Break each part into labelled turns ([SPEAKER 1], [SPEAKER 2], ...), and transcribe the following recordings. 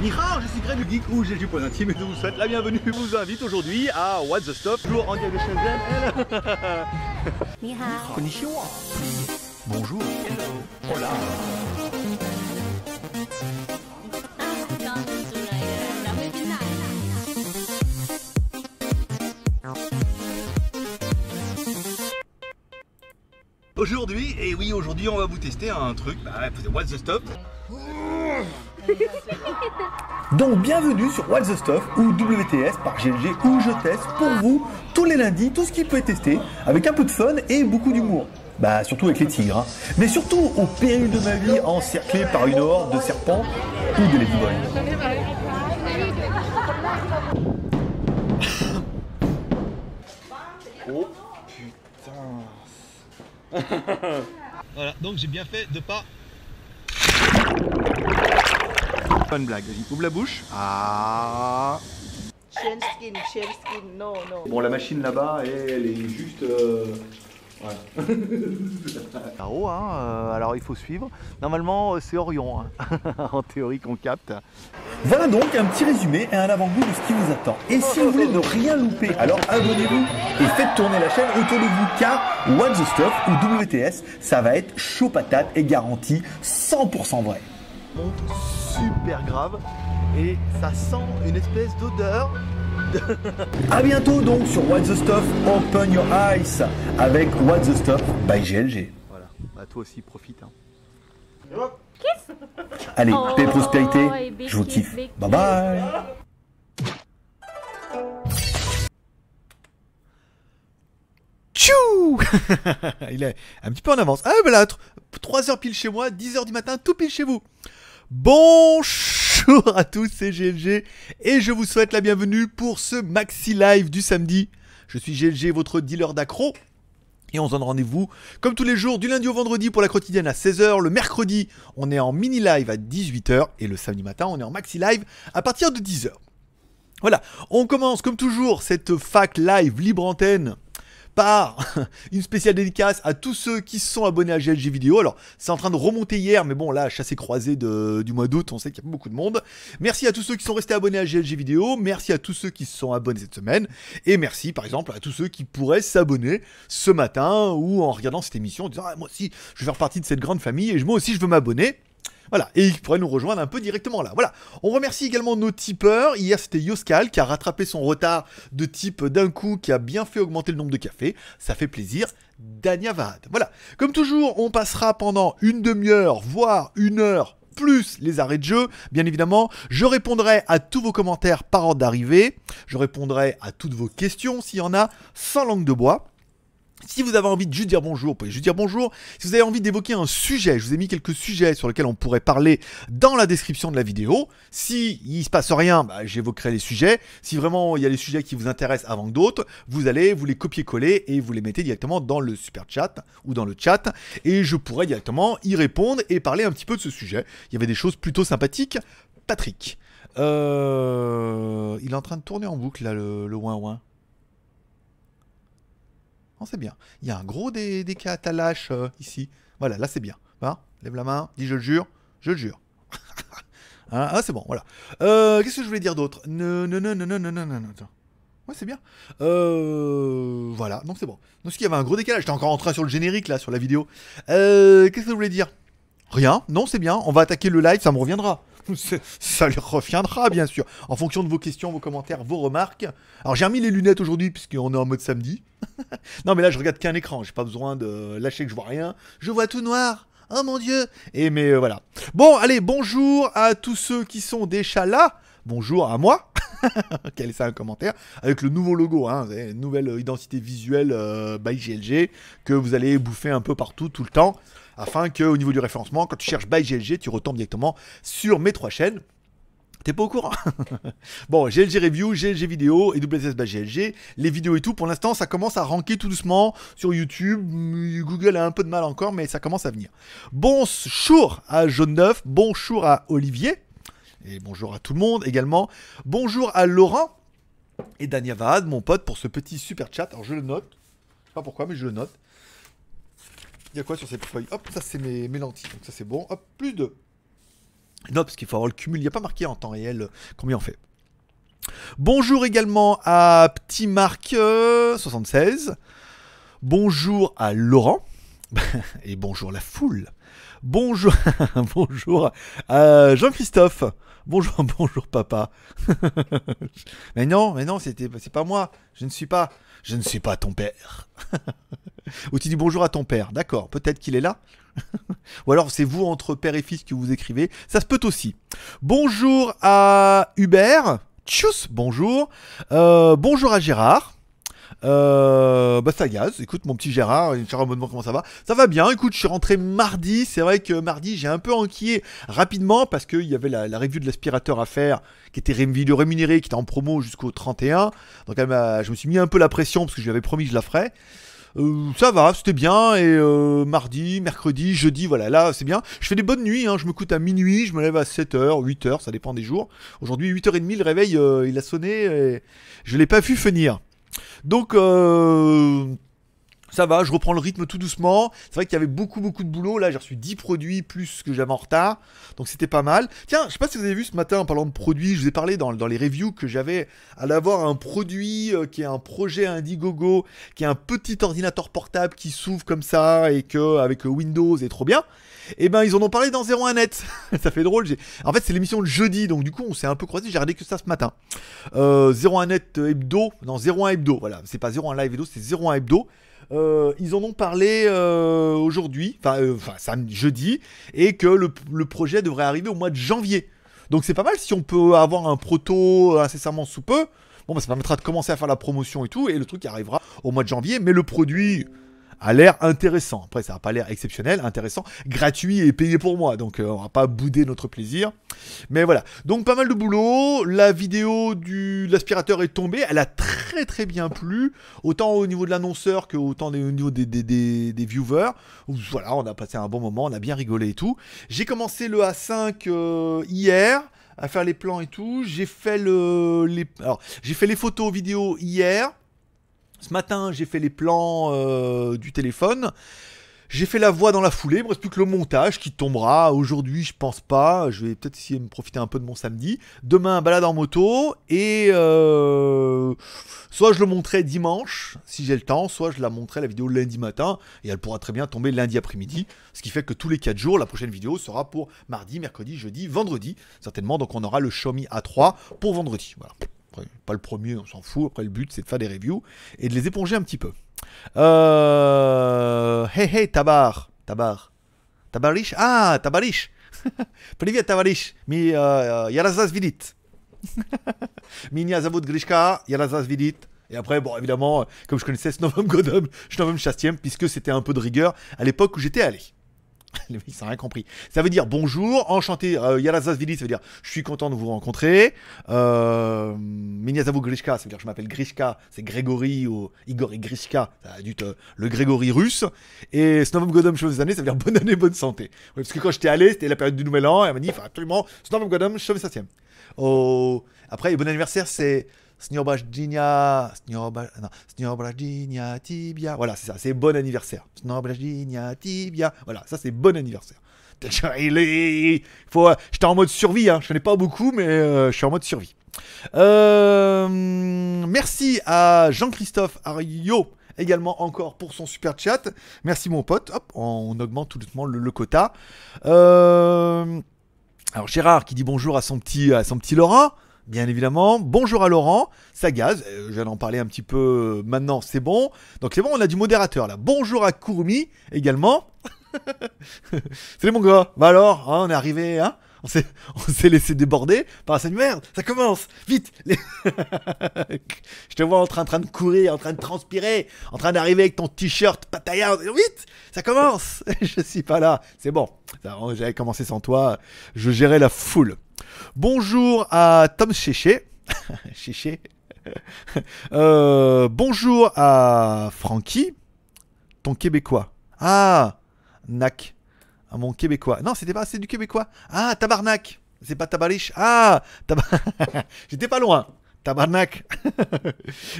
[SPEAKER 1] Nihao, je suis Greg Geek ou j'ai du point intime et je vous souhaite la bienvenue. Je vous invite aujourd'hui à What the Stop. toujours en direct de Shenzhen.
[SPEAKER 2] Nihao.
[SPEAKER 1] Konnichiwa. Bonjour.
[SPEAKER 2] Hello. Hola.
[SPEAKER 1] Aujourd'hui, et oui aujourd'hui on va vous tester un truc, bah, What's the Stop?
[SPEAKER 3] Donc bienvenue sur What's the Stuff ou WTS par GLG où je teste pour vous tous les lundis tout ce qui peut être testé avec un peu de fun et beaucoup d'humour. Bah surtout avec les tigres, hein. mais surtout au péril de ma vie encerclé par une horde de serpents ou de ladyboys.
[SPEAKER 1] Oh putain. voilà, donc j'ai bien fait de pas. Bonne blague, vas-y, ouvre la bouche. Ah.
[SPEAKER 4] Chain skin, chain skin, no, no.
[SPEAKER 3] Bon la machine là-bas elle est juste... euh,
[SPEAKER 1] Là-haut, hein, euh, alors il faut suivre. Normalement, euh, c'est Orion, hein, en théorie qu'on capte.
[SPEAKER 3] Voilà donc un petit résumé et un avant-goût de ce qui vous attend. Et si vous voulez ne rien louper, alors abonnez-vous et faites tourner la chaîne autour de vous car What the Stuff ou WTS, ça va être chaud patate et garanti 100% vrai.
[SPEAKER 1] Monte super grave et ça sent une espèce d'odeur.
[SPEAKER 3] A bientôt donc sur What the Stuff Open Your Eyes avec What the Stuff by GLG.
[SPEAKER 1] Voilà, bah toi aussi profite. Hein.
[SPEAKER 3] Allez,
[SPEAKER 2] Oh,
[SPEAKER 3] paix et prospérité, je vous kiffe.
[SPEAKER 2] big
[SPEAKER 3] Bye bye
[SPEAKER 5] Tchou Il est un petit peu en avance. Ah, ben là, 3 heures pile chez moi, 10 heures du matin, tout pile chez vous. Bonjour à tous, c'est GLG et je vous souhaite la bienvenue pour ce maxi live du samedi. Je suis GLG, votre dealer d'accro. Et on se donne rendez-vous comme tous les jours du lundi au vendredi pour la quotidienne à 16h. Le mercredi, on est en mini live à 18h. Et le samedi matin, on est en maxi live à partir de 10h. Voilà, on commence comme toujours cette fac live libre antenne une spéciale dédicace à tous ceux qui sont abonnés à GLG Vidéo. Alors, c'est en train de remonter hier, mais bon, là, chassé croisé de, du mois d'août, on sait qu'il y a beaucoup de monde. Merci à tous ceux qui sont restés abonnés à GLG Vidéo. Merci à tous ceux qui se sont abonnés cette semaine. Et merci, par exemple, à tous ceux qui pourraient s'abonner ce matin ou en regardant cette émission en disant ah, Moi aussi, je veux faire partie de cette grande famille et moi aussi, je veux m'abonner. Voilà, et ils pourraient nous rejoindre un peu directement là. Voilà, on remercie également nos tipeurs. Hier, c'était Yoskal qui a rattrapé son retard de type d'un coup, qui a bien fait augmenter le nombre de cafés. Ça fait plaisir. Danyavad. Voilà, comme toujours, on passera pendant une demi-heure, voire une heure plus les arrêts de jeu, bien évidemment. Je répondrai à tous vos commentaires par ordre d'arrivée. Je répondrai à toutes vos questions s'il y en a, sans langue de bois. Si vous avez envie de juste dire bonjour, vous pouvez juste dire bonjour. Si vous avez envie d'évoquer un sujet, je vous ai mis quelques sujets sur lesquels on pourrait parler dans la description de la vidéo. Si il se passe rien, bah, j'évoquerai les sujets. Si vraiment il y a des sujets qui vous intéressent avant que d'autres, vous allez vous les copier-coller et vous les mettez directement dans le super chat ou dans le chat et je pourrai directement y répondre et parler un petit peu de ce sujet. Il y avait des choses plutôt sympathiques. Patrick, euh, il est en train de tourner en boucle là le, le ouin ouin. Non, c'est bien. Il y a un gros décalage euh, ici. Voilà, là c'est bien. Hein Lève la main, dis je le jure, je le jure. Hein, ah, c'est bon, voilà. Euh, Qu'est-ce que je voulais dire d'autre? Non, non, non, non, non, non, non, non, non. Ouais, c'est bien. Euh, voilà, donc c'est bon. Donc, qu'il y avait un gros décalage. J'étais encore en train sur le générique, là, sur la vidéo. Euh, Qu'est-ce que je voulais dire? Rien, non, c'est bien. On va attaquer le live, ça me reviendra. Ça lui reviendra, bien sûr. En fonction de vos questions, vos commentaires, vos remarques. Alors, j'ai remis les lunettes aujourd'hui, puisqu'on est en mode samedi. non, mais là, je regarde qu'un écran. J'ai pas besoin de lâcher que je vois rien. Je vois tout noir. Oh mon dieu. Et mais euh, voilà. Bon, allez, bonjour à tous ceux qui sont déjà là. Bonjour à moi. Quel est ça un commentaire? Avec le nouveau logo, hein, une nouvelle identité visuelle euh, by GLG que vous allez bouffer un peu partout tout le temps afin que au niveau du référencement, quand tu cherches by GLG, tu retombes directement sur mes trois chaînes. T'es pas au courant Bon, GLG Review, GLG Vidéo et WSS by GLG, les vidéos et tout, pour l'instant, ça commence à ranker tout doucement sur YouTube. Google a un peu de mal encore, mais ça commence à venir. Bonjour à Jaune Neuf, bonjour à Olivier, et bonjour à tout le monde également. Bonjour à Laurent et Dania Vahad, mon pote, pour ce petit super chat. Alors je le note, je sais pas pourquoi, mais je le note. Il y a quoi sur cette feuille Hop, ça c'est mes, lentilles, donc ça c'est bon. Hop, plus de. Non, parce qu'il faut avoir le cumul. Il n'y a pas marqué en temps réel euh, combien on fait. Bonjour également à Petit Marc euh, 76. Bonjour à Laurent. Et bonjour la foule. Bonjour, bonjour à Jean-Christophe. Bonjour, bonjour papa. mais non, mais non, c'était, c'est pas moi. Je ne suis pas, je ne suis pas ton père. Ou tu dis bonjour à ton père. D'accord, peut-être qu'il est là. Ou alors c'est vous entre père et fils que vous écrivez. Ça se peut aussi. Bonjour à Hubert. Tchuss, bonjour. Euh, bonjour à Gérard. Euh, bah ça gaz, écoute mon petit Gérard, Gérard me demande comment ça va? Ça va bien, écoute, je suis rentré mardi, c'est vrai que mardi j'ai un peu enquillé rapidement parce qu'il y avait la, la review de l'aspirateur à faire qui était vidéo rémunérée, qui était en promo jusqu'au 31. Donc je me suis mis un peu la pression parce que je lui avais promis que je la ferais. Euh, ça va, c'était bien. Et euh, mardi, mercredi, jeudi, voilà, là c'est bien. Je fais des bonnes nuits, hein, je me coûte à minuit, je me lève à 7h, 8h, ça dépend des jours. Aujourd'hui, 8h30, le réveil, euh, il a sonné et je l'ai pas vu finir. Donc, euh, ça va, je reprends le rythme tout doucement. C'est vrai qu'il y avait beaucoup, beaucoup de boulot. Là, j'ai reçu 10 produits plus ce que j'avais en retard. Donc, c'était pas mal. Tiens, je sais pas si vous avez vu ce matin en parlant de produits, je vous ai parlé dans, dans les reviews que j'avais à avoir un produit euh, qui est un projet Indiegogo, qui est un petit ordinateur portable qui s'ouvre comme ça et que avec Windows est trop bien. Et ben, ils en ont parlé dans 01net. ça fait drôle. En fait, c'est l'émission de jeudi, donc du coup, on s'est un peu croisé. J'ai regardé que ça ce matin. Euh, 01net hebdo, non 01 hebdo, voilà, c'est pas 01 live hebdo, c'est 01 hebdo. Euh, ils en ont parlé euh, aujourd'hui, enfin, euh, jeudi, et que le, le projet devrait arriver au mois de janvier. Donc c'est pas mal si on peut avoir un proto incessamment sous peu. Bon, bah, ça permettra de commencer à faire la promotion et tout, et le truc arrivera au mois de janvier. Mais le produit a l'air intéressant. Après, ça n'a pas l'air exceptionnel, intéressant, gratuit et payé pour moi. Donc, euh, on va pas bouder notre plaisir. Mais voilà. Donc, pas mal de boulot. La vidéo du de l'aspirateur est tombée. Elle a très très bien plu. Autant au niveau de l'annonceur que autant des- au niveau des, des, des- des viewers. Voilà, on a passé un bon moment. On a bien rigolé et tout. J'ai commencé le A5 euh, hier à faire les plans et tout. J'ai fait le les alors j'ai fait les photos vidéo hier. Ce matin, j'ai fait les plans euh, du téléphone. J'ai fait la voix dans la foulée, il me reste plus que le montage qui tombera. Aujourd'hui, je pense pas. Je vais peut-être essayer de me profiter un peu de mon samedi. Demain, balade en moto. Et euh, soit je le montrerai dimanche, si j'ai le temps, soit je la montrerai la vidéo lundi matin. Et elle pourra très bien tomber lundi après-midi. Ce qui fait que tous les 4 jours, la prochaine vidéo sera pour mardi, mercredi, jeudi, vendredi. Certainement, donc on aura le Xiaomi A3 pour vendredi. Voilà. Après, pas le premier, on s'en fout. Après, le but, c'est de faire des reviews et de les éponger un petit peu. Euh... Hey, hey, Tabar. Tabar. Tabarish Ah, Tabarish. Привет, товарищ. Mi euh, я вас видит. Меня зовут Grishka, я вас видит. Et après, bon, évidemment, comme je connaissais ce Novom Godom, je Novom Chastiem, puisque c'était un peu de rigueur à l'époque où j'étais allé. Les mecs, ils n'ont rien compris. Ça veut dire bonjour, enchanté. Euh, ça veut dire je suis content de vous rencontrer. Euh, Minyazavu Grishka, ça veut dire je m'appelle Grishka, c'est Grégory ou Igor et Grishka, ça a te- le Grégory russe. Et Snovom Godom, chose années, ça veut dire bonne année, bonne santé. Parce que quand j'étais allé, c'était la période du Nouvel An, et elle m'a dit il faut absolument Snovom Godom. Oh, après, bon anniversaire, c'est Non, Sniobrajdinia Tibia. Voilà, c'est ça, c'est bon anniversaire. Sniobrajdinia Tibia. Voilà, ça c'est bon anniversaire. Il est- faut, j'étais en mode survie, hein. je connais pas beaucoup, mais euh, je suis en mode survie. Euh, merci à Jean-Christophe Ario également encore pour son super chat. Merci mon pote. Hop, on augmente tout doucement le, le quota. Euh, alors Gérard qui dit bonjour à son petit, à son petit Laurent. Bien évidemment, bonjour à Laurent, ça gaz, euh, je viens d'en parler un petit peu euh, maintenant, c'est bon. Donc c'est bon, on a du modérateur là. Bonjour à Kurumi également. Salut mon gars, bah alors, hein, on est arrivé, hein. On s'est, laissé déborder par cette merde, ça commence, vite. Je te vois en train, de courir, en train de transpirer, en train d'arriver avec ton t-shirt pataya, vite, ça commence. Je suis pas là, c'est bon, j'avais commencé sans toi, je gérais la foule. Bonjour à Tom Chéché, Chéché. Euh, bonjour à Francky, ton québécois. Ah, Nac. À mon québécois. Non, c'était pas, c'est du québécois. Ah, tabarnak. C'est pas tabariche. Ah, tabar... j'étais pas loin. Tabarnak.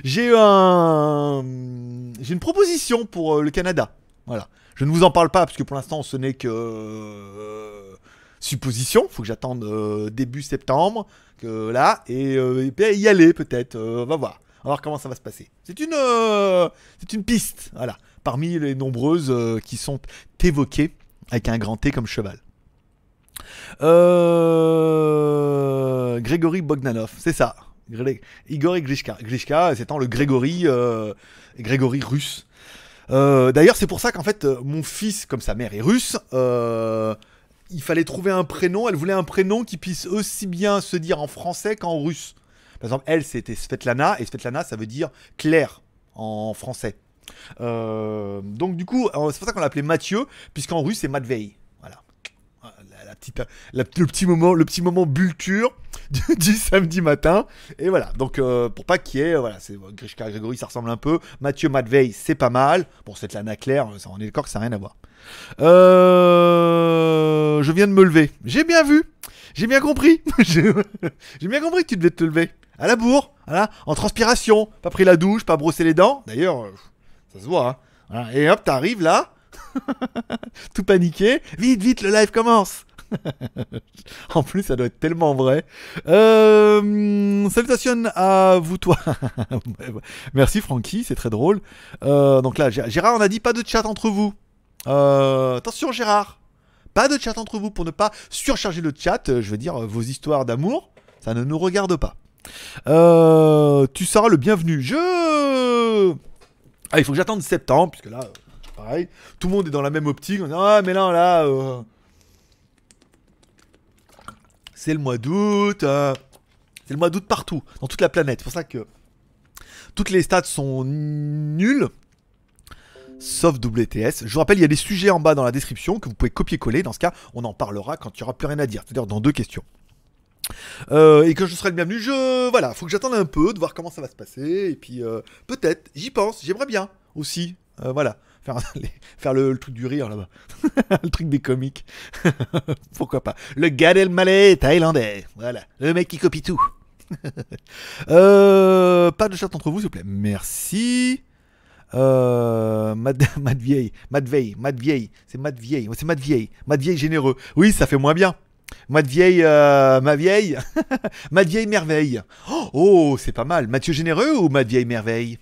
[SPEAKER 5] J'ai eu un, j'ai une proposition pour euh, le Canada. Voilà. Je ne vous en parle pas parce que pour l'instant, ce n'est que, euh, supposition. Faut que j'attende euh, début septembre, que là, et, euh, y aller peut-être. euh, on va voir. On va voir comment ça va se passer. C'est une, euh, c'est une piste, voilà, parmi les nombreuses euh, qui sont évoquées avec un grand T comme cheval. Grégory Bogdanov, c'est ça. Igor et Grishka. Grishka, c'est le Grégory, Grégory russe. Euh, D'ailleurs, c'est pour ça qu'en fait, mon fils, comme sa mère est russe, euh, il fallait trouver un prénom. Elle voulait un prénom qui puisse aussi bien se dire en français qu'en russe. Par exemple, elle, c'était Svetlana, et Svetlana, ça veut dire clair en français. Euh, donc, du coup, euh, c'est pour ça qu'on l'appelait Mathieu, puisqu'en russe, c'est Matvei. Le, petit moment, le petit moment bulture du, samedi matin. Et voilà. Donc, euh, pour pas qu'il y ait. Voilà, c'est Grishka, Grégory, ça ressemble un peu. Mathieu, Matvei, c'est pas mal. Bon, Svetlana, clair, ça, on est d'accord que ça n'a rien à voir. Euh, je viens de me lever. J'ai bien vu. J'ai bien compris. J'ai bien compris que tu devais te lever. À la bourre, voilà, en transpiration. Pas pris la douche, pas brossé les dents. D'ailleurs, euh, ça se voit. hein. Et hop, t'arrives là. Tout paniqué. Vite, vite, le live commence. en plus, ça doit être tellement vrai. Euh, salutations à vous, toi. Merci, Francky, c'est très drôle. Euh, donc là, Gé- Gérard, on a dit pas de chat entre vous. Euh, attention, Gérard. Pas de chat entre vous pour ne pas surcharger le chat. Je veux dire, vos histoires d'amour, ça ne nous regarde pas. Tu seras le bienvenu. Je. Ah, il faut que j'attende septembre, puisque là, pareil, tout le monde est dans la même optique. On dit, ah, mais là, là, c'est le mois d'août. euh, c'est le mois d'août partout, dans toute la planète. C'est pour ça que toutes les stats sont nulles. Sauf WTS. Je vous rappelle, il y a des sujets en bas dans la description que vous pouvez copier-coller. Dans ce cas, on en parlera quand il n'y aura plus rien à dire. C'est-à-dire dans deux questions. Euh, et que je serai le bienvenu, je voilà, faut que j'attende un peu de voir comment ça va se passer et puis euh, peut-être, j'y pense, j'aimerais bien aussi, voilà, faire, faire le, truc du rire là-bas, le truc des comiques, pourquoi pas, le Gad Elmaleh thaïlandais, voilà, le mec qui copie tout. Euh, pas de chat entre vous s'il vous plaît, merci. Euh, Mad, Mad Vieille, Mad Veille, Mad Vieille, c'est Mad Vieille, c'est Mad Vieille, généreux. Oui, ça fait moins bien. Mad Vieille, euh, ma vieille, Mad merveille. Oh, oh, c'est pas mal. Mathieu généreux ou Mad Vieille merveille?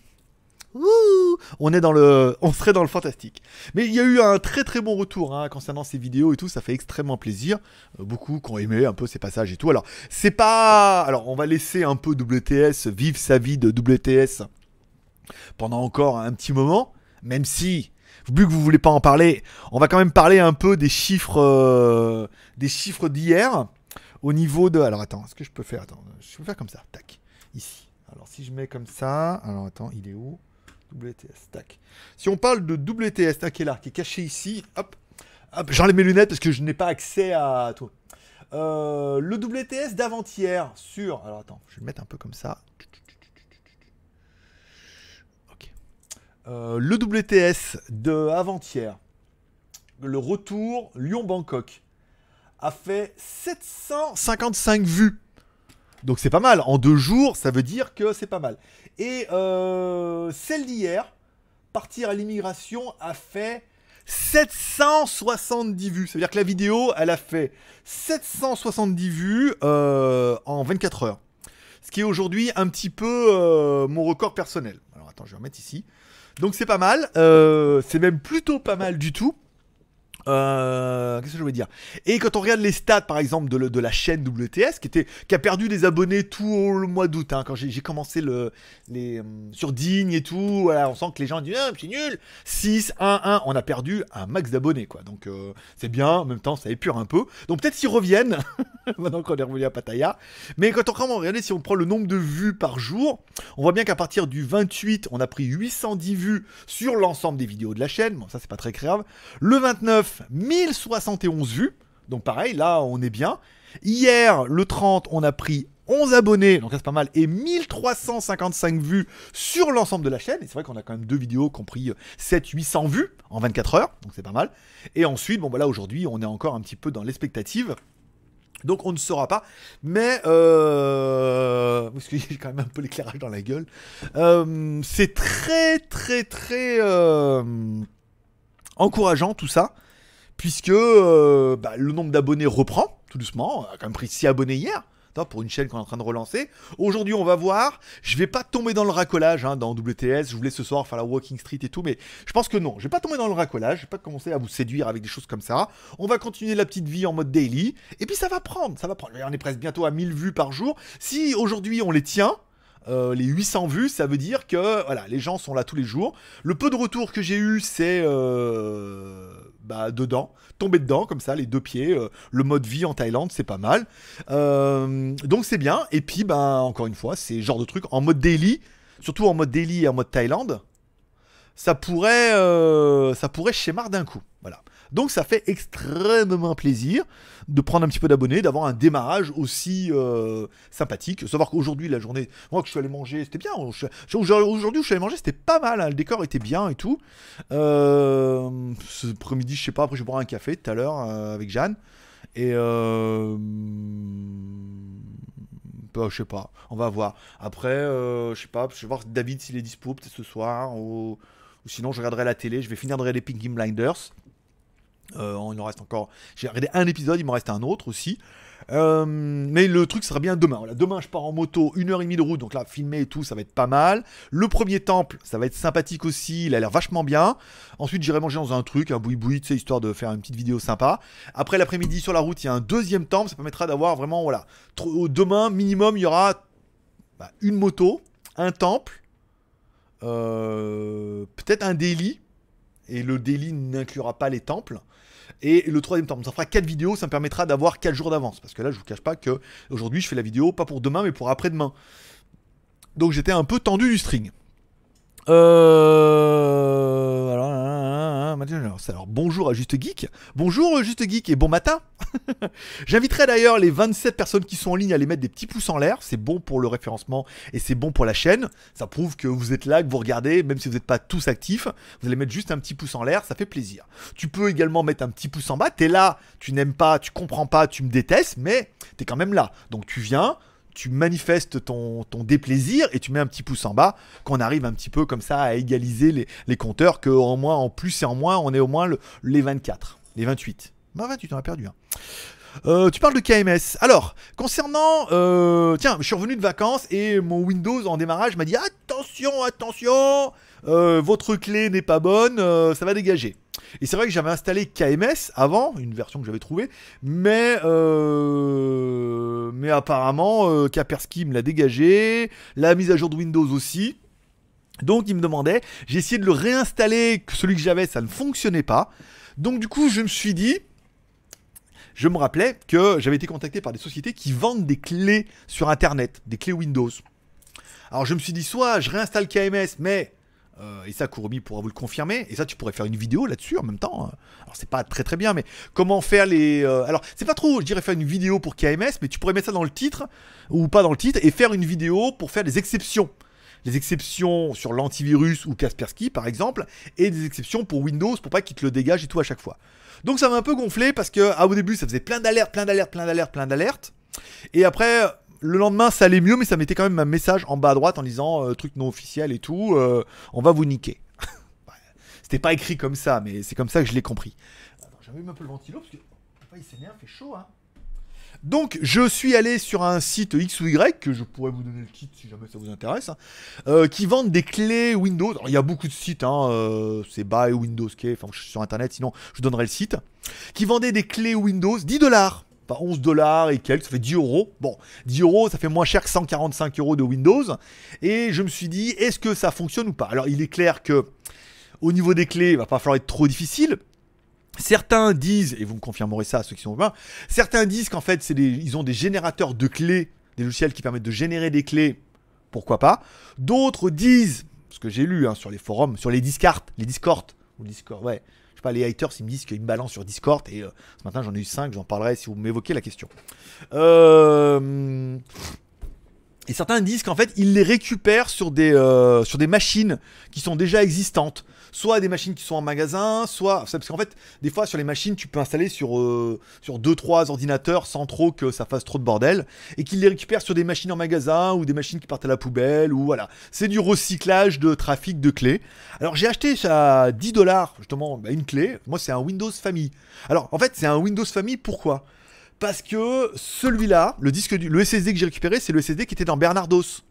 [SPEAKER 5] On est dans le, serait dans le fantastique. Mais il y a eu un très très bon retour hein, concernant ces vidéos et tout, ça fait extrêmement plaisir. Euh, beaucoup qui ont aimé un peu ces passages et tout. Alors c'est pas, alors on va laisser un peu WTS vivre sa vie de WTS pendant encore un petit moment, même si vu que vous voulez pas en parler, on va quand même parler un peu des chiffres, euh, des chiffres d'hier au niveau de. Alors attends, est-ce que je peux faire Attends, je peux faire comme ça. Tac, ici. Alors si je mets comme ça, alors attends, il est où? WTS, tac. Si on parle de WTS, tac, qui est là, qui est caché ici, hop, hop, j'enlève mes lunettes parce que je n'ai pas accès à tout. Euh, le WTS d'avant-hier sur. Alors attends, je vais le mettre un peu comme ça. Ok. Euh, le WTS de avant-hier, le retour Lyon-Bangkok, a fait 755 vues. Donc c'est pas mal. En deux jours, ça veut dire que c'est pas mal. Et euh, celle d'hier, partir à l'immigration, a fait 770 vues. Ça veut dire que la vidéo, elle a fait 770 vues euh, en 24 heures. Ce qui est aujourd'hui un petit peu euh, mon record personnel. Alors attends, je vais remettre ici. Donc c'est pas mal. C'est même plutôt pas mal du tout. Euh, Qu'est-ce que je voulais dire? Et quand on regarde les stats, par exemple, de, la chaîne WTS, qui, a perdu des abonnés tout le mois d'août, hein, quand j'ai commencé le, hum, sur Digne et tout, voilà, on sent que les gens disent ah, c'est nul 6, 1, 1, on a perdu un max d'abonnés, quoi. Donc euh, c'est bien, en même temps, ça épure un peu. Donc peut-être s'ils reviennent, maintenant qu'on est revenu à Pattaya. Mais quand on commence à regarder, si on prend le nombre de vues par jour, on voit bien qu'à partir du 28, on a pris 810 vues sur l'ensemble des vidéos de la chaîne. Bon, ça, c'est pas très grave. Le 29, 1071 vues. Donc, pareil, là, on est bien. Hier, le 30, on a pris 11 abonnés, donc c'est pas mal, et 1355 vues sur l'ensemble de la chaîne. Et c'est vrai qu'on a quand même deux vidéos qui ont pris 700-800 vues en 24 heures, donc c'est pas mal. Et ensuite, bon, bah là, aujourd'hui, on est encore un petit peu dans l'expectative. Donc on ne saura pas, mais euh, parce que j'ai quand même un peu l'éclairage dans la gueule. Euh, c'est très très très euh, encourageant tout ça, puisque euh, bah, le nombre d'abonnés reprend tout doucement. On a quand même pris 6 abonnés hier. Pour une chaîne qu'on est en train de relancer. Aujourd'hui, on va voir. Je vais pas tomber dans le racolage hein, dans WTS. Je voulais ce soir faire la Walking Street et tout, mais je pense que non. Je vais pas tomber dans le racolage. Je vais pas commencer à vous séduire avec des choses comme ça. On va continuer la petite vie en mode daily. Et puis ça va prendre. Ça va prendre. On est presque bientôt à 1000 vues par jour. Si aujourd'hui on les tient, euh, les 800 vues, ça veut dire que les gens sont là tous les jours. Le peu de retour que j'ai eu, c'est euh, bah, dedans, tomber dedans comme ça, les deux pieds. euh, le mode vie en Thaïlande, c'est pas mal. Donc c'est bien. Et puis, bah, encore une fois, c'est genre de truc en mode daily, surtout en mode daily et en mode Thaïlande. Ça pourrait, ça pourrait schémar d'un coup. Voilà. Donc ça fait extrêmement plaisir de prendre un petit peu d'abonnés, d'avoir un démarrage aussi euh, sympathique. Savoir qu'aujourd'hui, la journée, moi que je suis allé manger, c'était bien. Aujourd'hui, je suis allé manger, c'était pas mal. hein. Le décor était bien et tout. Euh, ce après-midi, je sais pas, après je vais boire un café tout à l'heure euh, avec Jeanne. Et euh, bah, je sais pas, on va voir. Après, je sais pas, je vais voir David s'il est dispo peut-être ce soir. Ou, ou sinon, je regarderai la télé. Je vais finir de regarder Pinky Blinders. Euh, il en reste encore. J'ai regardé un épisode, il m'en reste un autre aussi. Euh, mais le truc sera bien demain. Voilà, demain, je pars en moto, une heure et demie de route, donc là, filmer et tout, ça va être pas mal. Le premier temple, ça va être sympathique aussi, il a l'air vachement bien. Ensuite, j'irai manger dans un truc, un boui-boui, tu sais, histoire de faire une petite vidéo sympa. Après l'après-midi, sur la route, il y a un deuxième temple, ça permettra d'avoir vraiment, voilà. Demain, minimum, il y aura bah, une moto, un temple, euh, peut-être un daily, et le daily n'inclura pas les temples. Et le troisième temple, ça fera 4 vidéos, ça me permettra d'avoir 4 jours d'avance. Parce que là, je vous cache pas que aujourd'hui, je fais la vidéo pas pour demain, mais pour après-demain. Donc j'étais un peu tendu du string. Euh... Alors, alors, bonjour à Juste Geek. Bonjour euh, Juste Geek et bon matin. J'inviterai d'ailleurs les 27 personnes qui sont en ligne à les mettre des petits pouces en l'air. C'est bon pour le référencement et c'est bon pour la chaîne. Ça prouve que vous êtes là, que vous regardez, même si vous n'êtes pas tous actifs. Vous allez mettre juste un petit pouce en l'air, ça fait plaisir. Tu peux également mettre un petit pouce en bas. T'es là, tu n'aimes pas, tu comprends pas, tu me détestes, mais t'es quand même là. Donc tu viens, tu manifestes ton, déplaisir et tu mets un petit pouce en bas, qu'on arrive un petit peu comme ça à égaliser les, compteurs, que en moins, en plus et en moins, on est au moins le- les 24, les 28. Bah 28, on a perdu. hein. Euh, tu parles de KMS. Alors, concernant... euh, tiens, je suis revenu de vacances et mon Windows en démarrage m'a dit attention, attention, euh, votre clé n'est pas bonne, ça va dégager. Et c'est vrai que j'avais installé KMS avant, une version que j'avais trouvée, mais euh, mais apparemment euh, me l'a dégagé, la mise à jour de Windows aussi. Donc il me demandait, j'ai essayé de le réinstaller, celui que j'avais, ça ne fonctionnait pas. Donc du coup, je me suis dit, je me rappelais que j'avais été contacté par des sociétés qui vendent des clés sur Internet, des clés Windows. Alors je me suis dit, soit je réinstalle KMS, mais euh, et ça, Kuromi pourra vous le confirmer. Et ça, tu pourrais faire une vidéo là-dessus en même temps. hein. Alors, c'est pas très très bien, mais comment faire les. euh, Alors, c'est pas trop, je dirais faire une vidéo pour KMS, mais tu pourrais mettre ça dans le titre, ou pas dans le titre, et faire une vidéo pour faire des exceptions. Les exceptions sur l'antivirus ou Kaspersky, par exemple, et des exceptions pour Windows pour pas qu'il te le dégage et tout à chaque fois. Donc, ça m'a un peu gonflé parce que, ah, au début, ça faisait plein d'alertes, plein d'alertes, plein d'alertes, plein d'alertes. Et après, le lendemain, ça allait mieux, mais ça mettait quand même un message en bas à droite en disant euh, truc non officiel et tout, euh, on va vous niquer. C'était pas écrit comme ça, mais c'est comme ça que je l'ai compris. Attends, j'allume un peu le ventilo parce que il s'énerve, fait chaud. Hein. Donc, je suis allé sur un site X ou Y, que je pourrais vous donner le kit si jamais ça vous intéresse, hein, euh, qui vendent des clés Windows. Il y a beaucoup de sites, hein, c'est Buy Windows Key, enfin, je suis sur internet, sinon je vous donnerai le site, qui vendaient des clés Windows 10 dollars. Enfin, 11 dollars et quelques, ça fait 10 euros. Bon, 10 euros, ça fait moins cher que 145 euros de Windows. Et je me suis dit, est-ce que ça fonctionne ou pas? Alors, il est clair que au niveau des clés, il va pas falloir être trop difficile. Certains disent, et vous me confirmerez ça, ceux qui sont au bain, certains disent qu'en fait, ils ont des générateurs de clés, des logiciels qui permettent de générer des clés, pourquoi pas? D'autres disent, ce que j'ai lu hein, sur les forums, sur les Discards, les Discord, ou Discord, ouais. Je sais pas, les haters, ils me disent qu'ils me balancent sur Discord, et euh, ce matin j'en ai eu 5, j'en parlerai si vous m'évoquez la question. Euh... Et certains disent qu'en fait, ils les récupèrent sur des, euh, sur des machines qui sont déjà existantes. Soit des machines qui sont en magasin, soit parce qu'en fait, des fois sur les machines, tu peux installer sur euh, sur deux trois ordinateurs sans trop que ça fasse trop de bordel, et qu'ils les récupèrent sur des machines en magasin ou des machines qui partent à la poubelle ou voilà. C'est du recyclage de trafic de clés. Alors j'ai acheté à 10 dollars justement bah, une clé. Moi c'est un Windows Family. Alors en fait c'est un Windows Family pourquoi? Parce que celui-là, le disque le SSD que j'ai récupéré, c'est le SSD qui était dans Bernardos.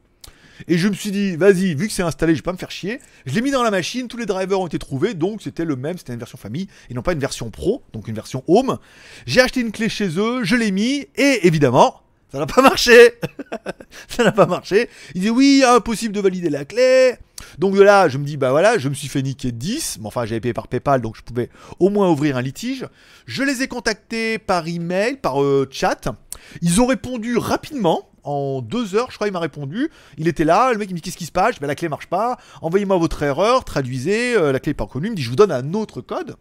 [SPEAKER 5] Et je me suis dit, vas-y, vu que c'est installé, je vais pas me faire chier. Je l'ai mis dans la machine, tous les drivers ont été trouvés, donc c'était le même, c'était une version famille, et non pas une version pro, donc une version home. J'ai acheté une clé chez eux, je l'ai mis, et évidemment, ça n'a pas marché. ça n'a pas marché. Il dit oui, impossible de valider la clé. Donc de là, je me dis, bah voilà, je me suis fait niquer 10. Mais enfin, j'avais payé par PayPal, donc je pouvais au moins ouvrir un litige. Je les ai contactés par email, par euh, chat. Ils ont répondu rapidement. En deux heures, je crois, il m'a répondu. Il était là, le mec il me dit qu'est-ce qui se passe? Bah, la clé marche pas. Envoyez-moi votre erreur, traduisez. euh, la clé n'est pas reconnue. Il me dit je vous donne un autre code.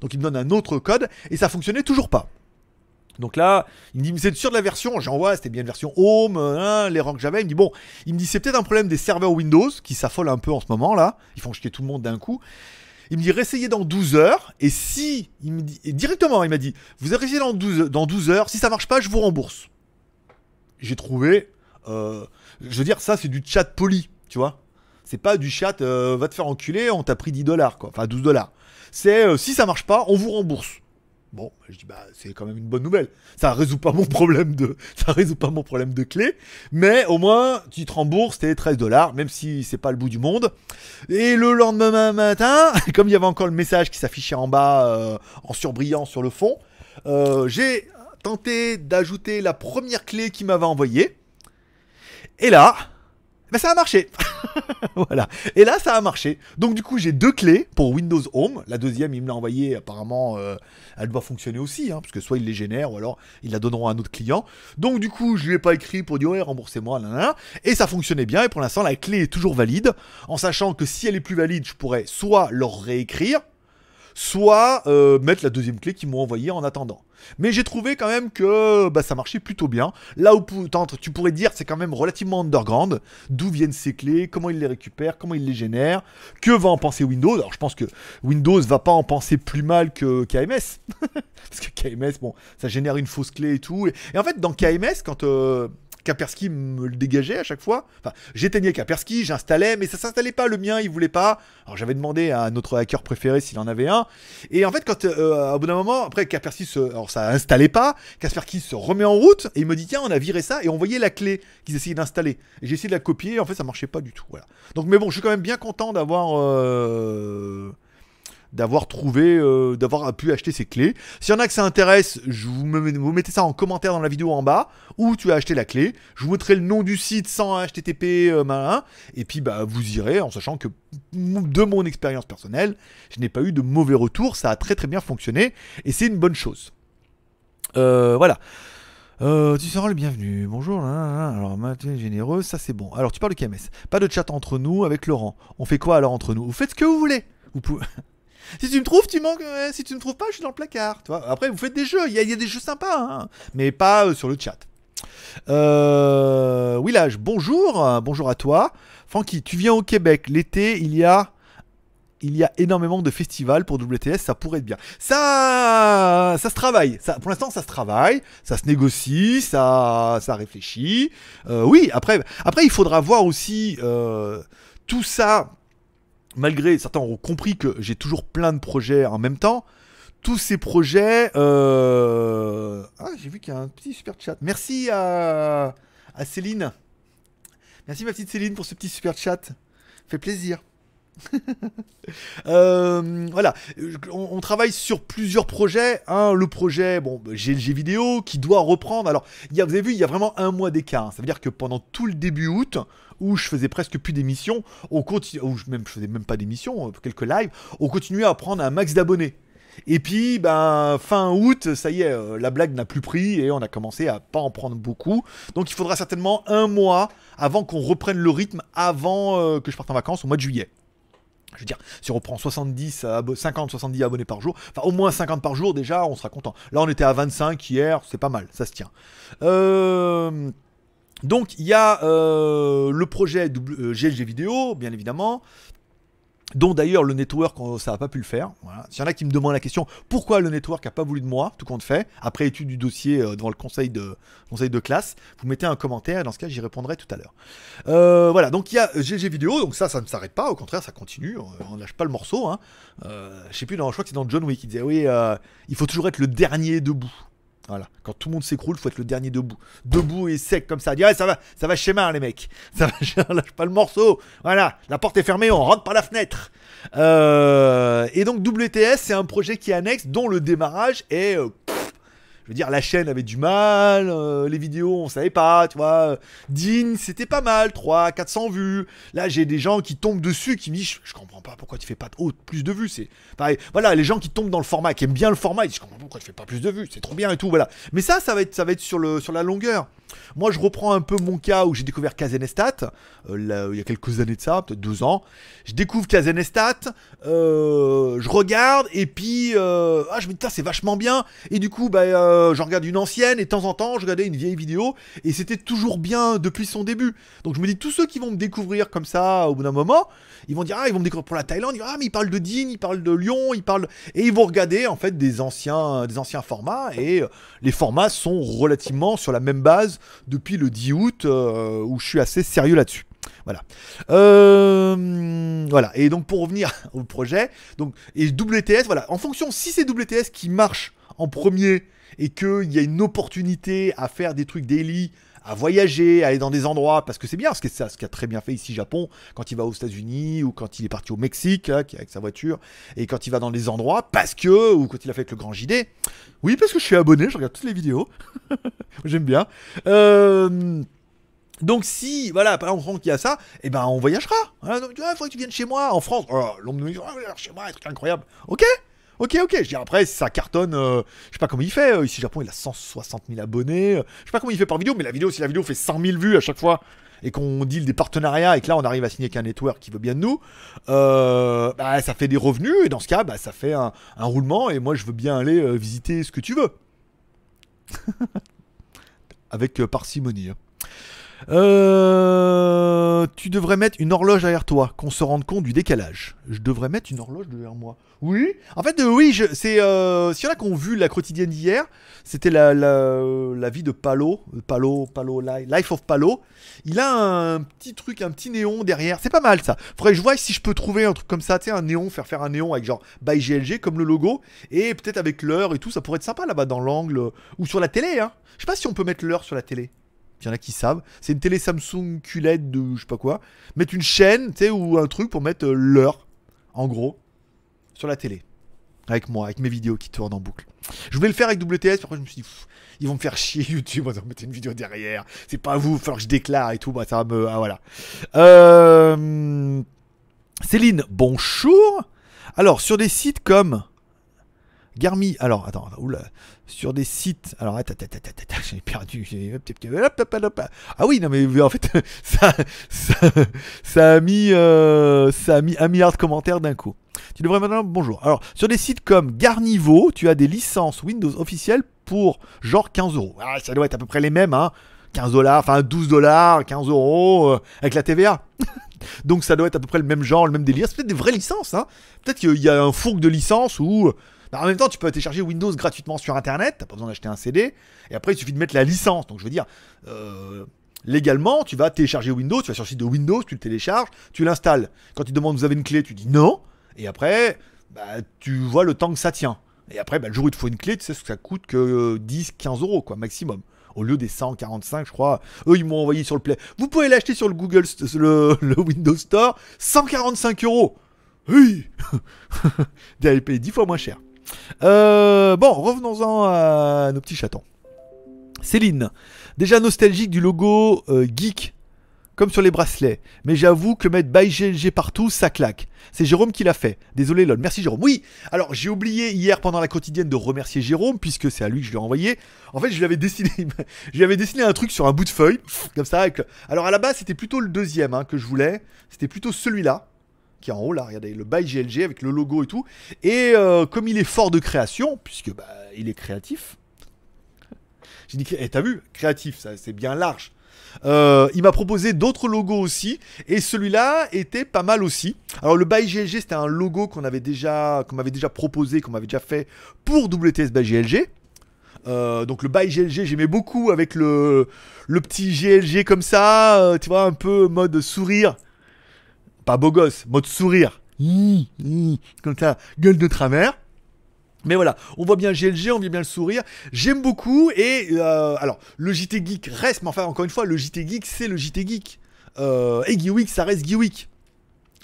[SPEAKER 5] Donc il me donne un autre code et ça fonctionnait toujours pas. Donc là, il me dit, c'est sûr de la version? J'envoie, c'était bien une version Home, hein, l'erreur que j'avais. Il me dit, bon, il me dit, c'est peut-être un problème des serveurs Windows qui s'affolent un peu en ce moment là. Ils font chier tout le monde d'un coup. Il me dit, réessayez dans 12 heures. Et si, dit, et directement, il m'a dit, vous essayez dans 12, dans 12 heures. Si ça marche pas, je vous rembourse. J'ai trouvé, euh, je veux dire, ça c'est du chat poli, tu vois. C'est pas du chat, euh, va te faire enculer, on t'a pris 10 dollars, quoi. Enfin, 12 dollars. C'est, euh, si ça marche pas, on vous rembourse. Bon, je dis bah c'est quand même une bonne nouvelle. Ça résout pas mon problème de, ça résout pas mon problème de clé, mais au moins tu te rembourses tes 13 dollars, même si c'est pas le bout du monde. Et le lendemain matin, comme il y avait encore le message qui s'affichait en bas en surbrillant sur le fond, j'ai tenté d'ajouter la première clé qu'il m'avait envoyée. Et là, ben ça a marché. voilà. Et là, ça a marché. Donc du coup, j'ai deux clés pour Windows Home. La deuxième, il me l'a envoyée. Apparemment, euh, elle doit fonctionner aussi, hein, parce que soit il les génère ou alors ils la donneront à un autre client. Donc du coup, je lui ai pas écrit pour dire ouais, remboursez-moi. Et ça fonctionnait bien. Et pour l'instant, la clé est toujours valide, en sachant que si elle est plus valide, je pourrais soit leur réécrire, soit euh, mettre la deuxième clé qu'ils m'ont envoyée en attendant. Mais j'ai trouvé quand même que bah, ça marchait plutôt bien. Là où tu pourrais dire c'est quand même relativement underground. D'où viennent ces clés, comment ils les récupèrent, comment ils les génèrent, que va en penser Windows? Alors je pense que Windows va pas en penser plus mal que KMS. Parce que KMS, bon, ça génère une fausse clé et tout. Et, et en fait, dans KMS, quand... euh, Kaspersky me le dégageait à chaque fois. Enfin, j'éteignais Kaspersky, j'installais, mais ça s'installait pas. Le mien, il voulait pas. Alors j'avais demandé à notre hacker préféré s'il en avait un. Et en fait, quand euh, au bout d'un moment, après Kaspersky se, alors ça installait pas, Kaspersky se remet en route et il me dit tiens, on a viré ça et on voyait la clé qu'ils essayaient d'installer. Et j'ai essayé de la copier. Et en fait, ça marchait pas du tout. Donc, mais bon, je suis quand même bien content d'avoir. euh, d'avoir trouvé, euh, d'avoir pu acheter ces clés. S'il y en a que ça intéresse, je vous, me- vous mettez ça en commentaire dans la vidéo en bas, où tu as acheté la clé. Je vous mettrai le nom du site sans HTTP euh, malin, et puis bah, vous irez en sachant que de mon expérience personnelle, je n'ai pas eu de mauvais retours, ça a très très bien fonctionné, et c'est une bonne chose. Euh, voilà. Euh, tu seras le bienvenu. Bonjour. là, là, là. Alors, Mathieu généreux, ça c'est bon. Alors, tu parles de KMS. Pas de chat entre nous avec Laurent. On fait quoi alors entre nous? Vous faites ce que vous voulez. Vous pouvez. si tu me trouves, tu manques. ouais, si tu me trouves pas, je suis dans le placard. Après, vous faites des jeux. Il y, a- des jeux sympas, hein. mais pas euh, sur le chat. Euh, Willage, bonjour. euh, Bonjour à toi. Francky, tu viens au Québec. L'été, il y a il y a énormément de festivals pour WTS, ça pourrait être bien. Ça, ça se travaille. Ça, pour l'instant, ça se travaille, ça se négocie, ça, ça réfléchit. Euh, oui, après, après, il faudra voir aussi euh, tout ça. Malgré certains ont compris que j'ai toujours plein de projets en même temps. Tous ces projets. euh, Ah, j'ai vu qu'il y a un petit super chat. Merci à, Céline. Merci ma petite Céline pour ce petit super chat. Fait plaisir. Euh, voilà, on, travaille sur plusieurs projets. hein. le projet, bon, GLG vidéo qui doit reprendre. Alors, il y a, vous avez vu, il y a vraiment un mois d'écart. hein. Ça veut dire que pendant tout le début août, où je faisais presque plus d'émissions, on continue, ou je- même je faisais même pas d'émissions, euh, quelques lives, on continuait à prendre un max d'abonnés. Et puis, ben, fin août, ça y est, euh, la blague n'a plus pris et on a commencé à pas en prendre beaucoup. Donc, il faudra certainement un mois avant qu'on reprenne le rythme avant euh, que je parte en vacances au mois de juillet. Je veux dire, si on reprend 70, abo- 50, 70 abonnés par jour, enfin au moins 50 par jour déjà, on sera content. Là, on était à 25 hier, c'est pas mal, ça se tient. Euh, donc, il y a euh, le projet W- euh, GLG vidéo, bien évidemment. dont d'ailleurs le network on- ça n'a pas pu le faire. S'il y en a qui me demandent la question pourquoi le network n'a pas voulu de moi, tout compte fait, après étude du dossier euh, devant le conseil de, classe, vous mettez un commentaire et dans ce cas j'y répondrai tout à l'heure. Euh, voilà, donc il y a GG vidéo, donc ça, ça ne s'arrête pas, au contraire ça continue, on, on lâche pas le morceau. Hein. Euh, je sais plus, dans, je crois que c'est dans John Wick qui disait oui, euh, il faut toujours être le dernier debout. Voilà, quand tout le monde s'écroule, faut être le dernier debout. Debout et sec comme ça. Dire, Ouais, ça va, ça va schéma les mecs. Ça va, lâche pas le morceau. Voilà, la porte est fermée, on rentre par la fenêtre. Euh, et donc WTS, c'est un projet qui est annexe, dont le démarrage est. je veux dire, la chaîne avait du mal, euh, les vidéos, on savait pas, tu vois. Dean, c'était pas mal, 3, 400 vues. Là, j'ai des gens qui tombent dessus, qui me disent, je, je comprends pas pourquoi tu fais pas oh, plus de vues. C'est pareil. Voilà, les gens qui tombent dans le format, qui aiment bien le format, ils disent, je comprends pas pourquoi tu fais pas plus de vues. C'est trop bien et tout, voilà. Mais ça, ça va être, ça va être sur, le, sur la longueur. Moi, je reprends un peu mon cas où j'ai découvert Kazenestat, euh, il y a quelques années de ça, peut-être deux ans. Je découvre Kazenestat, euh, je regarde, et puis, euh, ah, je me dis, c'est vachement bien. Et du coup, bah, j'en regarde une ancienne, et de temps en temps, je regardais une vieille vidéo, et c'était toujours bien depuis son début. Donc, je me dis, tous ceux qui vont me découvrir comme ça, au bout d'un moment, ils vont dire, ah, ils vont me découvrir pour la Thaïlande, ils vont ah, mais ils parlent de Dean, ils parlent de Lyon, ils parlent. Et ils vont regarder, en fait, des anciens, des anciens formats, et les formats sont relativement sur la même base depuis le 10 août, euh, où je suis assez sérieux là-dessus. Voilà. Euh, voilà. Et donc pour revenir au projet, donc et WTS, voilà. En fonction, si c'est WTS qui marche en premier et qu'il y a une opportunité à faire des trucs daily, à voyager, à aller dans des endroits, parce que c'est bien, ce qu'a très bien fait ici Japon, quand il va aux États-Unis ou quand il est parti au Mexique, qui- avec sa voiture, et quand il va dans des endroits, parce que, ou quand il a fait avec le grand JD. Oui, parce que je suis abonné, je regarde toutes les vidéos. J'aime bien. Euh, donc si, voilà, par exemple, qu'il y a ça, eh ben on voyagera. Voilà, donc, il faudrait que tu viennes chez moi en France. Oh, L'homme nous dit, Ah, viens chez moi, un truc incroyable. Ok, ok, ok. Je dis après, ça cartonne, euh, je sais pas comment il fait. euh, ici, Japon, il a 160 000 abonnés. euh, je sais pas comment il fait par vidéo, mais la vidéo, si la vidéo fait 100 000 vues à chaque fois et qu'on deal des partenariats et que là on arrive à signer qu'un network qui veut bien de nous, bah, ça fait des revenus et dans ce cas, bah, ça fait un, roulement et moi je veux bien aller visiter ce que tu veux. Avec parcimonie. hein. Euh, tu devrais mettre une horloge derrière toi, qu'on se rende compte du décalage. Je devrais mettre une horloge derrière moi. Oui, en fait, euh, oui, c'est. Euh, S'il y en a qui ont vu la quotidienne d'hier, c'était la, la, vie de Palo, Palo, Palo, Li- Life of Palo. Il a un petit truc, un petit néon derrière. C'est pas mal ça. Faudrait que je vois si je peux trouver un truc comme ça, tu sais, un néon, faire faire un néon avec genre by GLG comme le logo, et peut-être avec l'heure et tout, ça pourrait être sympa là-bas dans l'angle euh, ou sur la télé. Hein. Je sais pas si on peut mettre l'heure sur la télé. Il y en a qui savent. C'est une télé Samsung QLED de je sais pas quoi. Mettre une chaîne, tu sais, ou un truc pour mettre euh, l'heure, en gros, sur la télé. Avec moi, avec mes vidéos qui tournent en boucle. Je voulais le faire avec WTS, puis après je me suis dit, ils vont me faire chier YouTube, ils vont mettre une vidéo derrière. C'est pas vous, il va falloir que je déclare et tout. Bah, ça va me. Ah, voilà. Euh, Céline, bonjour. Alors, sur des sites comme. Garmi, alors attends, oula, sur des sites, alors attends, attends, attends, j'ai perdu, hop. ah oui, non mais en fait, ça, ça, ça a mis, euh, ça a mis un milliard de commentaires d'un coup. Tu devrais maintenant, bonjour. Alors, sur des sites comme Garnivo, tu as des licences Windows officielles pour genre 15 euros. Ah, ça doit être à peu près les mêmes, hein. 15 dollars, enfin 12 dollars, 15 euros, euh, avec la TVA. Donc ça doit être à peu près le même genre, le même délire. C'est peut-être des vraies licences, hein. Peut-être qu'il y a un fourgue de licences où. Bah, en même temps, tu peux télécharger Windows gratuitement sur Internet, t'as pas besoin d'acheter un CD, et après il suffit de mettre la licence. Donc je veux dire, euh, légalement, tu vas télécharger Windows, tu vas sur le site de Windows, tu le télécharges, tu l'installes. Quand il demande vous avez une clé, tu dis non, et après, bah, tu vois le temps que ça tient. Et après, bah, le jour où il te faut une clé, tu sais ce que ça coûte que euh, 10, 15 euros, quoi, maximum. Au lieu des 145, je crois. Eux, ils m'ont envoyé sur le Play. Vous pouvez l'acheter sur le Google, le, le Windows Store, 145 euros. Oui allez payer 10 fois moins cher. Euh, bon, revenons-en à nos petits chatons. Céline, déjà nostalgique du logo euh, geek, comme sur les bracelets. Mais j'avoue que mettre by GLG partout, ça claque. C'est Jérôme qui l'a fait. Désolé lol. Merci Jérôme. Oui, alors j'ai oublié hier pendant la quotidienne de remercier Jérôme, puisque c'est à lui que je l'ai envoyé. En fait, je lui avais dessiné, je dessiné un truc sur un bout de feuille, comme ça. Alors à la base, c'était plutôt le deuxième hein, que je voulais. C'était plutôt celui-là qui est en haut là, regardez, le by GLG avec le logo et tout. Et euh, comme il est fort de création, puisque bah, il est créatif, j'ai dit, eh, t'as vu, créatif, ça c'est bien large. Euh, il m'a proposé d'autres logos aussi, et celui-là était pas mal aussi. Alors le By GLG, c'était un logo qu'on avait déjà, qu'on m'avait déjà proposé, qu'on m'avait déjà fait pour WTS by GLG. Euh, donc le By GLG, j'aimais beaucoup avec le, le petit GLG comme ça, tu vois, un peu mode sourire. Pas beau gosse, mode sourire. Comme ça, gueule de travers. Mais voilà, on voit bien GLG, on voit bien le sourire. J'aime beaucoup et euh, alors le JT Geek reste, mais enfin encore une fois, le JT Geek c'est le JT Geek. Euh, et Geeweek ça reste Geeweek.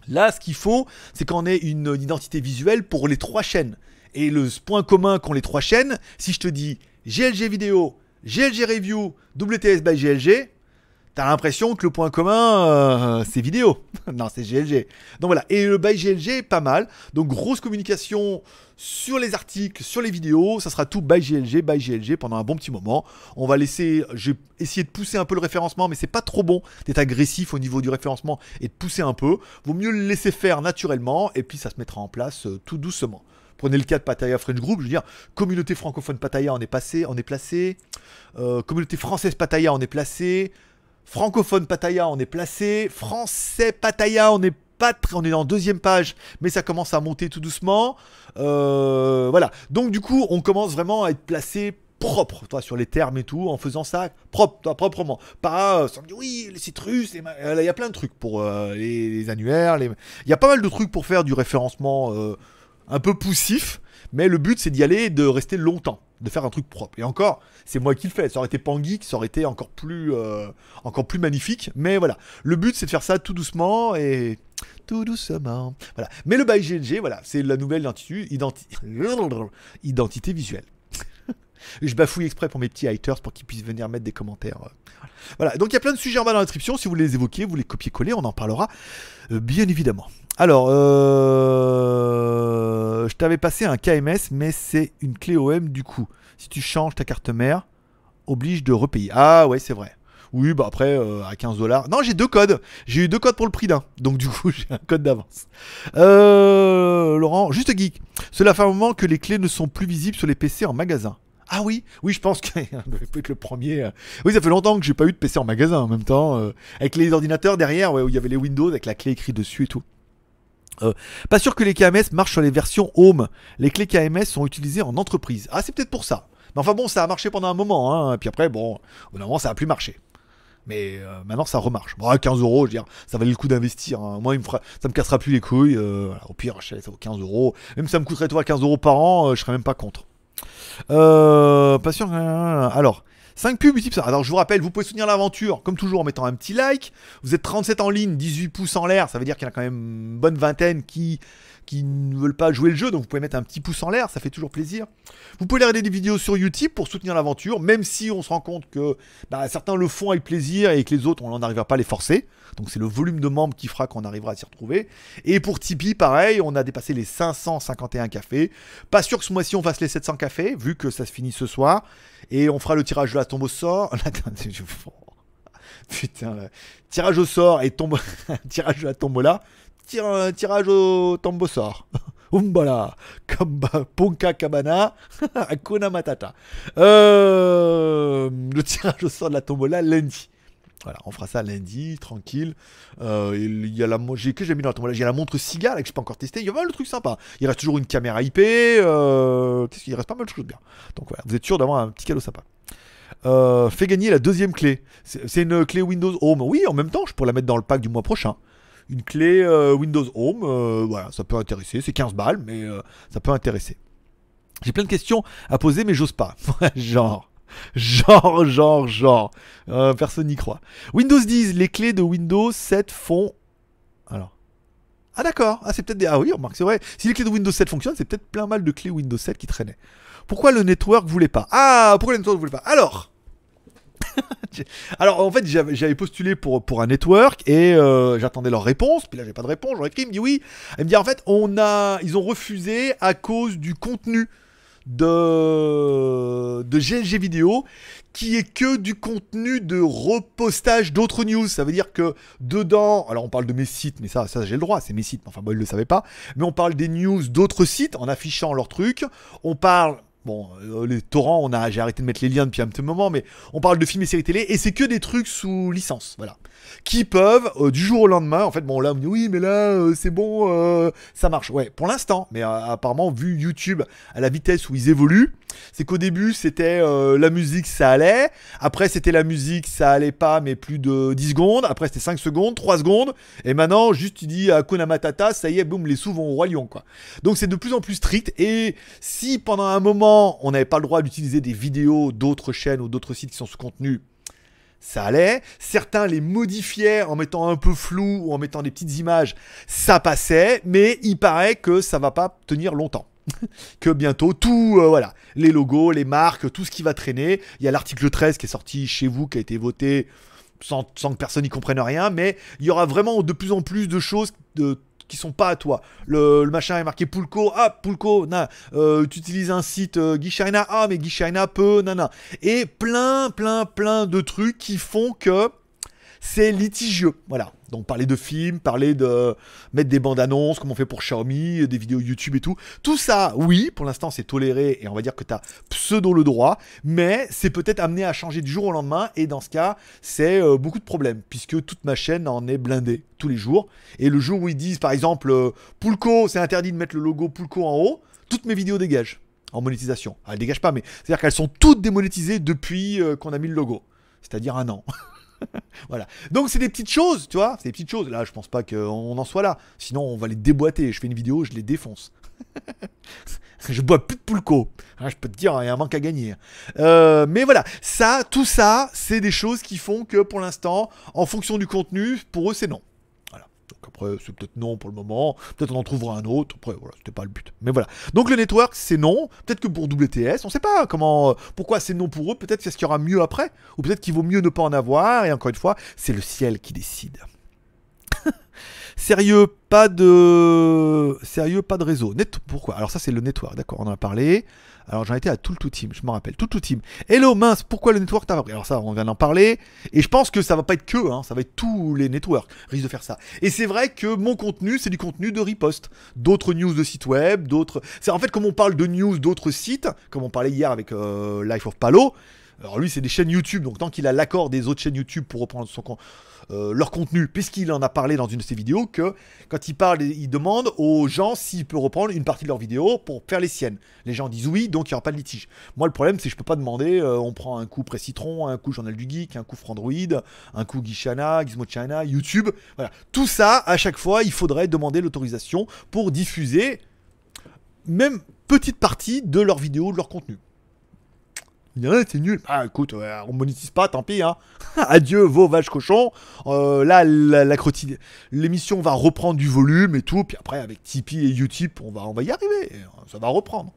[SPEAKER 5] Là, ce qu'il faut, c'est qu'on ait une identité visuelle pour les trois chaînes. Et le point commun qu'ont les trois chaînes, si je te dis GLG vidéo, GLG review, WTS by GLG, t'as l'impression que le point commun, euh, c'est vidéo. non, c'est GLG. Donc voilà, et le by GLG pas mal. Donc grosse communication sur les articles, sur les vidéos, ça sera tout by GLG, by GLG pendant un bon petit moment. On va laisser, j'ai essayé de pousser un peu le référencement, mais c'est pas trop bon d'être agressif au niveau du référencement et de pousser un peu. Vaut mieux le laisser faire naturellement et puis ça se mettra en place euh, tout doucement. Prenez le cas de Pattaya French Group, je veux dire, communauté francophone Pattaya, on est passé, on est placé. Euh, communauté française Pattaya, on est placé. Francophone Pattaya, on est placé. Français Pattaya, on est pas très, on est en deuxième page, mais ça commence à monter tout doucement. Euh, voilà. Donc du coup, on commence vraiment à être placé propre, toi, sur les termes et tout, en faisant ça propre, toi, proprement. Pas euh, sans dire oui, les citrus, les ma- euh, il y a plein de trucs pour les, annuaires, il y a pas mal de trucs pour faire du référencement un peu poussif, mais le but c'est d'y aller de rester longtemps, de faire un truc propre. Et encore, c'est moi qui le fais. Ça aurait été Pangeek, ça aurait été encore plus, euh, encore plus magnifique. Mais voilà, le but c'est de faire ça tout doucement et tout doucement. Voilà. Mais le by GLG, voilà, c'est la nouvelle identité, identi- identité visuelle. Je bafouille exprès pour mes petits haters pour qu'ils puissent venir mettre des commentaires. euh, Voilà, donc il y a plein de sujets en bas dans la description. Si vous les évoquer, vous les copiez-coller, on en parlera euh, bien évidemment. Alors, euh, je t'avais passé un KMS, mais c'est une clé OM du coup. Si tu changes ta carte mère, oblige de repayer. Ah ouais, c'est vrai. Oui, bah après, euh, à 15 dollars. Non, j'ai deux codes. J'ai eu deux codes pour le prix d'un. Donc du coup, j'ai un code d'avance. Euh, Laurent, juste geek. Cela fait un moment que les clés ne sont plus visibles sur les PC en magasin. Ah oui, oui, je pense que peut être le premier. euh. Oui, ça fait longtemps que j'ai pas eu de PC en magasin en même temps. euh, avec les ordinateurs derrière, ouais, où il y avait les Windows avec la clé écrite dessus et tout. Euh, pas sûr que les KMS marchent sur les versions Home. Les clés KMS sont utilisées en entreprise. Ah, c'est peut-être pour ça. Mais enfin bon, ça a marché pendant un moment. Hein, et puis après, bon, au moment, ça a plus marché. Mais euh, maintenant, ça remarche. Bon, à 15 euros, je veux dire, ça valait le coup d'investir. hein. Moi, ça me cassera plus les couilles. euh. Au pire, ça vaut 15 euros. Même si ça me coûterait toi 15 euros par an, je serais même pas contre. Pas sûr. Alors, 5 pubs multiples. Alors, je vous rappelle, vous pouvez soutenir l'aventure, comme toujours, en mettant un petit like. Vous êtes 37 en ligne, 18 pouces en l'air. Ça veut dire qu'il y en a quand même une bonne vingtaine qui, qui ne veulent pas jouer le jeu. Donc, vous pouvez mettre un petit pouce en l'air. Ça fait toujours plaisir. Vous pouvez regarder des vidéos sur YouTube pour soutenir l'aventure, même si on se rend compte que bah, certains le font avec plaisir et que les autres, on n'arrivera pas à les forcer. Donc, c'est le volume de membres qui fera qu'on arrivera à s'y retrouver. Et pour Tipeee, pareil, on a dépassé les 551 cafés. Pas sûr que ce mois-ci on fasse les 700 cafés, vu que ça se finit ce soir. Et on fera le tirage de la tombe au sort. Putain, tirage au sort et tombe... tirage de la tombola. Tira- tirage au sort. Umbala, Kamba, Ponka Cabana, Hakuna Matata. Euh, le tirage au sort de la tombola lundi. Voilà, on fera ça lundi, tranquille. Euh, il y a la, j'ai que j'ai mis dans la tombola, il a la montre Siga là, que j'ai pas encore testé. Il y a pas mal de trucs sympas. Il reste toujours une caméra IP. Euh, qu'il reste pas mal de choses bien. Donc voilà, vous êtes sûr d'avoir un petit cadeau sympa. Euh, fait gagner la deuxième clé. C'est c'est une clé Windows Home. Oui, en même temps, je pourrais la mettre dans le pack du mois prochain. Une clé euh, Windows Home, euh, voilà, ça peut intéresser. C'est 15 balles, mais euh, ça peut intéresser. J'ai plein de questions à poser, mais j'ose pas. genre, genre, genre, genre. Personne n'y croit. Windows 10, les clés de Windows 7 font. Alors. Ah d'accord, ah c'est peut-être des... Ah oui, remarque, c'est vrai. Si les clés de Windows 7 fonctionnent, c'est peut-être plein mal de clés Windows 7 qui traînaient. Pourquoi le network voulait pas? Ah, pourquoi le network voulait pas? Alors Alors en fait j'avais postulé pour, un network et euh, j'attendais leur réponse, puis là j'ai pas de réponse, j'aurais écrit, il me dit oui. Elle me dit en fait ils ont refusé à cause du contenu de, de GLG vidéo qui est que du contenu de repostage d'autres news. Ça veut dire que dedans, alors on parle de mes sites, mais ça, ça j'ai le droit, c'est mes sites, enfin bon, ils le savaient pas. Mais on parle des news d'autres sites en affichant leurs trucs. On parle Bon, euh, les torrents, on a, j'ai arrêté de mettre les liens depuis un petit moment, mais on parle de films et séries télé, et c'est que des trucs sous licence, voilà. Qui peuvent, euh, du jour au lendemain, en fait, bon, là, on dit, oui, mais là, euh, c'est bon, euh, ça marche. Ouais, pour l'instant, mais apparemment, vu YouTube, à la vitesse où ils évoluent, c'est qu'au début, c'était la musique, ça allait. Après, c'était la musique, ça allait pas, mais plus de 10 secondes. Après, c'était 5 secondes, 3 secondes. Et maintenant, juste, tu dis à Matata, ça y est, boum, les sous vont au Roi Lion, quoi. Donc, c'est de plus en plus strict. Et si pendant un moment, on n'avait pas le droit d'utiliser des vidéos d'autres chaînes ou d'autres sites qui sont sous contenu, ça allait. Certains les modifiaient en mettant un peu flou ou en mettant des petites images, ça passait. Mais il paraît que ça va pas tenir longtemps. que bientôt tout, euh, voilà, les logos, les marques, tout ce qui va traîner. Il y a l'article 13 qui est sorti chez vous, qui a été voté sans, sans que personne n'y comprenne rien, mais il y aura vraiment de plus en plus de choses de qui sont pas à toi. Le, machin est marqué Pulco, ah Pulco, na, euh, tu utilises un site euh, Guy China, ah mais Guy China peut, nana. Et plein, plein, plein de trucs qui font que c'est litigieux. Voilà. Donc parler de films, parler de mettre des bandes annonces comme on fait pour Xiaomi, des vidéos YouTube et tout. Tout ça, oui, pour l'instant c'est toléré et on va dire que tu as pseudo le droit, mais c'est peut-être amené à changer du jour au lendemain et dans ce cas, c'est euh, beaucoup de problèmes puisque toute ma chaîne en est blindée tous les jours. Et le jour où ils disent par exemple euh, Pulco, c'est interdit de mettre le logo Pulco en haut, toutes mes vidéos dégagent en monétisation. Elles dégagent pas, mais c'est-à-dire qu'elles sont toutes démonétisées depuis euh, qu'on a mis le logo. C'est-à-dire un an. voilà. Donc c'est des petites choses, tu vois, c'est des petites choses. Là, je pense pas qu'on en soit là. Sinon, on va les déboîter. Je fais une vidéo, je les défonce. je bois plus de Pulco. Hein, je peux te dire, il y a un manque à gagner. Euh, mais voilà, ça, tout ça, c'est des choses qui font que pour l'instant, en fonction du contenu, pour eux, c'est non. Donc après, c'est peut-être non pour le moment. Peut-être on en trouvera un autre. Après, voilà, c'était pas le but. Mais voilà. Donc le network, c'est non. Peut-être que pour WTS, on sait pas comment, pourquoi c'est non pour eux. Peut-être qu'est-ce qu'il y aura mieux après. Ou peut-être qu'il vaut mieux ne pas en avoir. Et encore une fois, c'est le ciel qui décide. Sérieux, pas de. Sérieux, pas de réseau. Net... Pourquoi? Alors, ça, c'est le network, d'accord, on en a parlé. Alors, j'en étais à tout le tout team, je me rappelle. Tout le tout team. Hello, mince, pourquoi le network t'a pris? Alors, ça, on vient d'en parler. Et je pense que ça va pas être que, hein, ça va être tous les networks risquent de faire ça. Et c'est vrai que mon contenu, c'est du contenu de riposte. D'autres news de sites web, d'autres. C'est en fait comme on parle de news d'autres sites, comme on parlait hier avec euh, Life of Palo. Alors lui, c'est des chaînes YouTube, donc tant qu'il a l'accord des autres chaînes YouTube pour reprendre son, euh, leur contenu, puisqu'il en a parlé dans une de ses vidéos, que quand il parle, il demande aux gens s'il peut reprendre une partie de leur vidéo pour faire les siennes. Les gens disent oui, donc il n'y aura pas de litige. Moi, le problème, c'est que je peux pas demander, euh, on prend un coup Pré-Citron, un coup Journal du Geek, un coup Frandroid, un coup Gishana, Gizmo China, YouTube. Voilà. Tout ça, à chaque fois, il faudrait demander l'autorisation pour diffuser même petite partie de leur vidéo, de leur contenu. C'est nul. Ah, écoute, ouais, on monétise pas, tant pis. Hein. Adieu, vos vaches cochons. Euh, là, la, la l'émission va reprendre du volume et tout. Puis après, avec Tipeee et Utip, on va, on va y arriver. Ça va reprendre.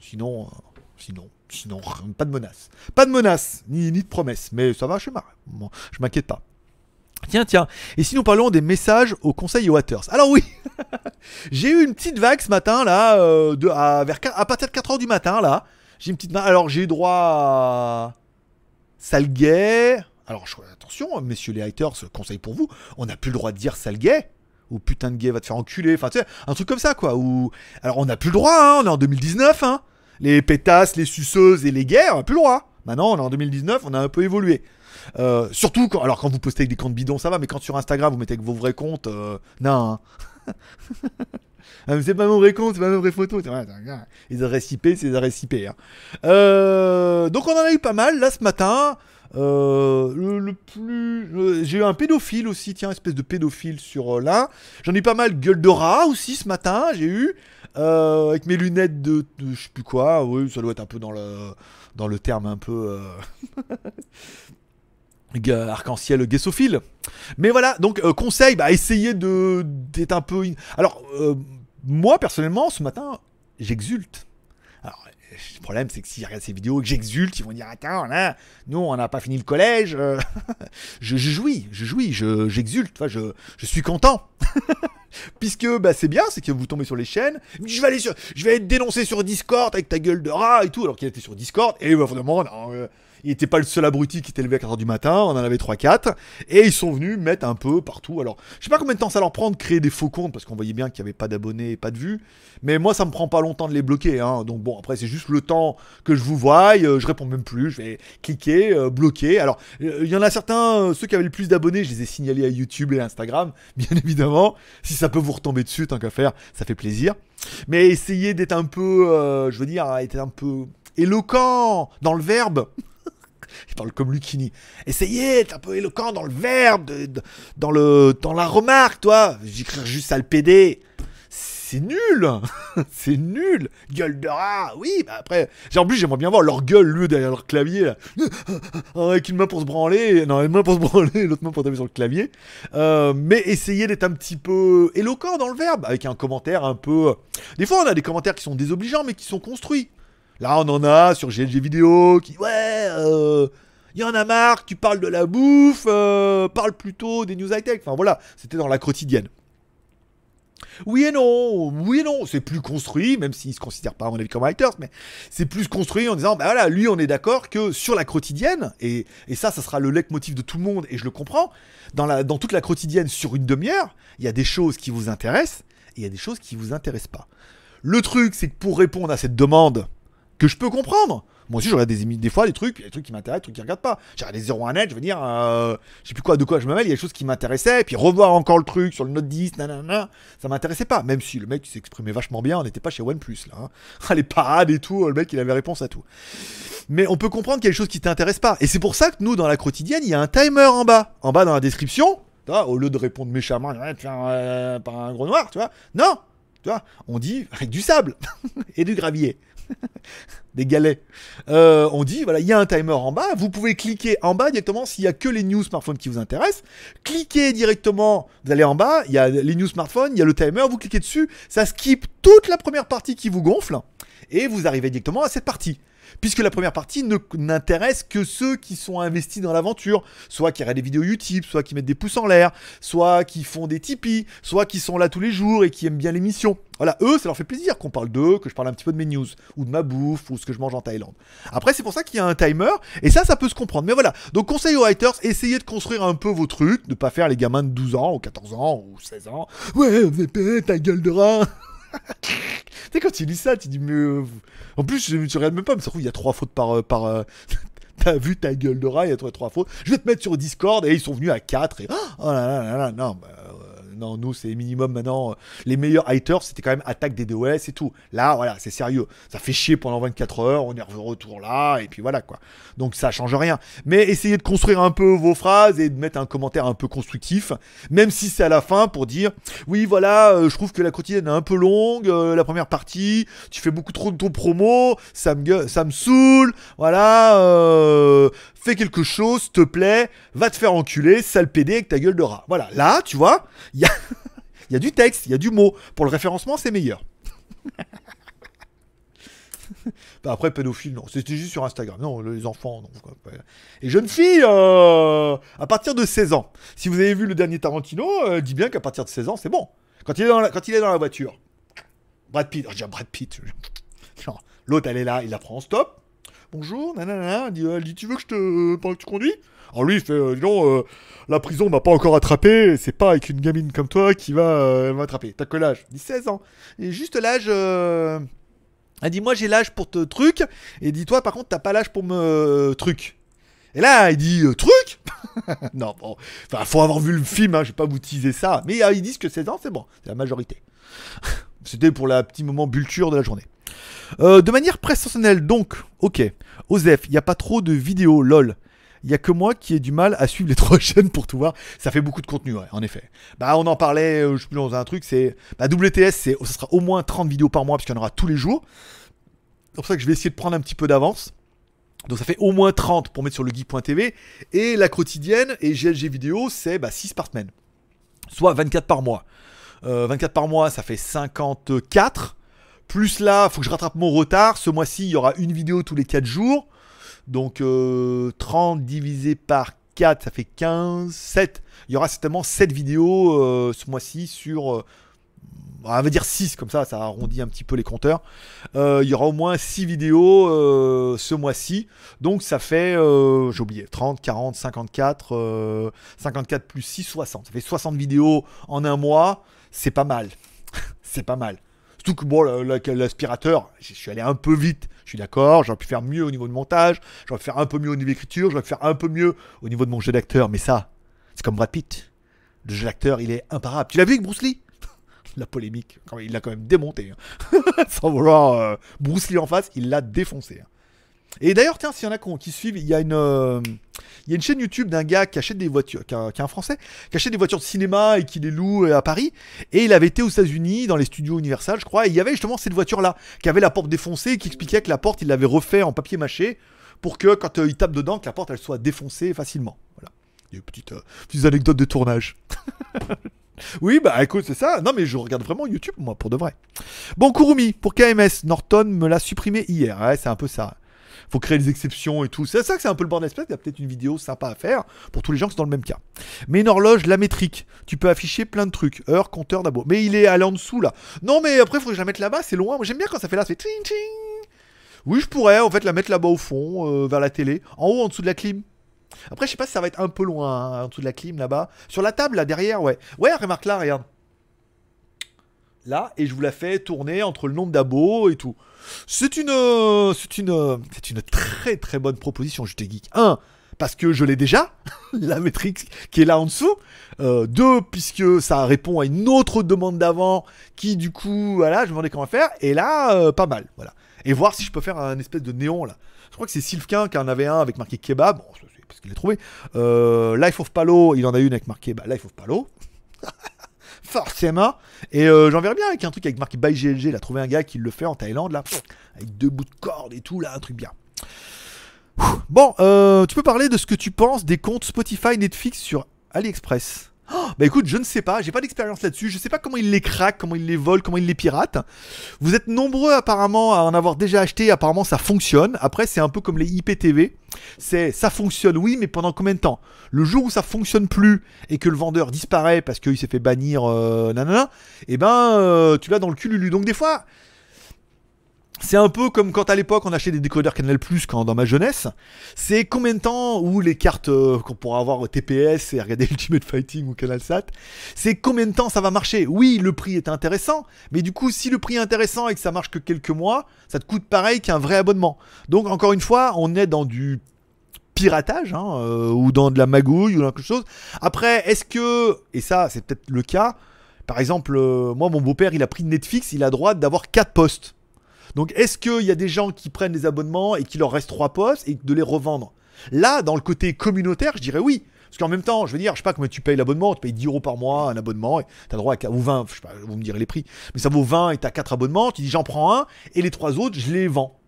[SPEAKER 5] Sinon, euh, sinon, sinon, pas de menace. Pas de menace, ni, ni de promesse. Mais ça va, je. Bon, je m'inquiète pas. Tiens, tiens. Et si nous parlons des messages au conseil Waters? Alors oui, j'ai eu une petite vague ce matin là, euh, de, à, vers, à partir de 4h du matin là. J'ai une petite vague. Alors j'ai eu droit à gay. Alors je- attention, messieurs les haters, conseil pour vous, on n'a plus le droit de dire gay. Ou putain de gay va te faire enculer. Enfin tu sais, un truc comme ça quoi. Ou alors on n'a plus le droit. Hein, on est en 2019. Hein. Les pétasses, les suceuses et les gays, on n'a plus le droit. Maintenant on est en 2019, on a un peu évolué. Euh, surtout quand, alors quand vous postez avec des comptes bidons, ça va, mais quand sur Instagram vous mettez avec vos vrais comptes, euh, non. hein. Ah, c'est pas mon vrai compte, c'est pas ma vraie photo. Les adresses IP, c'est les adresses IP. donc on en a eu pas mal là ce matin. Euh, le, plus, euh, j'ai eu un pédophile aussi, tiens, espèce de pédophile sur euh, là. J'en ai eu pas mal, gueule de rat aussi ce matin. J'ai eu avec mes lunettes de, je sais plus quoi. Oui, ça doit être un peu dans le dans le terme un peu. arc-en-ciel guessophile. Mais voilà, donc conseil, bah, essayez de d'être un peu. Alors, moi personnellement, ce matin, j'exulte. Alors, le problème, c'est que s'ils regardent ces vidéos et que j'exulte, ils vont dire Attends, là, nous, on n'a pas fini le collège. euh. je, je jouis, je jouis, je- j'exulte, enfin, je, je suis content. Puisque bah, c'est bien, c'est que vous tombez sur les chaînes. Je vais aller je vais être dénoncé sur Discord avec ta gueule de rat et tout, alors qu'il était sur Discord. Et bah, vraiment, non, il était pas le seul abruti qui était levé à 4h du matin, on en avait 3-4, et ils sont venus mettre un peu partout. Alors, je sais pas combien de temps ça leur prend de créer des faux comptes, parce qu'on voyait bien qu'il n'y avait pas d'abonnés et pas de vues, mais moi ça me prend pas longtemps de les bloquer, hein. donc bon, après c'est juste le temps que je vous voie, euh, je réponds même plus, je vais cliquer, euh, bloquer. Alors, euh, il y en a certains, ceux qui avaient le plus d'abonnés, je les ai signalés à YouTube et Instagram, bien évidemment. Si ça peut vous retomber dessus, tant qu'à faire, ça fait plaisir. Mais essayez d'être un peu, je veux dire, être un peu éloquent dans le verbe. Je parle comme Lucchini. Essayez d'être un peu éloquent dans le verbe, dans, le, dans la remarque, toi. J'écris juste sale PD. C'est nul C'est nul Gueule de rat Oui, bah après... En plus, j'aimerais bien voir leur gueule, lui, derrière leur clavier, là. Avec une main pour se branler, non, une main pour se branler, l'autre main pour taper sur le clavier. Euh, mais essayez d'être un petit peu éloquent dans le verbe, avec un commentaire un peu... Des fois, on a des commentaires qui sont désobligeants, mais qui sont construits. Là, on en a sur GLG Vidéo, qui... Ouais, euh... Il y en a marre, tu parles de la bouffe, euh, parle plutôt des news high-tech. Enfin voilà, c'était dans la quotidienne. Oui et non, oui et non, c'est plus construit, même s'il se considère pas à mon avis comme writers, mais c'est plus construit en disant, bah voilà, lui on est d'accord que sur la quotidienne, et, et ça, ça sera le leitmotiv de tout le monde, et je le comprends, dans, la, dans toute la quotidienne sur une demi-heure, il y a des choses qui vous intéressent, et il y a des choses qui vous intéressent pas. Le truc, c'est que pour répondre à cette demande, que je peux comprendre, moi aussi, je regarde des, des fois des trucs, des trucs qui m'intéressent, des trucs qui ne regardent pas. J'ai regardé 01net, je veux dire, euh, je sais plus quoi, de quoi je me mêle, il y a des choses qui m'intéressaient, puis revoir encore le truc sur le Note 10, nanana, ça m'intéressait pas. Même si le mec s'exprimait vachement bien, on n'était pas chez OnePlus là. hein. Les parades et tout, le mec il avait réponse à tout. Mais on peut comprendre qu'il y a des choses qui t'intéressent pas. Et c'est pour ça que nous, dans la quotidienne, il y a un timer en bas. En bas dans la description, au lieu de répondre méchamment, euh, par un gros noir, tu vois. Non, tu vois, on dit avec du sable et du gravier. des galets. Euh, on dit, voilà, il y a un timer en bas, vous pouvez cliquer en bas directement s'il y a que les news smartphones qui vous intéressent. Cliquez directement, vous allez en bas, il y a les news smartphones, il y a le timer, vous cliquez dessus, ça skip toute la première partie qui vous gonfle, et vous arrivez directement à cette partie. Puisque la première partie n'intéresse que ceux qui sont investis dans l'aventure, soit qui regardent des vidéos YouTube, soit qui mettent des pouces en l'air, soit qui font des Tipeee, soit qui sont là tous les jours et qui aiment bien l'émission. Voilà, eux, ça leur fait plaisir qu'on parle d'eux, que je parle un petit peu de mes news, ou de ma bouffe, ou ce que je mange en Thaïlande. Après, c'est pour ça qu'il y a un timer, et ça, ça peut se comprendre. Mais voilà, donc conseil aux writers, essayez de construire un peu vos trucs, ne pas faire les gamins de 12 ans, ou 14 ans, ou 16 ans. Ouais, VP, ta gueule de rat sais, quand tu lis ça, tu dis, mais. euh, En plus, je, tu regardes même pas, mais ça trouve, il y a trois fautes par. euh, par euh, T'as vu ta gueule de rat, il y a trois, fautes. Je vais te mettre sur Discord et ils sont venus à 4 et. Oh là là là là, non, bah, non, nous, c'est minimum maintenant. euh, les meilleurs haters, c'était quand même attaque des DOS et tout. Là, voilà, c'est sérieux. Ça fait chier pendant 24 heures, on est de retour là, et puis voilà quoi. Donc ça change rien. Mais essayez de construire un peu vos phrases et de mettre un commentaire un peu constructif, même si c'est à la fin pour dire oui, voilà, euh, je trouve que la quotidienne est un peu longue, euh, la première partie, tu fais beaucoup trop de ton promo, ça me, ça me saoule, voilà, euh, fais quelque chose, s'il te plaît, va te faire enculer, sale PD avec ta gueule de rat. Voilà, là, tu vois, il y a, il y a du texte, il y a du mot. Pour le référencement, c'est meilleur. Bah après, pédophile, non. C'était juste sur Instagram. Non, les enfants, non. quoi. Et jeune fille, euh, à partir de 16 ans. Si vous avez vu le dernier Tarantino, euh, dit bien qu'à partir de 16 ans, c'est bon. Quand il est dans la, quand il est dans la voiture, Brad Pitt, oh, je dis Brad Pitt. L'autre, elle est là, il la prend en stop. Bonjour, nanana. Elle dit, tu veux que je te. pendant que tu conduis? Alors lui, il fait, euh, dis donc, euh, la prison m'a pas encore attrapé. C'est pas avec une gamine comme toi qui va euh, m'attraper. T'as quel âge? Il dit 16 ans. Et juste l'âge. euh, Elle dit, moi j'ai l'âge pour te truc. Et dis-toi, par contre, t'as pas l'âge pour me euh, truc. Et là, il dit euh, truc? Non, bon. Enfin, faut avoir vu le film, hein, je vais pas vous teaser ça. Mais euh, ils disent que 16 ans, c'est bon. C'est la majorité. C'était pour la petit moment bulture de la journée. Euh, de manière personnelle, donc, ok. Osef, il n'y a pas trop de vidéos, lol. Il y a que moi qui ai du mal à suivre les trois chaînes pour tout voir. Ça fait beaucoup de contenu, ouais, en effet. Bah, on en parlait, euh, je sais plus dans un truc, c'est. Bah, WTS, ça sera au moins 30 vidéos par mois, parce qu'il y en aura tous les jours. C'est pour ça que je vais essayer de prendre un petit peu d'avance. Donc ça fait au moins 30 pour mettre sur le geek.tv. Et la quotidienne et GLG vidéo, c'est bah, 6 par semaine. Soit 24 par mois. Euh, 24 par mois, ça fait 54. Plus là, faut que je rattrape mon retard. Ce mois-ci, il y aura une vidéo tous les 4 jours. Donc euh, 30 divisé par 4, ça fait 15, 7. Il y aura certainement 7 vidéos euh, ce mois-ci sur... euh, on va dire 6 comme ça, ça arrondit un petit peu les compteurs. Euh, il y aura au moins 6 vidéos euh, ce mois-ci. Donc ça fait, euh, j'ai oublié, 30, 40, 54, euh, 54 plus 6, 60. Ça fait 60 vidéos en un mois. C'est pas mal. c'est pas mal. Surtout que bon, l'aspirateur, je suis allé un peu vite. Je suis d'accord, j'aurais pu faire mieux au niveau de montage, j'aurais pu faire un peu mieux au niveau d'écriture, j'aurais pu faire un peu mieux au niveau de mon jeu d'acteur. Mais ça, c'est comme Brad Pitt. Le jeu d'acteur, il est imparable. Tu l'as vu avec Bruce Lee? La polémique, il l'a quand même démonté. hein. Sans vouloir euh, Bruce Lee en face, il l'a défoncé. hein. Et d'ailleurs, tiens, s'il y en a qui, suivent, il y a une, euh, il y a une chaîne YouTube d'un gars qui achète des voitures, qui, est un- Français, qui achète des voitures de cinéma et qui les loue euh, à Paris. Et il avait été aux États-Unis, dans les studios Universal, je crois, et il y avait justement cette voiture-là, qui avait la porte défoncée qui expliquait que la porte, il l'avait refait en papier mâché pour que quand euh, il tape dedans, que la porte, elle soit défoncée facilement. Voilà. Il y a petite anecdote de tournage. oui, bah écoute, c'est ça. Non, mais je regarde vraiment YouTube, moi, pour de vrai. Bon, Kurumi, pour KMS, Norton me l'a supprimé hier. Ouais, c'est un peu ça. Faut créer des exceptions et tout. C'est ça que c'est un peu le bordel espèce. Il y a peut-être une vidéo sympa à faire pour tous les gens qui sont dans le même cas. Mais une horloge, la métrique. Tu peux afficher plein de trucs. Heure, compteur d'abo. Mais il est allé en dessous là. Non, mais après, faut que je la mette là-bas. C'est loin. Moi, j'aime bien quand ça fait là. Ça fait ting ting. Oui, je pourrais en fait la mettre là-bas au fond, euh, vers la télé. En haut, en dessous de la clim. Après, je sais pas si ça va être un peu loin, hein, en dessous de la clim là-bas. Sur la table, là, derrière, ouais. Ouais, remarque là, regarde. Là, et je vous la fais tourner entre le nombre d'abos et tout. C'est une, euh, c'est une, euh, c'est une très très bonne proposition, je geek. Un, parce que je l'ai déjà, la Matrix qui est là en dessous. Euh, deux, puisque ça répond à une autre demande d'avant qui, du coup, voilà, je me demandais comment faire. Et là, euh, pas mal, voilà. Et voir si je peux faire un espèce de néon là. Je crois que c'est Sylvain qui en avait un avec marqué kebab. Bon, parce qu'il l'a trouvé. Life of Palo, il en a une avec marqué bah, Life of Palo. Forcément. Et euh, j'en verrais bien avec un truc avec marqué by GLG. Il a trouvé un gars qui le fait en Thaïlande là. Avec deux bouts de corde et tout là, un truc bien. Bon, euh, tu peux parler de ce que tu penses des comptes Spotify, Netflix sur AliExpress Oh, bah écoute, je ne sais pas, j'ai pas d'expérience là-dessus, je sais pas comment ils les craquent, comment ils les volent, comment ils les piratent. Vous êtes nombreux apparemment à en avoir déjà acheté, apparemment ça fonctionne. Après, c'est un peu comme les IPTV. C'est ça fonctionne, oui, mais pendant combien de temps? Le jour où ça fonctionne plus et que le vendeur disparaît parce qu'il s'est fait bannir, euh, nanana, et ben euh, tu l'as dans le cul, Lulu. Donc des fois, c'est un peu comme quand à l'époque on achetait des décodeurs Canal Plus quand dans ma jeunesse. C'est combien de temps où les cartes euh, qu'on pourra avoir au TPS et regarder Ultimate Fighting ou Canal Sat, c'est combien de temps ça va marcher? Oui, le prix est intéressant, mais du coup, si le prix est intéressant et que ça marche que quelques mois, ça te coûte pareil qu'un vrai abonnement. Donc encore une fois, on est dans du piratage hein, euh, ou dans de la magouille ou dans quelque chose. Après, est-ce que et ça c'est peut-être le cas. Par exemple, euh, moi mon beau-père il a pris Netflix, il a droit d'avoir 4 postes. Donc est-ce qu'il y a des gens qui prennent des abonnements et qu'il leur reste 3 postes et de les revendre? Là, dans le côté communautaire, je dirais oui. Parce qu'en même temps, je veux dire, je sais pas comment tu payes l'abonnement, tu payes 10 euros par mois un abonnement, et t'as droit à, ou 20, je sais pas, vous me direz les prix, mais ça vaut 20 et t'as 4 abonnements, tu dis j'en prends un, et les trois autres, je les vends.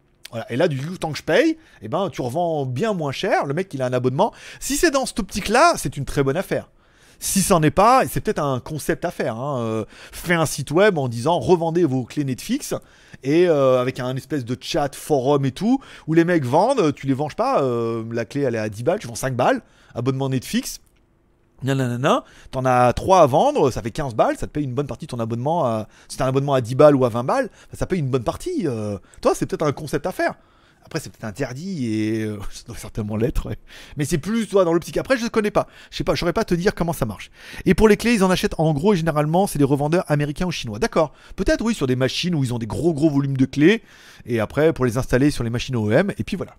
[SPEAKER 5] Et là, du coup, tant que je paye, eh ben, tu revends bien moins cher, le mec il a un abonnement. Si c'est dans cette optique-là, c'est une très bonne affaire. Si c'en est pas, c'est peut-être un concept à faire. Hein. euh, fais un site web en disant revendez vos clés Netflix et euh, avec un espèce de chat forum et tout où les mecs vendent, tu les vends pas, euh, la clé elle est à 10 balles, tu vends 5 balles, abonnement Netflix. Nanana, t'en as 3 à vendre, ça fait 15 balles, ça te paye une bonne partie de ton abonnement. À... Si t'as un abonnement à 10 balles ou à 20 balles, ça paye une bonne partie. euh. Toi, c'est peut-être un concept à faire. Après, c'est peut-être interdit et euh, ça doit certainement l'être. ouais. Mais c'est plus toi dans l'optique. Après, je ne connais pas. Je sais pas, je saurais pas te dire comment ça marche. Et pour les clés, ils en achètent en gros et généralement, c'est des revendeurs américains ou chinois. D'accord. Peut-être oui sur des machines où ils ont des gros gros volumes de clés et après pour les installer sur les machines OEM et puis voilà.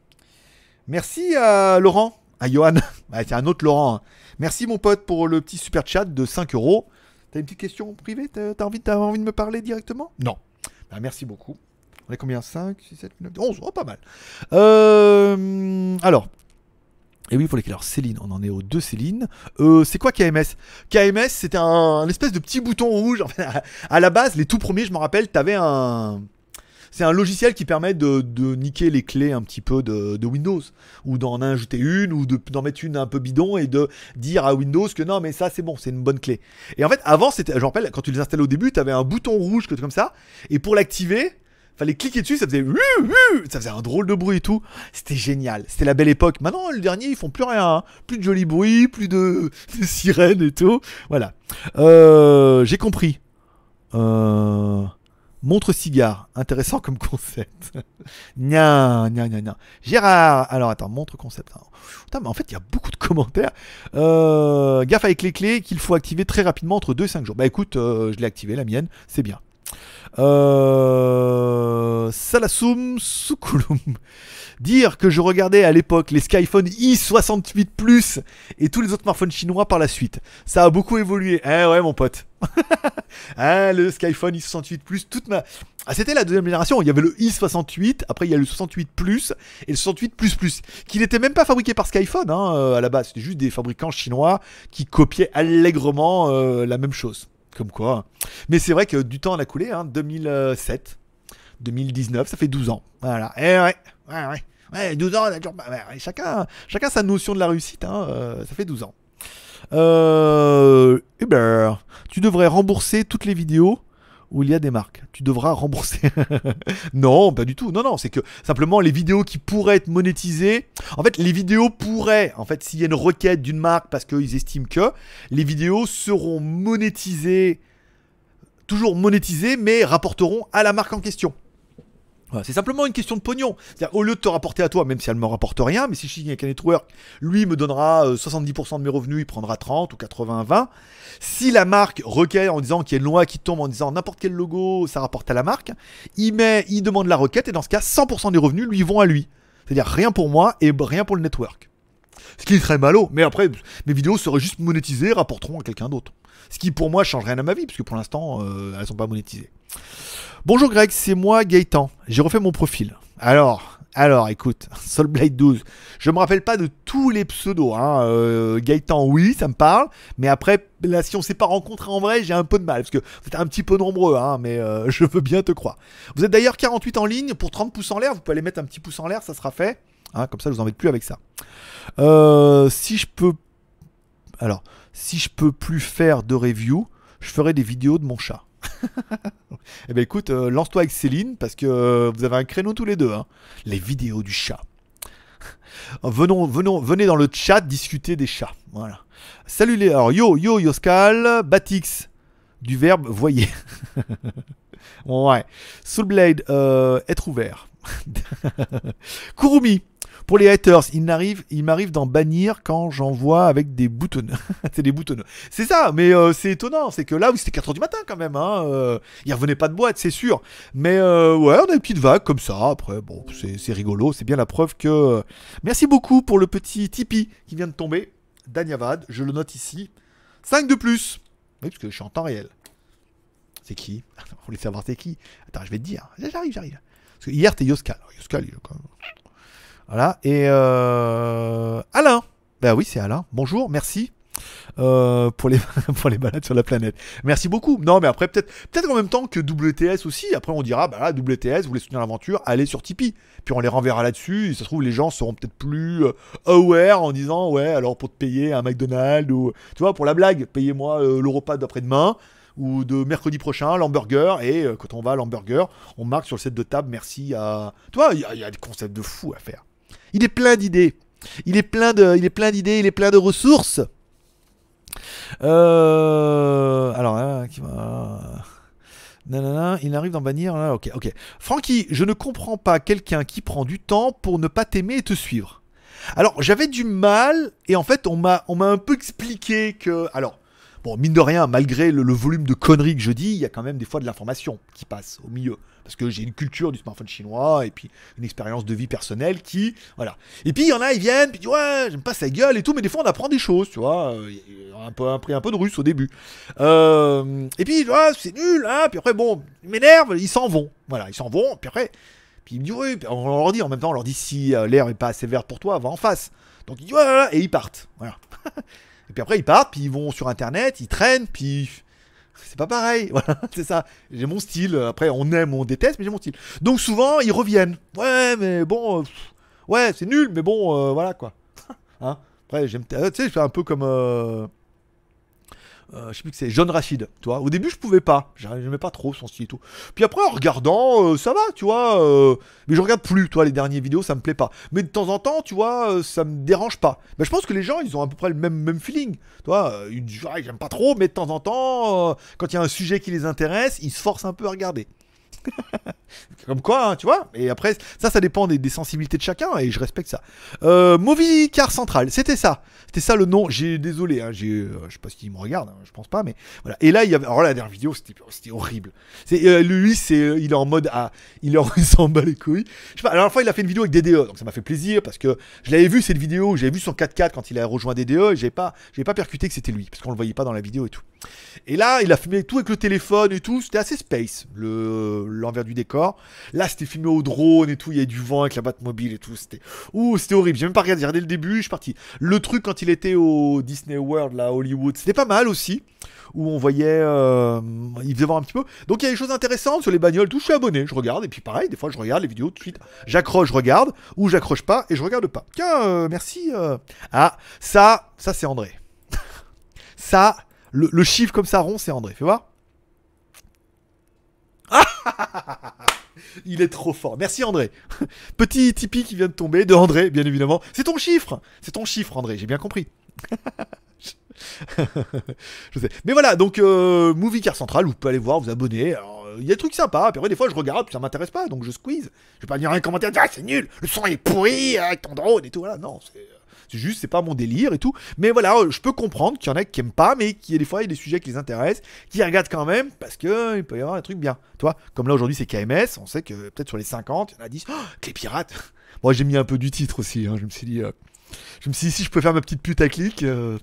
[SPEAKER 5] Merci à Laurent, à Johan. C'est un autre Laurent. hein. Merci mon pote pour le petit super chat de 5 euros. T'as une petite question privée? T'as envie, t'as envie de me parler directement? Non. Bah, merci beaucoup. On est combien? 5, 6, 7, 9, 11 Oh, pas mal. Euh, alors. Et oui, pour les alors Céline, on en est aux deux Céline. Euh, c'est quoi KMS KMS, c'était un, espèce de petit bouton rouge. À, la base, les tout premiers, je me rappelle, t'avais un. C'est un logiciel qui permet de, niquer les clés un petit peu de, Windows, ou d'en ajouter une, ou de- d'en mettre une un peu bidon et de dire à Windows que non, mais ça c'est bon, c'est une bonne clé. Et en fait, avant, c'était, je me rappelle, quand tu les installais au début, tu avais un bouton rouge comme ça, et pour l'activer, fallait cliquer dessus, ça faisait ça faisait un drôle de bruit et tout. C'était génial, c'était la belle époque. Maintenant, le dernier, ils font plus rien, hein. plus de jolis bruits, plus de, sirènes et tout. Voilà. Euh, j'ai compris. Euh, montre cigare, intéressant comme concept. Nya, nya, nya, nya. Gérard, alors attends, montre concept. Putain, mais en fait, il y a beaucoup de commentaires. Euh, gaffe avec les clés qu'il faut activer très rapidement entre 2 et 5 jours. Bah écoute, euh, je l'ai activé, la mienne, c'est bien. Euh, Salasum Sukulum. Dire que je regardais à l'époque les Skyphone i68 Plus et tous les autres smartphones chinois par la suite. Ça a beaucoup évolué. Eh ouais, mon pote. ah, le Skyphone i68 Plus, toute ma. Ah, c'était la deuxième génération. Il y avait le i68, après il y a le 68 Plus et le 68 Plus Plus, qui n'était même pas fabriqué par Skyphone hein, euh, à la base. C'était juste des fabricants chinois qui copiaient allègrement euh, la même chose. Comme quoi. Mais c'est vrai que du temps en a coulé, hein, 2007, 2019, ça fait 12 ans. Voilà. Et ouais, ouais, ouais. Ouais, 12 ans, on a toujours ouais, chacun, chacun sa notion de la réussite, hein, euh, ça fait 12 ans. Euh, Uber, tu devrais rembourser toutes les vidéos où il y a des marques. Tu devras rembourser. non, pas du tout. Non, non, c'est que simplement les vidéos qui pourraient être monétisées. En fait, les vidéos pourraient, en fait, s'il y a une requête d'une marque parce qu'ils estiment que les vidéos seront monétisées, toujours monétisées, mais rapporteront à la marque en question. C'est simplement une question de pognon. C'est-à-dire, au lieu de te rapporter à toi, même si elle me rapporte rien, mais si je suis avec un network, lui me donnera euh, 70% de mes revenus, il prendra 30 ou 80, 20. Si la marque requiert en disant qu'il y a une loi qui tombe en disant n'importe quel logo, ça rapporte à la marque, il met, il demande la requête et dans ce cas, 100% des revenus lui vont à lui. C'est-à-dire rien pour moi et rien pour le network. Ce qui est très malo, mais après, mes vidéos seraient juste monétisées, rapporteront à quelqu'un d'autre. Ce qui pour moi change rien à ma vie, puisque pour l'instant, euh, elles sont pas monétisées. Bonjour Greg, c'est moi Gaëtan. J'ai refait mon profil. Alors, alors, écoute, Soulblade 12. Je me rappelle pas de tous les pseudos. Hein. Euh, Gaëtan, oui, ça me parle. Mais après, si on s'est pas rencontré en vrai, j'ai un peu de mal. Parce que vous êtes un petit peu nombreux, hein, mais euh, je veux bien te croire. Vous êtes d'ailleurs 48 en ligne pour 30 pouces en l'air. Vous pouvez aller mettre un petit pouce en l'air, ça sera fait. Hein, comme ça, je vous embête plus avec ça. Euh, si je peux. Alors, si je peux plus faire de review, je ferai des vidéos de mon chat. eh ben écoute, euh, lance-toi avec Céline parce que euh, vous avez un créneau tous les deux. hein. Les vidéos du chat. Venons, venons, venez dans le chat discuter des chats. Salut les. Alors, yo, yo, Yoskal, Batix, du verbe voyez. ouais. Soulblade, euh, être ouvert. Kurumi, pour les haters, il m'arrive, d'en bannir quand j'en vois avec des boutonneux. c'est des boutonneux. C'est ça, mais euh, c'est étonnant. C'est que là, oui, c'était 4h du matin quand même. Hein, euh, il revenait pas de boîte, c'est sûr. Mais euh, ouais, on a une petite vague comme ça. Après, bon, c'est, rigolo. C'est bien la preuve que. Merci beaucoup pour le petit Tipeee qui vient de tomber. Danyavad, je le note ici. 5 de plus. Oui, parce que je suis en temps réel. C'est qui? Vous voulez savoir c'est qui Attends, je vais te dire. J'arrive, j'arrive. Parce que hier, t'es Yoskal. Yoskal, il est quand même. Voilà. Et euh, Alain. Ben oui, c'est Alain. Bonjour, merci. euh, pour, les, pour les balades sur la planète. Merci beaucoup. Non, mais après, peut-être peut-être en même temps que WTS aussi. Après, on dira, bah là, WTS, vous voulez soutenir l'aventure, allez sur Tipeee. Puis on les renverra là-dessus. Ça se trouve, les gens seront peut-être plus euh, aware en disant, ouais, alors pour te payer un McDonald's ou, tu vois, pour la blague, payez-moi euh, le repas d'après-demain ou de mercredi prochain, l'hamburger. Et euh, quand on va à l'hamburger, on marque sur le set de table, merci à. Tu vois, il y, y a des concepts de fou à faire. Il est plein d'idées. Il est plein de, il est plein d'idées, il est plein de ressources. Euh, alors, hein, il arrive d'en bannir. ok, ok. Francky, je ne comprends pas quelqu'un qui prend du temps pour ne pas t'aimer et te suivre. Alors, j'avais du mal, et en fait, on m'a, on m'a un peu expliqué que. Alors, bon, mine de rien, malgré le volume de conneries que je dis, il y a quand même des fois de l'information qui passe au milieu. Parce que j'ai une culture du smartphone chinois, et puis une expérience de vie personnelle qui. Voilà. Et puis, il y en a, ils viennent, puis ils disent, ouais, j'aime pas sa gueule et tout, mais des fois, on apprend des choses, tu vois. euh, On a un peu appris un peu de russe au début. Euh, et puis, ah, c'est nul, hein. Puis après, bon, ils m'énervent, ils s'en vont. Voilà, ils s'en vont. Puis après, puis ils me disent, oui, on leur dit en même temps, on leur dit si euh, l'air est pas assez vert pour toi, va en face. Donc ils disent, voilà, et ils partent. Voilà. et puis après, ils partent, puis ils vont sur internet, ils traînent, puis. C'est pas pareil, voilà, c'est ça. J'ai mon style. Après, on aime on déteste, mais j'ai mon style. Donc souvent, ils reviennent. Ouais, mais bon, euh, ouais, c'est nul, mais bon, euh, voilà quoi. hein Après, j'aime. euh, Tu sais, je fais un peu comme. Euh, je sais plus que c'est John Rachid, tu. Au début, je pouvais pas, j'aimais pas trop son style et tout. Puis après, en regardant, euh, ça va, tu vois. euh, mais je regarde plus, toi, les dernières vidéos, ça me plaît pas. Mais de temps en temps, tu vois, ça me dérange pas. Ben, je pense que les gens, ils ont à peu près le même, même feeling. Tu ils j'aime pas trop, mais de temps en temps, quand il y a un sujet qui les intéresse, ils se forcent un peu à regarder. Comme quoi, hein, tu vois. Et après, ça, ça dépend des, sensibilités de chacun, et je respecte ça. Euh, Movie Car Central, c'était ça. C'était ça le nom. J'ai désolé, hein, j'ai, euh, je sais pas s'il me regarde, hein, je pense pas, mais voilà. Et là, il y avait, alors la dernière vidéo, c'était, horrible. C'est, euh, lui, c'est, euh, il est en mode, ah, il, en, s'en bat les couilles. Je sais pas. La dernière fois, il a fait une vidéo avec DDE, donc ça m'a fait plaisir parce que je l'avais vu cette vidéo, j'avais vu son 4x4 quand il a rejoint DDE, et j'ai pas, pas percuté que c'était lui parce qu'on le voyait pas dans la vidéo et tout. Et là, il a filmé tout avec le téléphone et tout. C'était assez space, le l'envers du décor. Là, c'était filmé au drone et tout. Il y avait du vent avec la Batmobile et tout. C'était ouh, c'était horrible. J'ai même pas regardé. J'ai regardé le début. Je suis parti. Le truc quand il était au Disney World, là, à Hollywood, c'était pas mal aussi. Où on voyait, euh, il faisait voir un petit peu. Donc il y a des choses intéressantes sur les bagnoles. Tout, je suis abonné. Je regarde et puis pareil, des fois je regarde les vidéos tout de suite. J'accroche, je regarde ou j'accroche pas et je regarde pas. Tiens, euh, merci. euh. Ah, ça, ça c'est André. ça. Le, chiffre comme ça rond, c'est André. Fais voir. Il est trop fort. Merci André. Petit Tipeee qui vient de tomber de André, bien évidemment. C'est ton chiffre. C'est ton chiffre, André. J'ai bien compris. je sais. Mais voilà, donc euh, Movie Car Central, vous pouvez aller voir, vous abonner. Euh, Il y a des trucs sympas. Puis après, des fois, je regarde, puis ça m'intéresse pas, donc je squeeze. Je vais pas venir un commentaire ah, c'est nul, le son est pourri avec ton drone et tout. Voilà, non, c'est. C'est juste, c'est pas mon délire et tout. Mais voilà, euh, je peux comprendre qu'il y en a qui aiment pas, mais a des fois, il y a des sujets qui les intéressent, qui regardent quand même, parce que il peut y avoir un truc bien. Tu vois, comme là aujourd'hui, c'est KMS. On sait que peut-être sur les 50, il y en a 10. Oh, les pirates Moi, j'ai mis un peu du titre aussi. hein. Je me suis dit, euh, je me suis dit, si je peux faire ma petite pute à clic. euh,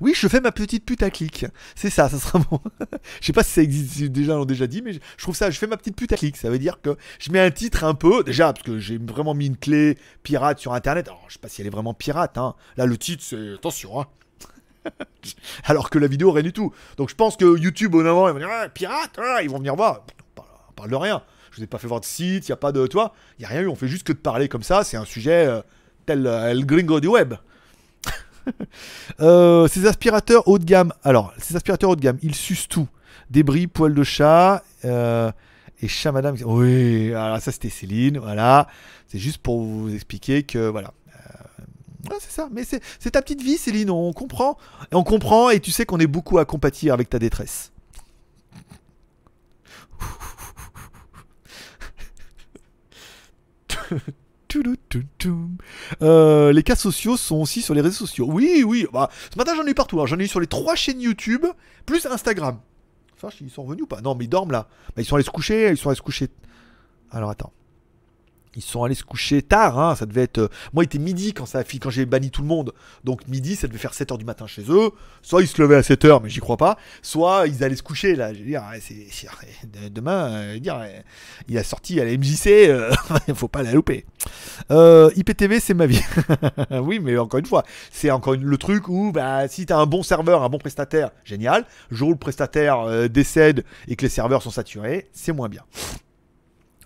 [SPEAKER 5] Oui, je fais ma petite pute à clic. C'est ça, ça sera bon. je sais pas si ça existe si déjà, on l'a déjà dit, mais je trouve ça, je fais ma petite pute à clic. Ça veut dire que je mets un titre un peu, déjà, parce que j'ai vraiment mis une clé pirate sur internet. Alors, je sais pas si elle est vraiment pirate, hein. Là, le titre, c'est attention, hein. Alors que la vidéo, rien du tout. Donc, je pense que YouTube, au avant, ils vont dire, ah, pirate, ah, ils vont venir voir. On parle, de rien. Je vous ai pas fait voir de site, il y a pas de, tu vois, il y a rien eu. On fait juste que de parler comme ça. C'est un sujet euh, tel euh, le gringo du web. Euh, ces aspirateurs haut de gamme. Alors, ces aspirateurs haut de gamme, ils sucent tout. Débris, poils de chat euh, et chat madame. Oui, alors ça c'était Céline. Voilà, c'est juste pour vous expliquer que voilà. Euh, c'est ça. Mais c'est ta petite vie, Céline. On comprend. Et on comprend. Et tu sais qu'on est beaucoup à compatir avec ta détresse. Euh, les cas sociaux sont aussi sur les réseaux sociaux. Oui, oui. Bah, ce matin, j'en ai eu partout. Alors, J'en ai eu sur les trois chaînes YouTube, plus Instagram. Enfin, ils sont revenus ou pas? Non, mais ils dorment là. Bah, ils sont allés se coucher. Ils sont allés se coucher. Alors, attends. Ils sont allés se coucher tard, hein. ça devait être... euh, Moi, il était midi quand, ça quand j'ai banni tout le monde. Donc midi, ça devait faire 7h du matin chez eux. Soit ils se levaient à 7h, mais j'y crois pas. Soit ils allaient se coucher, là. Je veux dire, c'est... c'est- de- Demain, euh, je veux dire, euh, il a sorti à la MJC, euh, il faut pas la louper. Euh, IPTV, c'est ma vie. oui, mais encore une fois, c'est encore le truc où bah, si tu as un bon serveur, un bon prestataire, génial. Le jour où le prestataire euh, décède et que les serveurs sont saturés, c'est moins bien.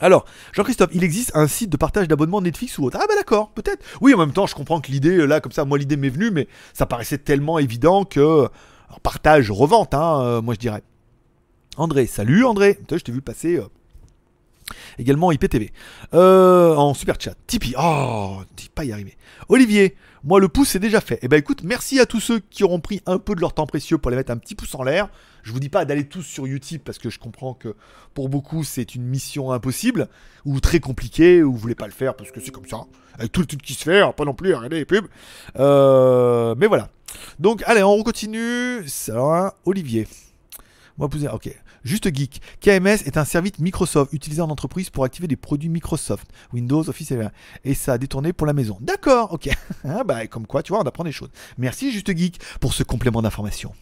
[SPEAKER 5] Alors, Jean-Christophe, il existe un site de partage d'abonnement Netflix ou autre. Ah bah d'accord, peut-être. Oui, en même temps, je comprends que l'idée, là, comme ça, moi l'idée m'est venue, mais ça paraissait tellement évident que... alors, partage, revente, hein, euh, moi je dirais. André, salut André. Toi, je t'ai vu passer... euh, Également IPTV. Euh, en super chat. Tipeee. Oh, pas y arriver. Olivier, moi le pouce c'est déjà fait. Eh ben écoute, merci à tous ceux qui auront pris un peu de leur temps précieux pour les mettre un petit pouce en l'air. Je vous dis pas d'aller tous sur YouTube parce que je comprends que pour beaucoup c'est une mission impossible ou très compliquée ou vous voulez pas le faire parce que c'est comme ça. Avec tout le truc qui se fait, pas non plus regarder les pubs. Euh, mais voilà. Donc allez, on continue. Alors, hein, Olivier. Moi, pousser. Ok. Juste geek. KMS est un service Microsoft utilisé en entreprise pour activer des produits Microsoft, Windows, Office et ça a détourné pour la maison. D'accord, ok. Ah bah, comme quoi, tu vois, on apprend des choses. Merci Juste Geek pour ce complément d'information.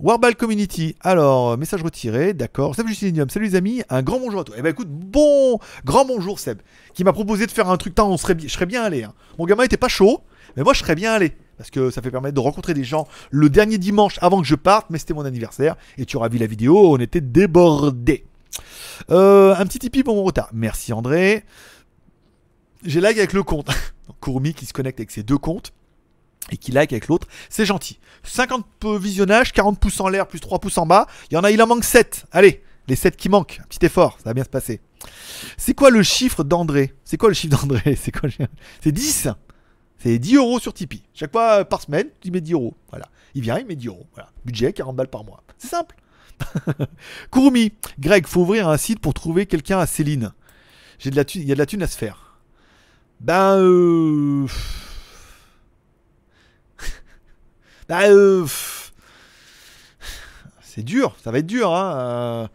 [SPEAKER 5] Warball Community, alors, message retiré, d'accord. Seb Justinium, salut les amis, un grand bonjour à toi. Eh ben écoute, bon, grand bonjour Seb, qui m'a proposé de faire un truc, Tain, on serait, je serais bien allé. hein. Mon gamin était pas chaud, mais moi je serais bien allé. Parce que ça fait permettre de rencontrer des gens le dernier dimanche avant que je parte, mais c'était mon anniversaire, et tu auras vu la vidéo, on était débordés. Euh, un petit tipi pour mon retard. Merci André. J'ai lag avec le compte. Kurumi qui se connecte avec ses deux comptes. et qui like avec l'autre, c'est gentil. 50 peu visionnages, 40 pouces en l'air plus 3 pouces en bas. Il y en a, il en manque 7. Allez, les 7 qui manquent. Un petit effort, ça va bien se passer. C'est quoi le chiffre d'André? C'est quoi le chiffre d'André? C'est quoi C'est 10. C'est 10 euros sur Tipeee. Chaque fois euh, par semaine, tu mets 10 euros. Voilà. Il vient, il met 10 euros. Voilà. Budget 40 balles par mois. C'est simple. Kurumi, Greg, faut ouvrir un site pour trouver quelqu'un à Céline. J'ai de la il y a de la thune à se faire. Ben euh... ben euh... C'est dur, ça va être dur hein. euh.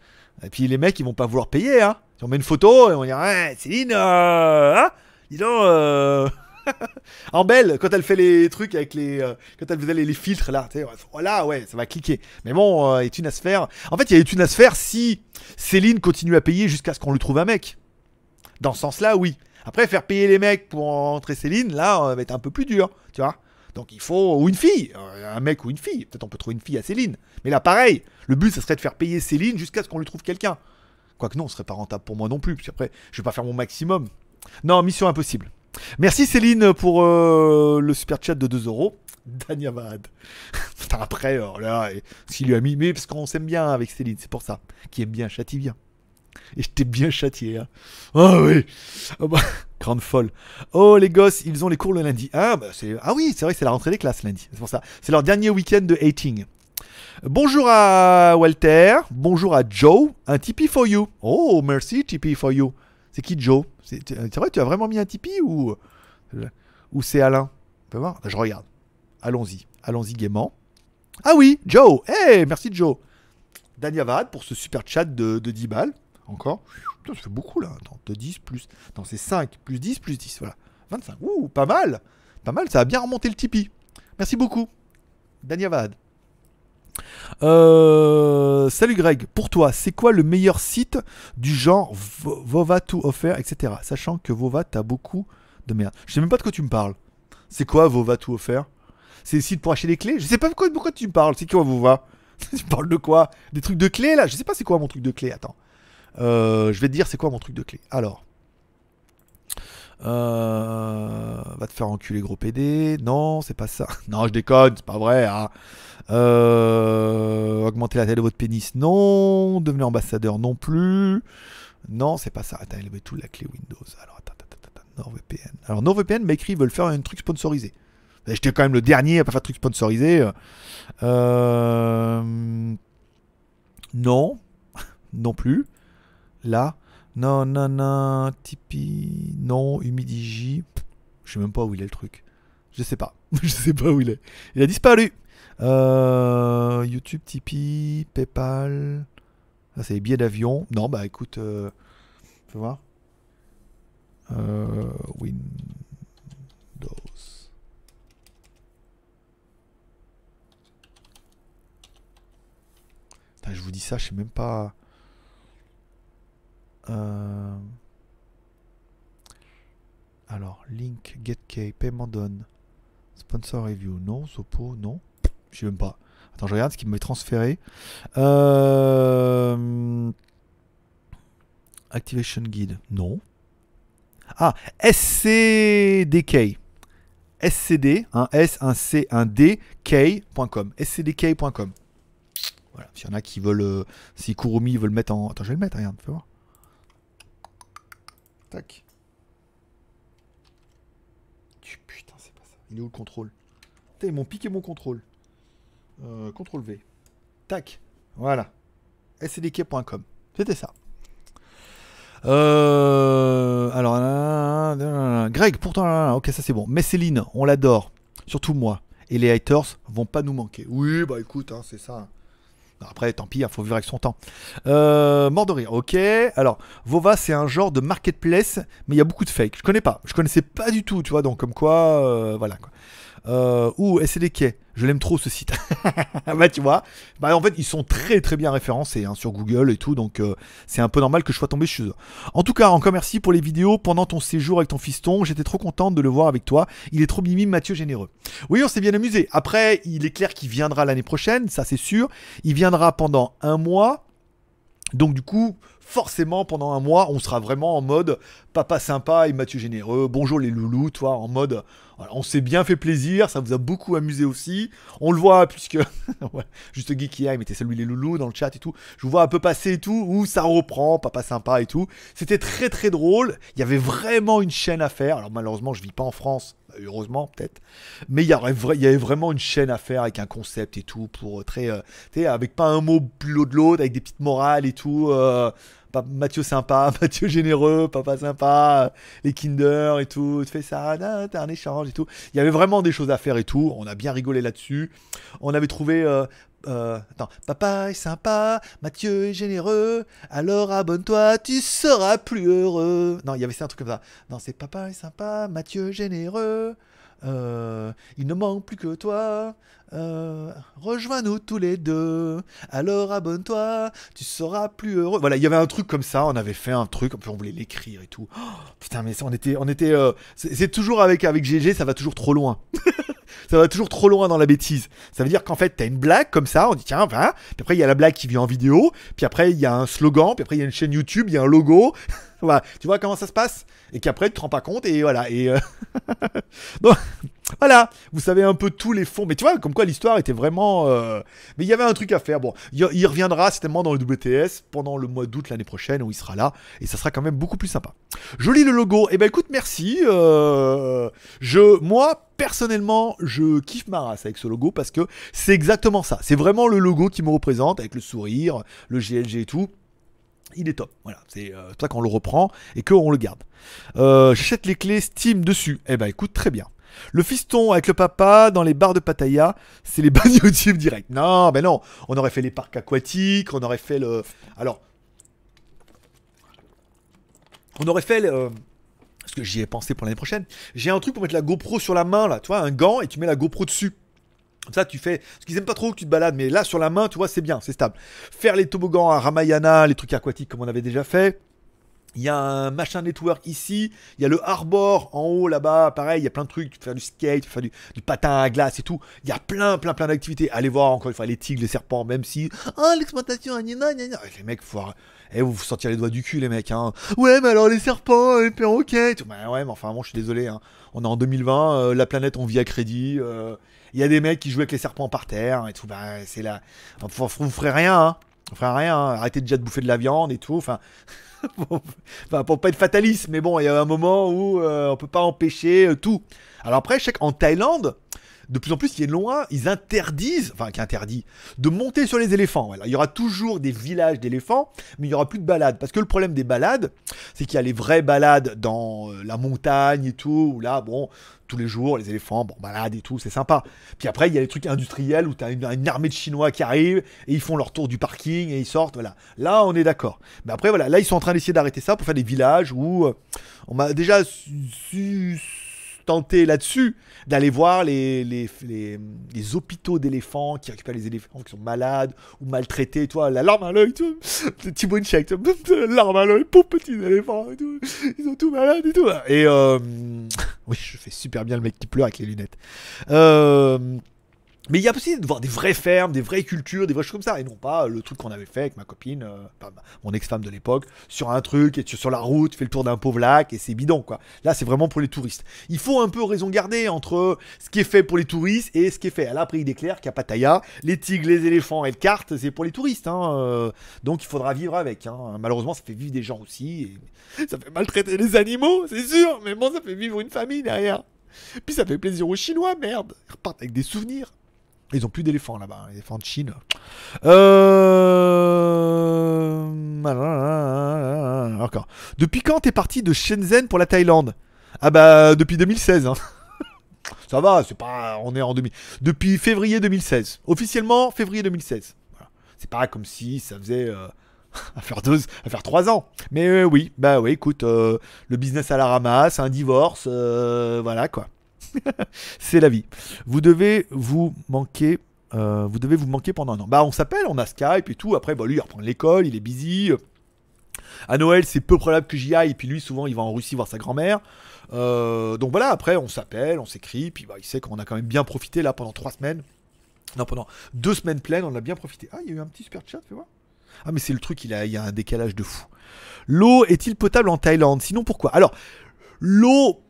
[SPEAKER 5] Et puis les mecs ils vont pas vouloir payer hein. Si on met une photo, ils vont dire ouais, Céline euh... hein Dis donc. En belle, quand elle fait les trucs avec les. euh, quand elle faisait les, les filtres là, tu sais, voilà, ouais, ça va cliquer. Mais bon, euh, une à se faire. En fait, il y a une à se faire si Céline continue à payer jusqu'à ce qu'on lui trouve un mec. Dans ce sens-là, oui. Après, faire payer les mecs pour entrer Céline, là, euh, va être un peu plus dur, tu vois. Donc il faut. Ou une fille, euh, un mec ou une fille. Peut-être on peut trouver une fille à Céline. Mais là, pareil, le but, ça serait de faire payer Céline jusqu'à ce qu'on lui trouve quelqu'un. Quoique non, ce serait pas rentable pour moi non plus, parce qu'après, je vais pas faire mon maximum. Non, mission impossible. Merci Céline pour euh, le super chat de 2 euros. Danyavad. Après, alors là, qu'il lui a mis, mais parce qu'on s'aime bien avec Céline, c'est pour ça. Qui aime bien, châtie bien. Et je t'ai bien châtié, hein. Ah oui. Bah, grande folle. Oh, les gosses, ils ont les cours le lundi. Ah, bah, ah oui, c'est vrai c'est la rentrée des classes lundi. C'est pour ça. C'est leur dernier week-end de hating. Bonjour à Walter. Bonjour à Joe. Un Tipeee for you. Oh, merci Tipeee for you. C'est qui Joe? C'est vrai, tu as vraiment mis un Tipeee ou, ou c'est Alain? On voir Je regarde. Allons-y. Allons-y gaiement. Ah oui, Joe. Eh, merci Joe. Danyavad pour ce super chat de, de 10 balles. Encore. Putain, ça fait beaucoup là. De 10 plus. Non, c'est 5 plus 10 plus 10. Voilà. 25. Ouh, pas mal. Pas mal. Ça a bien remonté le Tipeee. Merci beaucoup. Danyavad. Euh, salut Greg, pour toi, c'est quoi le meilleur site du genre Vo- Vova to offer, etc. Sachant que Vova, t'as beaucoup de merde. Je sais même pas de quoi tu me parles. C'est quoi Vova to offer? C'est le site pour acheter des clés? Je sais pas de quoi, de quoi tu me parles. C'est quoi Vova? Tu parles de quoi? Des trucs de clés là? Je sais pas c'est quoi mon truc de clé. Attends. Euh, je vais te dire c'est quoi mon truc de clé. Alors. Euh, va te faire enculer gros PD. Non, c'est pas ça. Non, je déconne, c'est pas vrai. hein. Euh, augmenter la taille de votre pénis, non. Devenir ambassadeur, non plus. Non, c'est pas ça. Attends, il tout la clé Windows. Alors, attends, attends, attends. NordVPN. Alors, NordVPN m'a écrit, ils veulent faire un truc sponsorisé. J'étais quand même le dernier à pas faire de truc sponsorisé. Euh... Non. non plus. Là. Non, non, non. Tipeee. Non. Humidigi. Je sais même pas où il est le truc. Je sais pas. Je sais pas où il est. Il a disparu. Euh, YouTube, Tipeee, PayPal. Ça, c'est les billets d'avion. Non, bah écoute. Euh, fais voir. Euh, Windows. Putain, je vous dis ça, je sais même pas. Euh, Alors, link, GetKey, paiement done. Sponsor review, non. Sopo, non. Je sais même pas. Attends, je regarde ce qui m'est transféré. Euh... Activation Guide, non. Ah, SCDK. SCD, un S, un C, un D, K.com. SCDK.com. Voilà, s'il y en a qui veulent. euh, si Kurumi veut le mettre en. Attends, je vais le mettre, regarde, fais voir. Tac. Putain, c'est pas ça. Il est où le contrôle Putain, ils m'ont piqué mon contrôle. Euh, contrôle V. Tac. Voilà. scdk.com. C'était ça. Euh, alors, euh, euh, Greg, pourtant, ok, ça c'est bon. Mais Céline, on l'adore. Surtout moi. Et les haters vont pas nous manquer. Oui, bah écoute, hein, c'est ça. Après, tant pis, il faut vivre avec son temps. Euh, mort de rire, ok. Alors, Vova, c'est un genre de marketplace, mais il y a beaucoup de fake. Je connais pas. Je connaissais pas du tout, tu vois. Donc, comme quoi, euh, voilà. Euh, ouh, SDK. Je l'aime trop ce site. bah, tu vois. Bah, en fait, ils sont très très bien référencés hein, sur Google et tout. Donc, euh, c'est un peu normal que je sois tombé chez eux. En tout cas, encore merci pour les vidéos pendant ton séjour avec ton fiston. J'étais trop contente de le voir avec toi. Il est trop mimi, Mathieu Généreux. Oui, on s'est bien amusé. Après, il est clair qu'il viendra l'année prochaine, ça c'est sûr. Il viendra pendant un mois. Donc du coup, forcément, pendant un mois, on sera vraiment en mode papa sympa et Mathieu généreux. Bonjour les loulous, toi, en mode on s'est bien fait plaisir, ça vous a beaucoup amusé aussi. On le voit puisque juste Geeky il mettait celui les loulous dans le chat et tout. Je vous vois un peu passer et tout où ça reprend, papa sympa et tout. C'était très très drôle. Il y avait vraiment une chaîne à faire. Alors malheureusement, je vis pas en France. Heureusement, peut-être. Mais il y, avait vraiment une chaîne à faire avec un concept et tout, pour euh, très. euh, avec pas un mot plus haut de l'autre, avec des petites morales et tout. euh, Mathieu sympa, Mathieu généreux, papa sympa, les Kinder et tout, tu fais ça, t'as un échange et tout. Il y avait vraiment des choses à faire et tout. On a bien rigolé là-dessus. On avait trouvé. Euh, attends, papa est sympa, Mathieu est généreux, alors abonne-toi, tu seras plus heureux. Non, il y avait ça un truc comme ça. Non, c'est papa est sympa, Mathieu généreux, euh, il ne manque plus que toi. euh, Rejoins-nous tous les deux. Alors abonne-toi, tu seras plus heureux. Voilà, il y avait un truc comme ça. On avait fait un truc, on voulait l'écrire et tout. Oh, putain, mais ça, on était, on était. euh, c'est toujours avec avec GG, ça va toujours trop loin. ça va toujours trop loin dans la bêtise. Ça veut dire qu'en fait, t'as une blague comme ça, on dit tiens, va. Puis après, il y a la blague qui vient en vidéo. Puis après, il y a un slogan. Puis après, il y a une chaîne YouTube, il y a un logo. voilà, tu vois comment ça se passe? Et qu'après, tu te rends pas compte et voilà. Et euh, donc, voilà, vous savez un peu tous les fonds. Mais tu vois, comme quoi l'histoire était vraiment. euh, Mais il y avait un truc à faire. Bon, il reviendra certainement dans le WTS pendant le mois d'août l'année prochaine où il sera là. Et ça sera quand même beaucoup plus sympa. Joli le logo. Eh ben écoute, merci. euh, Je, moi, personnellement, je kiffe ma race avec ce logo parce que c'est exactement ça. C'est vraiment le logo qui me représente avec le sourire, le GLG et tout. Il est top. Voilà, c'est euh, pour ça qu'on le reprend et qu'on le garde. Euh, J'achète les clés Steam dessus. Eh ben écoute, très bien. Le fiston avec le papa dans les bars de Pattaya, c'est les YouTube direct. Non, ben non, on aurait fait les parcs aquatiques, on aurait fait le. Alors, on aurait fait le. Parce que j'y ai pensé pour l'année prochaine. J'ai un truc pour mettre la GoPro sur la main là, tu vois, un gant et tu mets la GoPro dessus. Comme ça, tu fais. Parce qu'ils aiment pas trop que tu te balades, mais là, sur la main, tu vois, c'est bien, c'est stable. Faire les toboggans à Ramayana, les trucs aquatiques comme on avait déjà fait. Il y a un machin network ici. Il y a le harbor en haut là-bas. Pareil, il y a plein de trucs. Tu peux faire du skate, tu peux faire du, patin à glace et tout. Il y a plein, plein, plein d'activités. Allez voir encore une fois les tigres, les serpents, même si. Oh, l'exploitation, gna. Les mecs, faut. Eh, vous vous sortir les doigts du cul, les mecs. Hein. Ouais, mais alors les serpents, les perroquets. Bah ouais, mais enfin, bon, je suis désolé. Hein. On est en 2020. euh, la planète, on vit à crédit. euh, Il y a des mecs qui jouent avec les serpents par terre et tout. Bah, c'est là. Enfin, vous ferez rien, hein. Vous ferez rien. hein. Arrêtez déjà de bouffer de la viande et tout. Enfin. enfin, pour pas être fataliste, mais bon, il y a un moment où euh, on peut pas empêcher euh, tout. Alors après, je sais qu'en Thaïlande, de plus en plus, il y a une loi, ils interdisent, enfin qui interdit, de monter sur les éléphants. Il y aura toujours des villages d'éléphants, mais il y aura plus de balades. Parce que le problème des balades, c'est qu'il y a les vraies balades dans euh, la montagne et tout, où là, bon, tous les jours, les éléphants, bon, balade et tout, c'est sympa. Puis après, il y a les trucs industriels où tu as une, armée de Chinois qui arrivent et ils font leur tour du parking et ils sortent. Voilà. Là, on est d'accord. Mais après, voilà, là, ils sont en train d'essayer d'arrêter ça pour faire des villages où euh, on m'a déjà su- tenté là-dessus d'aller voir les, les, les, hôpitaux d'éléphants qui récupèrent les éléphants qui sont malades ou maltraités, toi, la larme à l'œil, vois, Thibaut Inchek, la larme à l'œil, pauvres petits éléphants et tout, ils sont tout malades et tout. Et euh, oui, je fais super bien le mec qui pleure avec les lunettes. Euh, mais il y a aussi de voir des vraies fermes, des vraies cultures, des vraies choses comme ça, et non pas le truc qu'on avait fait avec ma copine, euh, mon ex-femme de l'époque, sur un truc, et sur la route, tu le tour d'un pauvre lac, et c'est bidon, quoi. Là, c'est vraiment pour les touristes. Il faut un peu raison garder entre ce qui est fait pour les touristes et ce qui est fait. Là, après, il déclare qu'à Pattaya, les tigres, les éléphants et le kart, c'est pour les touristes, hein, euh, donc il faudra vivre avec. hein. Malheureusement, ça fait vivre des gens aussi, et ça fait maltraiter les animaux, c'est sûr, mais bon, ça fait vivre une famille derrière. Puis ça fait plaisir aux Chinois, merde. Ils repartent avec des souvenirs. Ils ont plus d'éléphants là-bas, les éléphants de Chine. Euh... Encore. Depuis quand t'es parti de Shenzhen pour la Thaïlande? Ah bah depuis 2016. Hein. Ça va, c'est pas. On est en 2000. Depuis février 2016. Officiellement février 2016. Voilà. C'est pas comme si ça faisait. euh, à faire deux, à faire trois ans. Mais euh, oui, bah oui, écoute, euh, le business à la ramasse, un divorce, voilà quoi. c'est la vie. Vous devez vous manquer. euh, vous devez vous manquer pendant un an. Bah, on s'appelle, on a Skype et tout. Après, bah, lui, il reprend l'école, il est busy. À Noël, c'est peu probable que j'y aille. Et puis lui, souvent, il va en Russie voir sa grand-mère. Euh, donc voilà, après, on s'appelle, on s'écrit. Puis bah, il sait qu'on a quand même bien profité là pendant trois semaines. Non, pendant deux semaines pleines, on a bien profité. Ah, il y a eu un petit super chat, fais voir. Ah mais c'est le truc, il, a, il y a un décalage de fou. L'eau est-il potable en Thaïlande? Sinon pourquoi? Alors, l'eau...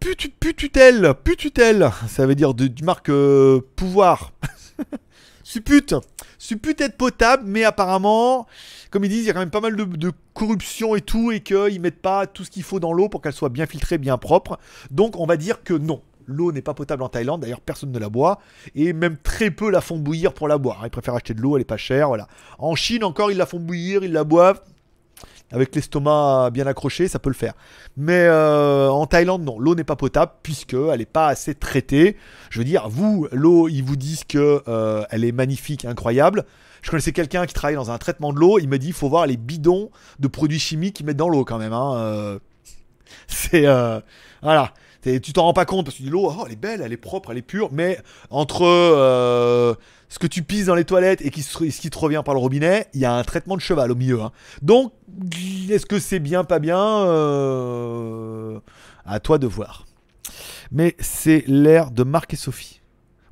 [SPEAKER 5] Put- Pututelle, pututelle, ça veut dire du marque euh, pouvoir. Suppute, suppute être potable, mais apparemment, comme ils disent, il y a quand même pas mal de, de corruption et tout, et qu'ils mettent pas tout ce qu'il faut dans l'eau pour qu'elle soit bien filtrée, bien propre. Donc on va dire que non. L'eau n'est pas potable en Thaïlande, d'ailleurs personne ne la boit, et même très peu la font bouillir pour la boire. Ils préfèrent acheter de l'eau, elle est pas chère, voilà. En Chine encore, ils la font bouillir, ils la boivent. Avec l'estomac bien accroché, ça peut le faire. Mais euh, en Thaïlande, non, l'eau n'est pas potable puisqu'elle n'est pas assez traitée. Je veux dire, vous, l'eau, ils vous disent que euh, elle est magnifique, incroyable. Je connaissais quelqu'un qui travaille dans un traitement de l'eau. Il me dit, il faut voir les bidons de produits chimiques qu'ils mettent dans l'eau quand même. hein, euh. C'est voilà. Tu t'en rends pas compte parce que l'eau, oh, elle est belle, elle est propre, elle est pure, mais entre ce que tu pisses dans les toilettes et qui ce qui te revient par le robinet, il y a un traitement de cheval au milieu. hein. Donc, est-ce que c'est bien, pas bien Euh, À toi de voir. Mais c'est l'air de Marc et Sophie.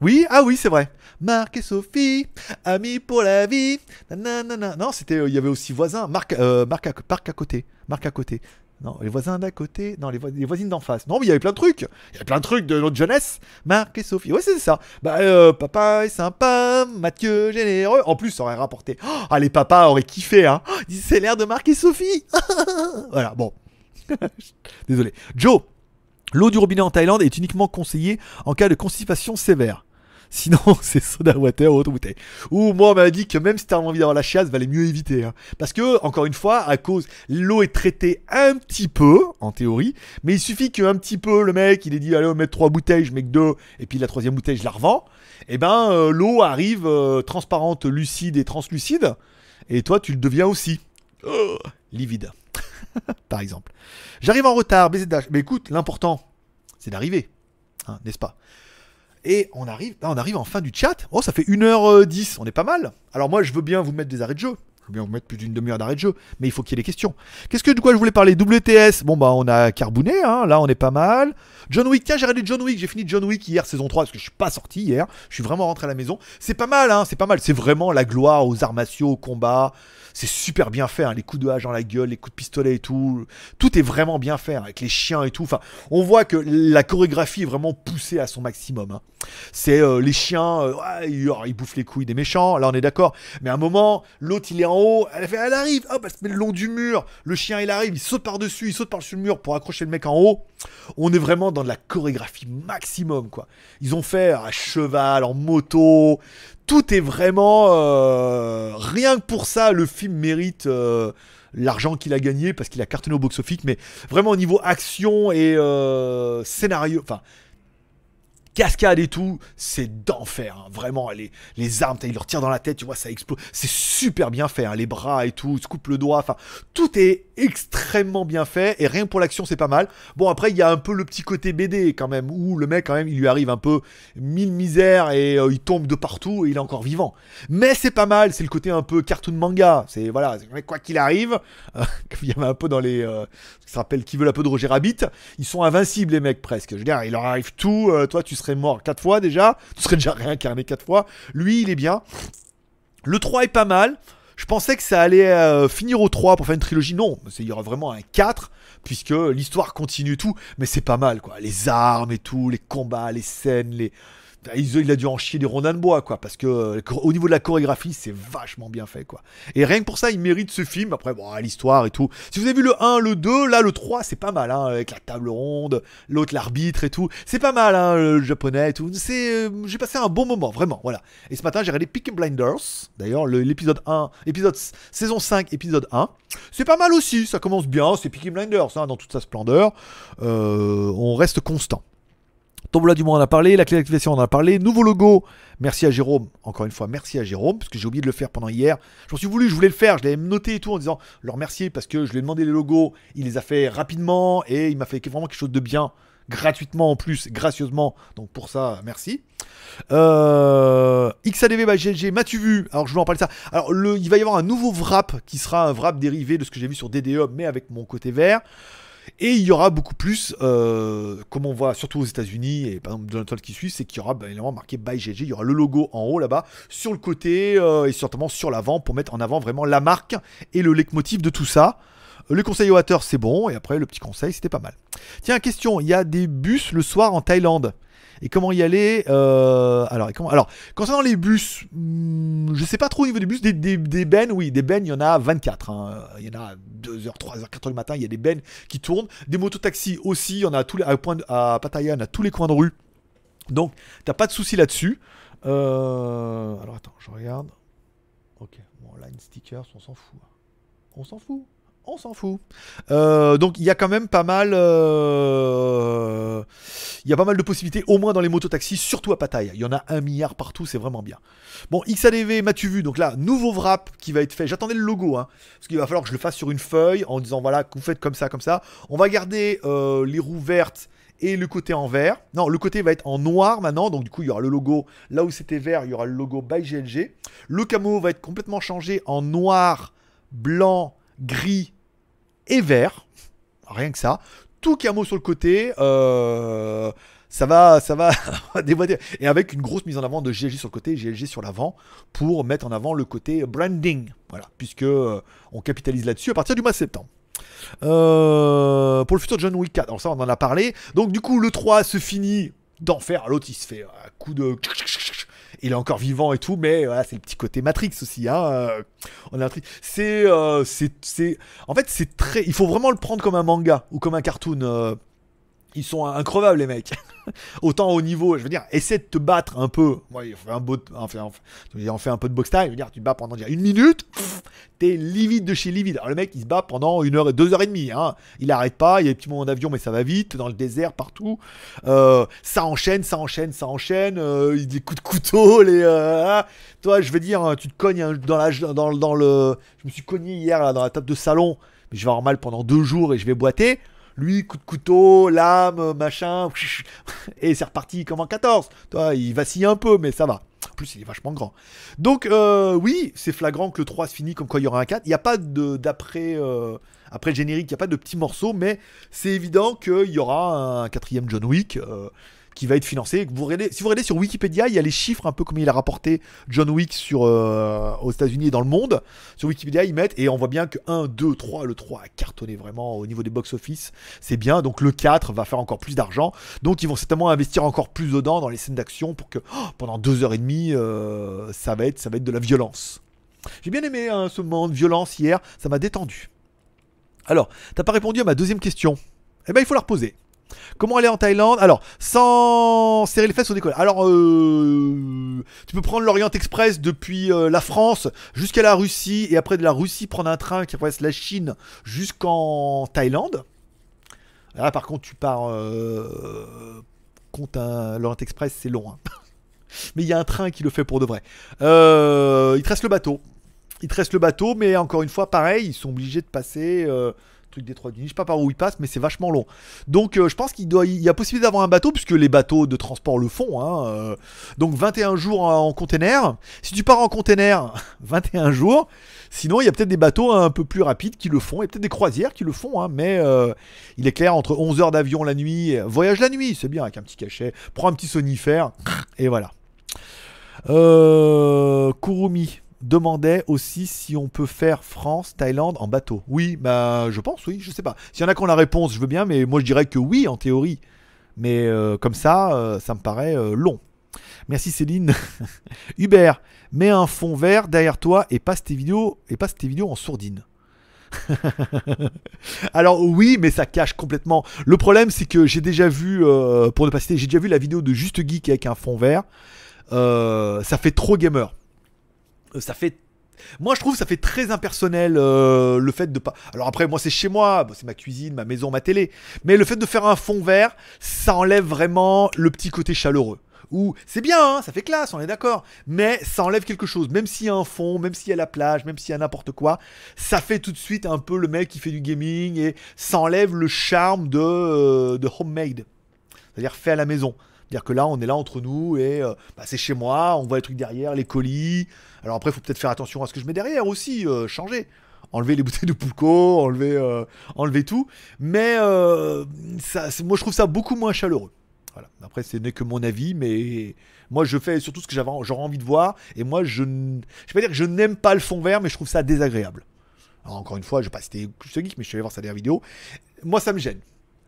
[SPEAKER 5] Oui, ah oui, c'est vrai. Marc et Sophie, amis pour la vie. Non, c'était, euh, il y avait aussi voisins. Marc, euh, Marc, à, à côté. Marc à côté. Non, les voisins d'à côté. Non, les, voi- les voisines d'en face. Non, mais il y avait plein de trucs. Il y avait plein de trucs de notre jeunesse. Marc et Sophie. Ouais, c'est ça. Bah, euh, papa est sympa, Mathieu généreux. En plus, ça aurait rapporté. Oh, ah, les papas auraient kiffé, hein. Disent, C'est l'air de Marc et Sophie. voilà, bon. Désolé. Joe, l'eau du robinet en Thaïlande est uniquement conseillée en cas de constipation sévère. Sinon, c'est soda water ou autre bouteille. Ou moi, on m'a dit que même si t'as envie d'avoir la chiasse, valait mieux éviter. hein. Parce que, encore une fois, à cause, l'eau est traitée un petit peu, en théorie, mais il suffit qu'un petit peu, le mec, il ait dit, allez, on va mettre trois bouteilles, je mets que deux, et puis la troisième bouteille, je la revends. Et ben, euh, l'eau arrive euh, transparente, lucide et translucide, et toi, tu le deviens aussi. Oh, livide. Par exemple. J'arrive en retard. Mais écoute, l'important, c'est d'arriver. Hein, N'est-ce pas? Et on arrive, là, on arrive en fin du chat. Oh, ça fait 1h10, on est pas mal. Alors moi, je veux bien vous mettre des arrêts de jeu. Je veux bien vous mettre plus d'une demi-heure d'arrêt de jeu. Mais il faut qu'il y ait des questions. Qu'est-ce que de quoi je voulais parler? WTS. Bon, bah, on a carbouné, hein. Là, on est pas mal. John Wick. Tiens, j'ai regardé John Wick. J'ai fini John Wick hier, saison 3, parce que je suis pas sorti hier. Je suis vraiment rentré à la maison. C'est pas mal, hein. C'est pas mal. C'est vraiment la gloire aux arts martiaux, au combat. C'est super bien fait, hein, les coups de hache dans la gueule, les coups de pistolet et tout. Tout est vraiment bien fait, hein, avec les chiens et tout. On voit que la chorégraphie est vraiment poussée à son maximum. hein. C'est euh, les chiens, euh, ouais, ils, bouffent les couilles des méchants, là on est d'accord. Mais à un moment, l'autre il est en haut, elle, elle arrive, hop, elle se met le long du mur. Le chien il arrive, il saute par-dessus, il saute par-dessus le mur pour accrocher le mec en haut. On est vraiment dans de la chorégraphie maximum, quoi. Ils ont fait à cheval, en moto. Tout est vraiment. euh, rien que pour ça, le film mérite. euh, L'argent qu'il a gagné parce qu'il a cartonné au box-office, mais vraiment au niveau action et euh, scénario, enfin cascade et tout, c'est d'enfer. hein. Vraiment, les, les armes, t'as- il leur tire dans la tête, tu vois, ça explose. C'est super bien fait, hein, les bras et tout, il se coupe le doigt. Enfin, tout est extrêmement bien fait et rien pour l'action, c'est pas mal. Bon, après, il y a un peu le petit côté BD quand même, où le mec, quand même, il lui arrive un peu mille misères et euh, il tombe de partout et il est encore vivant. Mais c'est pas mal, c'est le côté un peu cartoon manga. C'est voilà, quoi qu'il arrive, il y avait un peu dans les. Euh, ce qui se rappelle qui veut un peu de Roger Rabbit, ils sont invincibles les mecs presque. Je veux dire, il leur arrive tout. euh, toi, tu mort quatre fois déjà, tu serais déjà réincarné quatre fois. Lui, il est bien. Le 3 est pas mal. Je pensais que ça allait euh, finir au 3 pour faire une trilogie. Non, il y aura vraiment un 4, puisque l'histoire continue tout. Mais c'est pas mal, quoi. Les armes et tout, les combats, les scènes, les. Il a dû en chier des rondins de bois, quoi, parce que euh, au niveau de la chorégraphie, c'est vachement bien fait, quoi. Et rien que pour ça, il mérite ce film. Après, bon, l'histoire et tout. Si vous avez vu le 1, le 2, là, le 3, c'est pas mal, hein, avec la table ronde, l'autre, l'arbitre et tout. C'est pas mal, hein, le japonais et tout. C'est, euh, j'ai passé un bon moment, vraiment, voilà. Et ce matin, j'ai regardé Peaky Blinders. D'ailleurs, le- l'épisode 1, épisode saison 5, épisode 1. C'est pas mal aussi, ça commence bien. C'est Peaky Blinders, hein, dans toute sa splendeur. Euh, on reste constant. Tombola du mois, on a parlé. La clé d'activation, on en a parlé. Nouveau logo. Merci à Jérôme. Encore une fois, merci à Jérôme, parce que j'ai oublié de le faire pendant hier. Je m'en suis voulu, je voulais le faire. Je l'avais noté et tout en disant le remercier parce que je lui ai demandé les logos. Il les a fait rapidement et il m'a fait vraiment quelque chose de bien. Gratuitement en plus, gracieusement. Donc pour ça, merci. Euh, XADV by GLG, m'as-tu vu? Alors je voulais en parler de ça. Alors le, il va y avoir un nouveau wrap qui sera un wrap dérivé de ce que j'ai vu sur DDE, mais avec mon côté vert. Et il y aura beaucoup plus, euh, comme on voit surtout aux États-Unis et par exemple Trump qui suit, c'est qu'il y aura ben, évidemment marqué By GG. Il y aura le logo en haut là-bas, sur le côté euh, et certainement sur l'avant pour mettre en avant vraiment la marque et le leitmotiv de tout ça. Le conseil au haters, c'est bon. Et après, le petit conseil, c'était pas mal. Tiens, question il y a des bus le soir en Thaïlande. Et comment y aller euh, alors, comment, alors, concernant les bus, hmm, je sais pas trop au niveau des bus. Des, des, bennes, oui, des bennes, il y en a 24. hein. Il y en a 2h, 3h, 4h du matin. Il y a des bennes qui tournent. Des mototaxis aussi. Il y en a à, tous les, à, Pattaya, en a tous les coins de rue. Donc, t'as pas de souci là-dessus. Euh, alors, attends, je regarde. Ok, bon, line stickers, on s'en fout. On s'en fout. On s'en fout. Euh, donc il y a quand même pas mal, euh, il y a pas mal de possibilités, au moins dans les mototaxis, surtout à Pattaya. Il y en a un milliard partout, c'est vraiment bien. Bon, XADV, m'as-tu vu? Donc là, nouveau wrap qui va être fait. J'attendais le logo, hein, parce qu'il va falloir que je le fasse sur une feuille en disant voilà, vous faites comme ça, comme ça. On va garder euh, les roues vertes et le côté en vert. Non, le côté va être en noir maintenant, donc du coup il y aura le logo là où c'était vert, il y aura le logo by GLG. Le camo va être complètement changé en noir, blanc, gris et vert. Rien que ça. Tout camo sur le côté. euh, ça va, ça va dévoiler. Et avec une grosse mise en avant de GLG sur le côté GLG sur l'avant pour mettre en avant le côté branding. Voilà, puisque euh, on capitalise là-dessus à partir du mois de septembre. Euh, pour le futur John Wick 4, alors ça on en a parlé. Donc du coup le 3 se finit d'enfer. L'autre il se fait un coup de... Il est encore vivant et tout, mais voilà, c'est le petit côté Matrix aussi. Hein. euh, On a euh, c'est, c'est, en fait, c'est très. Il faut vraiment le prendre comme un manga ou comme un cartoon. Ils sont increvables les mecs. Autant au niveau, je veux dire, essaie de te battre un peu. Ouais, on fait un, beau, on fait, on fait- un peu de box time. Je veux dire, tu te bats pendant dire, une minute. T'es livide de chez livide. Alors le mec, il se bat pendant une heure, et deux heures et demie. Hein. Il arrête pas. Il y a des petits moments d'avion, mais ça va vite. Dans le désert, partout. Euh, ça enchaîne, ça enchaîne, ça enchaîne. Euh, il- des coups de couteau. Les, euh, ah. toi, je veux dire, tu te cognes hein, dans, la, dans, le. Je me suis cogné hier dans la table de salon. Mais je vais avoir mal pendant deux jours et je vais boiter. Lui, coup de couteau, lame, machin, et c'est reparti comme en 14. Toi, il vacille un peu, mais ça va. En plus, il est vachement grand. Donc, euh, oui, c'est flagrant que le 3 se finit comme quoi il y aura un 4. Il n'y a pas d'après euh, le générique, il n'y a pas de petits morceaux, mais c'est évident qu'il y aura un quatrième John Wick. euh, qui va être financé. Si vous regardez sur Wikipédia, il y a les chiffres un peu comme il a rapporté John Wick sur, euh, aux États-Unis et dans le monde. Sur Wikipédia, ils mettent et on voit bien que 1, 2, 3, le 3 a cartonné vraiment au niveau des box-office. C'est bien. Donc le 4 va faire encore plus d'argent. Donc ils vont certainement investir encore plus dedans dans les scènes d'action pour que oh, pendant deux heures et demie, euh, ça, va être, ça va de la violence. J'ai bien aimé hein, ce moment de violence hier. Ça m'a détendu. Alors, t'as pas répondu à ma deuxième question. Eh ben, il faut la reposer. Comment aller en Thaïlande? Alors, sans serrer les fesses au décolle. Alors, euh, tu peux prendre l'Orient Express depuis euh, la France jusqu'à la Russie et après de la Russie prendre un train qui traverse la Chine jusqu'en Thaïlande. Là, par contre, tu pars. Euh, compte un l'Orient Express, c'est long. hein. Mais il y a un train qui le fait pour de vrai. Euh, il te reste le bateau. Il te reste le bateau, mais encore une fois, pareil, ils sont obligés de passer. Truc des trois Guinées. Je sais pas par où ils passent, mais c'est vachement long. Donc euh, je pense qu'il doit, il y a possibilité d'avoir un bateau, puisque les bateaux de transport le font. hein, euh. donc 21 jours en container. Si tu pars en container, 21 jours. Sinon, il y a peut-être des bateaux un peu plus rapides qui le font, et peut-être des croisières qui le font, hein, mais euh, il est clair, entre 11 heures d'avion la nuit, voyage la nuit, c'est bien avec un petit cachet, prends un petit sonifère, et voilà. Kurumi demandait aussi si on peut faire France, Thaïlande en bateau. Oui, bah je pense, oui, je sais pas. S'il y en a qui ont la réponse, je veux bien, mais moi je dirais que oui en théorie. Mais euh, comme ça, euh, ça me paraît euh, long. Merci Céline. Hubert, mets un fond vert derrière toi et passe tes vidéos et passe tes vidéos en sourdine. Alors oui, mais ça cache complètement. Le problème, c'est que j'ai déjà vu, pour ne pas citer, j'ai déjà vu la vidéo de Juste Geek avec un fond vert. Ça fait trop gamer. Euh, Ça fait moi, je trouve ça fait très impersonnel euh, le fait de pas. Alors après, moi, c'est chez moi, c'est ma cuisine, ma maison, ma télé. Mais le fait de faire un fond vert, ça enlève vraiment le petit côté chaleureux. Ou c'est bien, hein, ça fait classe, on est d'accord. Mais ça enlève quelque chose. Même s'il y a un fond, même s'il y a la plage, même s'il y a n'importe quoi, ça fait tout de suite un peu le mec qui fait du gaming et ça enlève le charme de, euh, de homemade. C'est-à-dire fait à la maison. C'est-à-dire que là, on est là entre nous et euh, bah, c'est chez moi, on voit les trucs derrière, les colis. Alors après, il faut peut-être faire attention à ce que je mets derrière aussi, euh, changer. enlever les bouteilles de Pulco, enlever, euh, enlever tout. Mais moi, je trouve ça beaucoup moins chaleureux. Après, ce n'est que mon avis, mais moi, je fais surtout ce que j'aurais envie de voir. Et moi, je, ne- vais pas dire que je n'aime pas le fond vert, mais je trouve ça désagréable. Encore une fois, je vais pas citer plus de geek, mais je suis allé voir sa dernière vidéo. Moi, ça me gêne.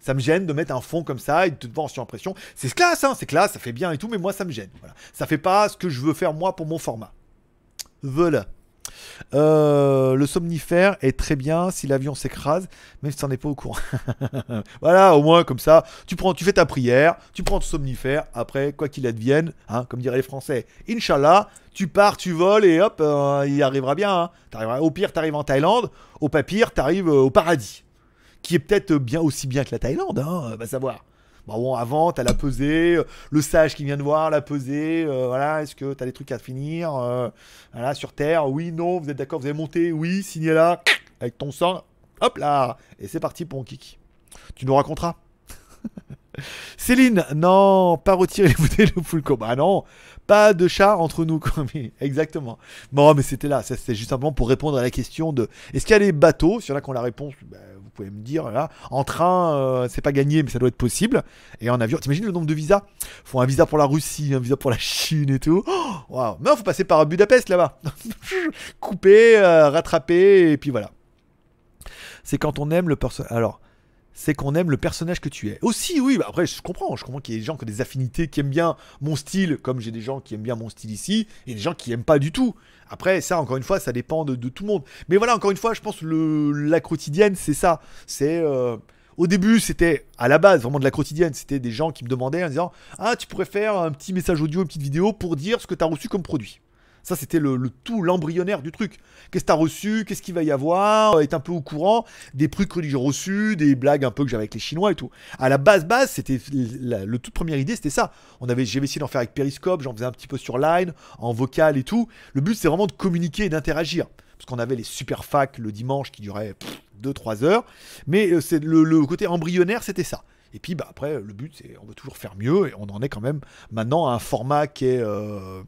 [SPEAKER 5] Ça me gêne de mettre un fond comme ça et de te voir en surimpression. C'est classe, hein, c'est classe, ça fait bien et tout, mais moi, ça me gêne. Voilà. Ça fait pas ce que je veux faire moi pour mon format. Voilà. Euh, le somnifère est très bien si l'avion s'écrase, même si t'en es pas au courant. voilà, au moins comme ça, tu prends, tu fais ta prière, tu prends ton somnifère. Après, quoi qu'il advienne, hein, comme diraient les Français, Inch'Allah, tu pars, tu voles et hop, euh, il arrivera bien. hein. Au pire, t'arrives en Thaïlande. Au pire, t'arrives euh, au paradis, qui est peut-être bien aussi bien que la Thaïlande, hein, va savoir. Bon, bon, avant, t'as la pesée, euh, le sage qui vient de voir la pesée, euh, voilà, est-ce que t'as des trucs à finir euh, sur Terre, oui, non, vous êtes d'accord, vous avez monté, oui, signez là, avec ton sang, hop là, et c'est parti pour mon kiki. Tu nous raconteras. Céline, non, pas retirer les bouteilles de Fulco. Bah non, pas de chat entre nous. Exactement. Bon, mais c'était là, c'était juste simplement pour répondre à la question de est-ce qu'il y a des bateaux? A qui ont la réponse, bah, vous pouvez me dire. Là, en train, euh, c'est pas gagné, mais ça doit être possible. Et en avion, t'imagines le nombre de visas? Faut un visa pour la Russie, un visa pour la Chine et tout. Oh, Waouh Non, faut passer par Budapest là-bas. Couper, euh, rattraper, et puis voilà. C'est quand on aime le personnage. Alors, c'est qu'on aime le personnage que tu es. Aussi, oui, bah après, je comprends. Je comprends qu'il y ait des gens qui ont des affinités, qui aiment bien mon style, comme j'ai des gens qui aiment bien mon style ici, et des gens qui aiment pas du tout. Après, ça, encore une fois, ça dépend de, tout le monde. Mais voilà, encore une fois, je pense que la quotidienne, c'est ça. C'est. euh, au début, c'était à la base vraiment de la quotidienne. C'était des gens qui me demandaient en disant Ah, tu pourrais faire un petit message audio, une petite vidéo pour dire ce que tu as reçu comme produit. Ça, c'était le, tout, l'embryonnaire du truc. Qu'est-ce que t'as reçu? Qu'est-ce qu'il va y avoir? Euh, Être un peu au courant? Des trucs que j'ai reçus, des blagues un peu que j'avais avec les Chinois et tout. À la base, base, c'était la, toute première idée, c'était ça. On avait, j'avais essayé d'en faire avec Periscope, j'en faisais un petit peu sur Line, en vocal et tout. Le but, c'est vraiment de communiquer et d'interagir. Parce qu'on avait les super facs le dimanche qui duraient 2-3 heures. Mais euh, le côté embryonnaire, c'était ça. Et puis bah, après, le but, c'est on veut toujours faire mieux. Et on en est quand même maintenant à un format qui est... euh,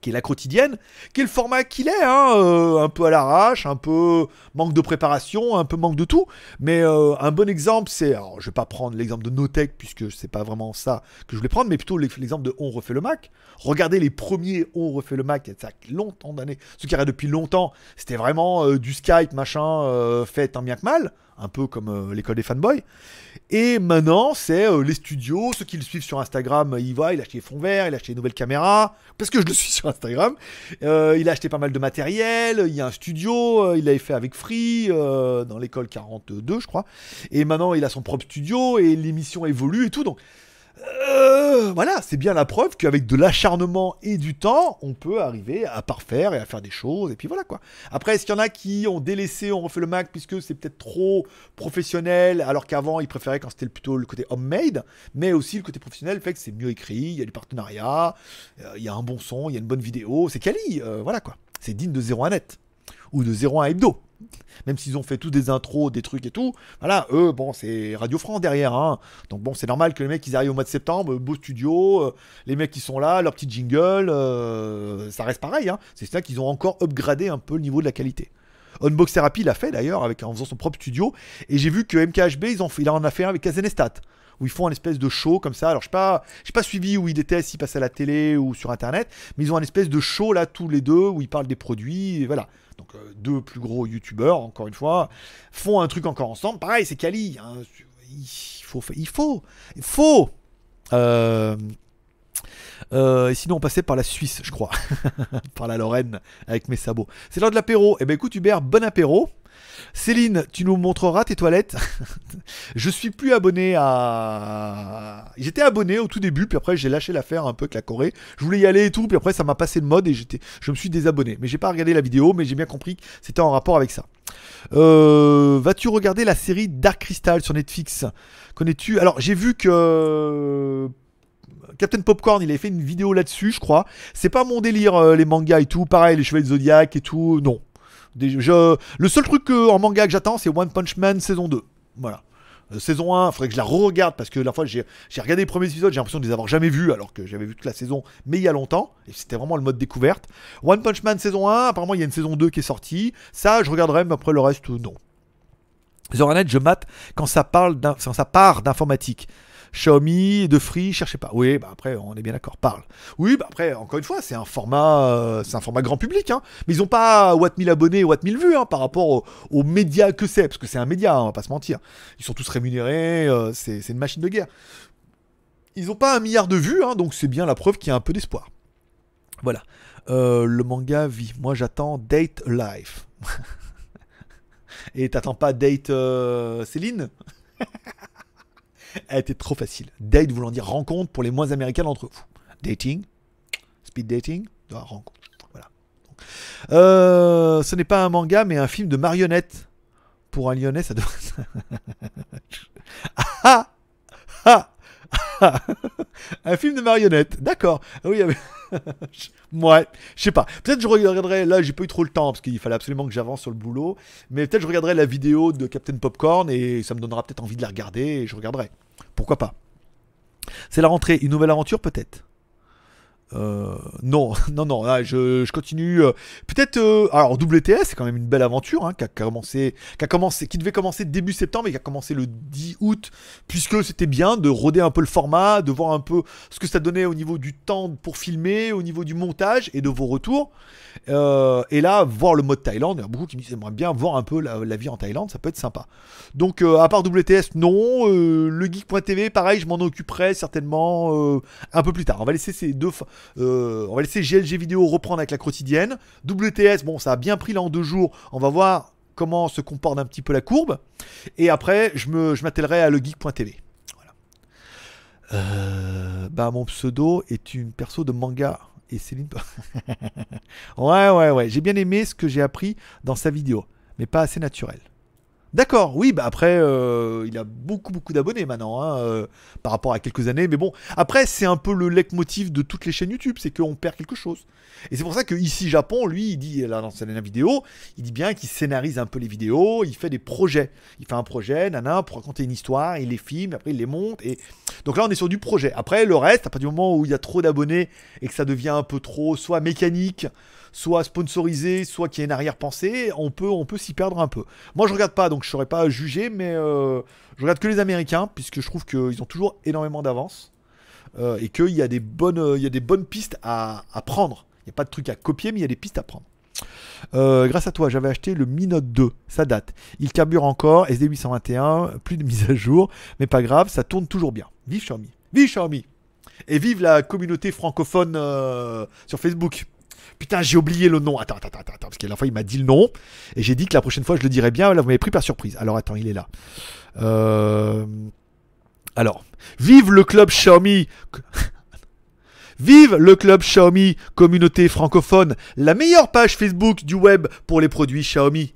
[SPEAKER 5] qui est la quotidienne, qui est le format qu'il est, hein, euh, un peu à l'arrache, un peu manque de préparation, un peu manque de tout. Mais euh, un bon exemple, c'est, alors je vais pas prendre l'exemple de Notech puisque c'est pas vraiment ça que je voulais prendre, mais plutôt l'ex- l'exemple de On refait le Mac. Regardez les premiers On refait le Mac, il y a ça longtemps d'années, ceux qui arrêtent depuis longtemps, c'était vraiment euh, du Skype machin fait tant bien que mal, un peu comme euh, l'école des fanboys. Et maintenant, c'est euh, les studios, ceux qui le suivent sur Instagram, il va, il a acheté des fonds verts, il a acheté une nouvelle caméra, parce que je le suis sur Instagram. Euh, il a acheté pas mal de matériel, il y a un studio, euh, il l'avait fait avec Free, euh, dans l'école 42, je crois. Et maintenant, il a son propre studio, et l'émission évolue et tout, donc... euh, voilà, c'est bien la preuve qu'avec de l'acharnement et du temps, on peut arriver à parfaire et à faire des choses, et puis voilà quoi. Après, est-ce qu'il y en a qui ont délaissé, on refait le Mac, puisque c'est peut-être trop professionnel, alors qu'avant, ils préféraient quand c'était plutôt le côté homemade, mais aussi le côté professionnel fait que c'est mieux écrit, il y a du partenariat, euh, il y a un bon son, il y a une bonne vidéo, c'est quali, euh, voilà quoi. C'est digne de 01 net, ou de 01 hebdo. Même s'ils ont fait tous des intros, des trucs et tout, voilà, eux, bon, c'est Radio France derrière, hein. Donc bon, c'est normal que les mecs, ils arrivent au mois de septembre, beau studio, euh, les mecs qui sont là, leur petit jingle, euh, ça reste pareil, hein. C'est ça qu'ils ont encore upgradé un peu le niveau de la qualité. Unbox Therapy l'a fait d'ailleurs avec en faisant son propre studio et j'ai vu que MKHB ils ont fait, il en a fait un avec Kazenestat où ils font un espèce de show comme ça. Alors je sais pas, pas suivi où il était, s'il passait à la télé ou sur internet, mais ils ont un espèce de show là tous les deux où ils parlent des produits et voilà. Donc euh, deux plus gros youtubeurs encore une fois font un truc encore ensemble. Pareil, c'est Kali. hein. Il faut, il faut. Euh, euh, et sinon, on passait par la Suisse, je crois. par la Lorraine, avec mes sabots. C'est l'heure de l'apéro. Eh ben écoute, Hubert, bon apéro. Céline, tu nous montreras tes toilettes. je suis plus abonné à. J'étais abonné au tout début, puis après j'ai lâché l'affaire un peu avec la Corée. Je voulais y aller et tout, puis après ça m'a passé de mode et j'étais, je me suis désabonné. Mais j'ai pas regardé la vidéo, mais j'ai bien compris que c'était en rapport avec ça. Euh, Vas-tu regarder la série Dark Crystal sur Netflix? Connais-tu? Alors j'ai vu que Captain Popcorn, il avait fait une vidéo là-dessus, je crois. C'est pas mon délire, euh, les mangas et tout. Pareil, les Chevaliers de Zodiac et tout. Non. Je- le seul truc que- en manga que j'attends, c'est One Punch Man saison 2. Voilà. Euh, saison 1, il faudrait que je la re-regarde parce que la fois j'ai regardé les premiers épisodes, j'ai l'impression de les avoir jamais vus alors que j'avais vu toute la saison, mais il y a longtemps. Et c'était vraiment le mode découverte. One Punch Man saison 1, apparemment il y a une saison 2 qui est sortie. Ça, je regarderai, mais après le reste, non. Zoranet, je mate quand ça, parle quand ça part d'informatique. Xiaomi, de Free, cherchez pas. Oui, bah après, on est bien d'accord, parle. Oui, bah après, encore une fois, c'est un format, euh, c'est un format grand public, hein. Mais ils ont pas Watt 1000 abonnés, Watt 1000 vues, hein, par rapport au- aux médias que c'est, parce que c'est un média, hein, on va pas se mentir. Ils sont tous rémunérés, euh, c'est une machine de guerre. Ils ont pas un milliard de vues, hein, donc c'est bien la preuve qu'il y a un peu d'espoir. Voilà. Euh, le manga vit. Moi, j'attends Date Life. Et t'attends pas Date Céline? Elle était trop facile. Date voulant dire rencontre pour les moins américains d'entre vous. Dating, speed dating, ah, rencontre. Voilà. Euh, ce n'est pas un manga, mais un film de marionnette. Pour un lyonnais, ça doit. ah ah ah Un film de marionnette, d'accord. Ah Oui, mais- ouais, je sais pas. Peut-être je regarderai. Là, j'ai pas eu trop le temps parce qu'il fallait absolument que j'avance sur le boulot. Mais peut-être je regarderai la vidéo de Captain Popcorn et ça me donnera peut-être envie de la regarder et je regarderai. Pourquoi pas C'est la rentrée, une nouvelle aventure peut-être? Euh, non, non, non, là, je, je continue. euh, Peut-être. euh, alors, WTS, c'est quand même une belle aventure hein, qui, a commencé, qui, a commencé, qui devait commencer début septembre et qui a commencé le 10 août, puisque c'était bien de roder un peu le format, de voir un peu ce que ça donnait au niveau du temps pour filmer, au niveau du montage et de vos retours. Euh, et là, voir le mode Thaïlande, il y a beaucoup qui me disent j'aimerais bien voir un peu la, vie en Thaïlande, ça peut être sympa. Donc, euh, à part WTS, non. Euh, le geek.tv, pareil, je m'en occuperai certainement un peu plus tard. On va laisser ces deux. fa- euh, on va laisser GLG vidéo reprendre avec la quotidienne. WTS, bon, ça a bien pris là en deux jours. On va voir comment se comporte un petit peu la courbe. Et après, je m'attellerai à le geek.tv. Voilà. Euh, bah, mon pseudo est une perso de manga. Et Céline. ouais, ouais, ouais. J'ai bien aimé ce que j'ai appris dans sa vidéo, mais pas assez naturel. D'accord, oui, bah après, euh, il a beaucoup, beaucoup d'abonnés maintenant, hein, euh, par rapport à quelques années. Mais bon, après, c'est un peu le leitmotiv de toutes les chaînes YouTube, c'est qu'on perd quelque chose. Et c'est pour ça que ici, Japon, lui, il dit, là, dans sa dernière vidéo, il dit bien qu'il scénarise un peu les vidéos, il fait des projets. Il fait un projet, nana, pour raconter une histoire, il les filme, après il les monte. Et... Donc là, on est sur du projet. Après, le reste, à partir du moment où il y a trop d'abonnés et que ça devient un peu trop, soit mécanique, soit sponsorisé, soit qu'il y a une arrière-pensée, on peut, on peut s'y perdre un peu. Moi, je regarde pas, donc je saurais pas juger, mais euh, je regarde que les Américains, puisque je trouve qu'ils ont toujours énormément d'avance euh, et qu'il y, a des bonnes, y a des bonnes pistes à, prendre. Il n'y a pas de trucs à copier, mais il y a des pistes à prendre. Euh, grâce à toi, j'avais acheté le Mi Note 2. Ça date. Il carbure encore. SD821, plus de mise à jour. Mais pas grave, ça tourne toujours bien. Vive Xiaomi. Vive Xiaomi. Et vive la communauté francophone sur Facebook. Putain, j'ai oublié le nom. Attends, attends, attends, attends. Parce que la fois, il m'a dit le nom. Et j'ai dit que la prochaine fois, je le dirais bien. Là, vous m'avez pris par surprise. Alors, attends, il est là. Euh... Alors, vive le club Xiaomi. Vive le club Xiaomi, communauté francophone, la meilleure page Facebook du web pour les produits Xiaomi.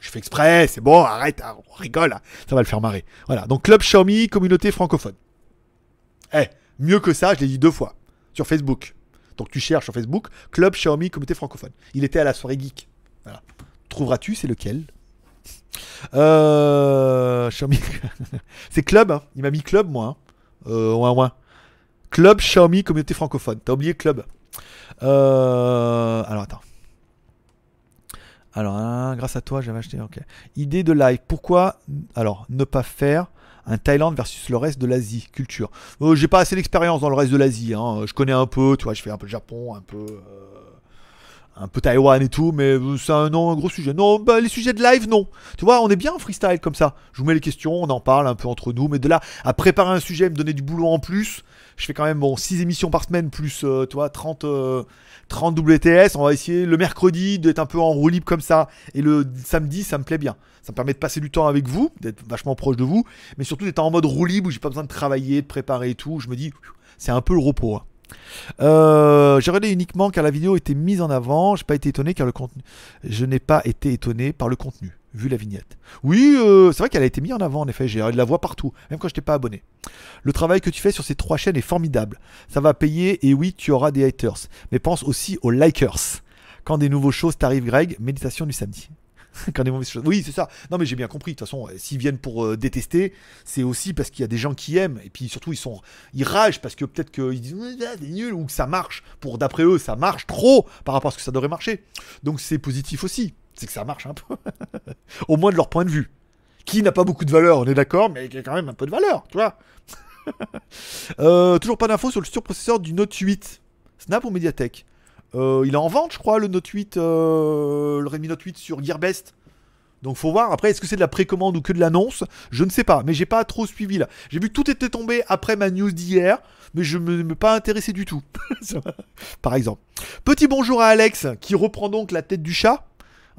[SPEAKER 5] Je fais exprès, c'est bon, arrête, hein, on rigole, hein, ça va le faire marrer. Voilà, donc club Xiaomi, communauté francophone. Eh, mieux que ça, je l'ai dit deux fois, sur Facebook. Donc tu cherches sur Facebook, club Xiaomi, communauté francophone. Il était à la soirée geek. Voilà. Trouveras-tu, c'est lequel? Euh, Xiaomi. c'est club, hein. il m'a mis club, moi. Hein. Euh, ouin, ouin. Club Xiaomi communauté francophone. T'as oublié club. Euh, alors attends. Alors, hein, grâce à toi, j'avais acheté. Ok. Idée de live. Pourquoi alors ne pas faire un Thaïlande versus le reste de l'Asie culture Euh, J'ai pas assez d'expérience dans le reste de l'Asie. hein. Je connais un peu. Tu vois, je fais un peu Japon, un peu. euh, un peu Taïwan et tout, mais euh, c'est un gros sujet. Non, bah, les sujets de live, non. Tu vois, on est bien en freestyle comme ça. Je vous mets les questions, on en parle un peu entre nous, mais de là à préparer un sujet, me donner du boulot en plus, je fais quand même bon 6 émissions par semaine plus euh, tu vois 30 euh, 30 WTS, on va essayer le mercredi d'être un peu en roue libre comme ça et le samedi, ça me plaît bien. Ça me permet de passer du temps avec vous, d'être vachement proche de vous, mais surtout d'être en mode roue libre où j'ai pas besoin de travailler, de préparer et tout. Je me dis c'est un peu le repos. hein. Euh, j'ai regardé uniquement car la vidéo était mise en avant. J'ai pas été étonné car le contenu. Je n'ai pas été étonné par le contenu, vu la vignette. Oui, euh, c'est vrai qu'elle a été mise en avant en effet. J'ai la voix partout, même quand je n'étais pas abonné. Le travail que tu fais sur ces trois chaînes est formidable. Ça va payer et oui, tu auras des haters. Mais pense aussi aux likers. Quand des nouveaux choses t'arrivent, Greg, méditation du samedi. Quand des mauvaises choses. Oui, c'est ça. Non, mais j'ai bien compris. De toute façon, s'ils viennent pour euh, détester, c'est aussi parce qu'il y a des gens qui aiment. Et puis surtout, ils sont, ils ragent parce que peut-être qu'ils disent Ouais, c'est nul ou que ça marche. Pour d'après eux, ça marche trop par rapport à ce que ça devrait marcher. Donc c'est positif aussi. C'est que ça marche un peu. Au moins de leur point de vue. Qui n'a pas beaucoup de valeur, on est d'accord, mais qui a quand même un peu de valeur, tu vois. Euh, toujours pas d'infos sur le surprocesseur du Note 8. Snap ou Mediatek? Euh, Il est en vente, je crois, le Note 8, euh, le Redmi Note 8 sur Gearbest. Donc faut voir. Après, est-ce que c'est de la précommande ou que de l'annonce? Je ne sais pas, mais j'ai pas trop suivi là. J'ai vu que tout était tombé après ma news d'hier, mais je ne me pas intéressé du tout. Par exemple. Petit bonjour à Alex qui reprend donc la tête du chat.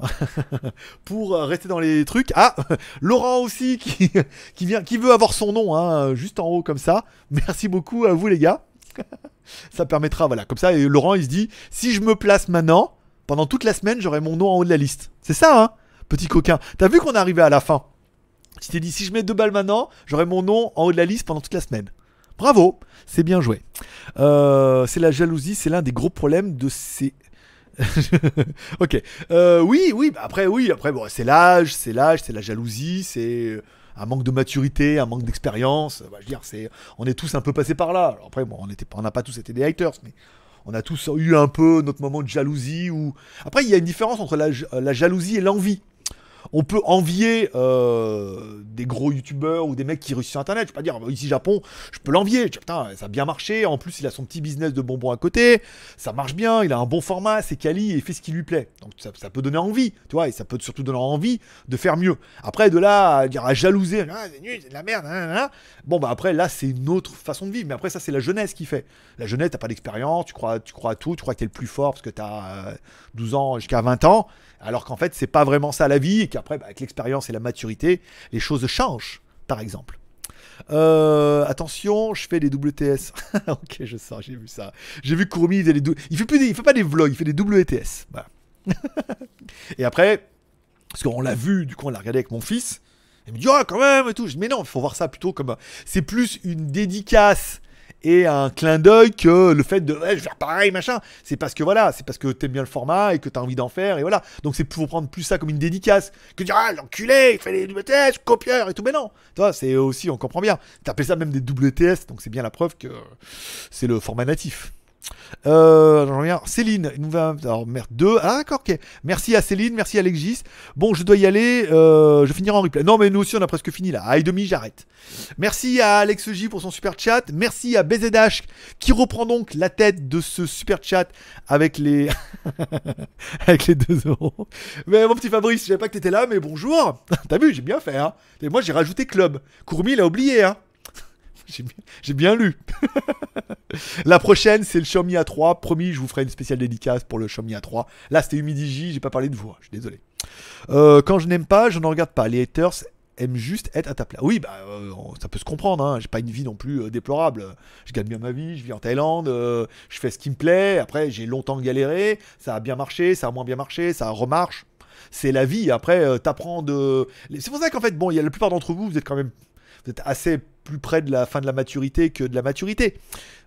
[SPEAKER 5] pour euh, rester dans les trucs. Ah, Laurent aussi qui, vient, qui veut avoir son nom, hein, juste en haut comme ça. Merci beaucoup à vous les gars. ça permettra, voilà, comme ça. Et Laurent il se dit, si je me place maintenant, pendant toute la semaine, j'aurai mon nom en haut de la liste. C'est ça, hein, petit coquin. T'as vu qu'on est arrivé à la fin? Tu t'es dit, si je mets deux balles maintenant, j'aurai mon nom en haut de la liste pendant toute la semaine. Bravo, c'est bien joué. Euh, c'est la jalousie, c'est l'un des gros problèmes de ces ok. Euh, oui, oui. bah après, oui. Après, bon, c'est l'âge, c'est l'âge, c'est la jalousie, c'est un manque de maturité, un manque d'expérience. Bah, je veux dire, c'est, on est tous un peu passés par là. Après, bon, on n'a pas tous été des haters, mais on a tous eu un peu notre moment de jalousie. Ou après, il y a une différence entre la jalousie et l'envie. On peut envier euh, des gros youtubeurs ou des mecs qui réussissent sur internet. Je peux pas dire, ici Japon, je peux l'envier. Putain, ça a bien marché. En plus, il a son petit business de bonbons à côté. Ça marche bien. Il a un bon format. C'est quali et il fait ce qui lui plaît. Donc ça, peut donner envie. Tu vois, et ça peut surtout donner envie de faire mieux. Après, de là à dire à jalouser, ah, c'est nul, c'est de la merde. Bon, bah après, là, c'est une autre façon de vivre. Mais après, ça, c'est la jeunesse qui fait. La jeunesse, t'as pas d'expérience. Tu crois, tu crois à tout. Tu crois que t'es le plus fort parce que t'as euh, 12 ans jusqu'à 20 ans. Alors qu'en fait, c'est pas vraiment ça la vie, et qu'après, bah, avec l'expérience et la maturité, les choses changent, par exemple. Euh, attention, je fais des WTS. ok, je sens, j'ai vu ça. J'ai vu Kurumi, il, dou- il fait plus il fait pas des vlogs, il fait des WTS. Et après, parce qu'on l'a vu, du coup, on l'a regardé avec mon fils. Il me dit, ah, quand même, et tout. Je dis, mais non, il faut voir ça plutôt comme. C'est plus une dédicace et un clin d'œil que le fait de, je vais faire pareil, machin. C'est parce que voilà, c'est parce que t'aimes bien le format et que t'as envie d'en faire, et voilà. Donc c'est pour prendre plus ça comme une dédicace que dire, ah, l'enculé, il fait des WTS, copieur et tout. Mais non, tu vois, c'est aussi, on comprend bien. T'appelles ça même des WTS, donc c'est bien la preuve que c'est le format natif. Euh, reviens. Céline, nous. Alors, merde, deux. Ah, d'accord, ok. Merci à Céline, merci à Alexis. Bon, je dois y aller. euh, je finirai en replay. Non, mais nous aussi, on a presque fini là. À et demi, j'arrête. Merci à Alex J pour son super chat. Merci à BZH qui reprend donc la tête de ce super chat avec les avec les 2 euros. Mais mon petit Fabrice, je savais pas que t'étais là, mais bonjour. T'as vu, j'ai bien fait. Hein. Et moi, j'ai rajouté club. Courmi, il a oublié. Hein. J'ai bien- lu. La prochaine, c'est le Xiaomi A3. Promis, je vous ferai une spéciale dédicace pour le Xiaomi A3. Là, c'était Humidigi, j'ai pas parlé de vous. hein, Je suis désolé. Euh, quand je n'aime pas, je ne regarde pas. Les haters aiment juste être à ta place. Oui, bah, euh, ça peut se comprendre. Hein. J'ai pas une vie non plus euh, déplorable. Je gagne bien ma vie, je vis en Thaïlande, je fais ce qui me plaît. Après, j'ai longtemps galéré. Ça a bien marché, ça a moins bien marché, ça remarche. C'est la vie. Après, t'apprends de. C'est pour ça qu'en fait, bon, il y a la plupart d'entre vous, vous êtes quand même vous êtes assez plus près de la fin de la maturité que de la maturité.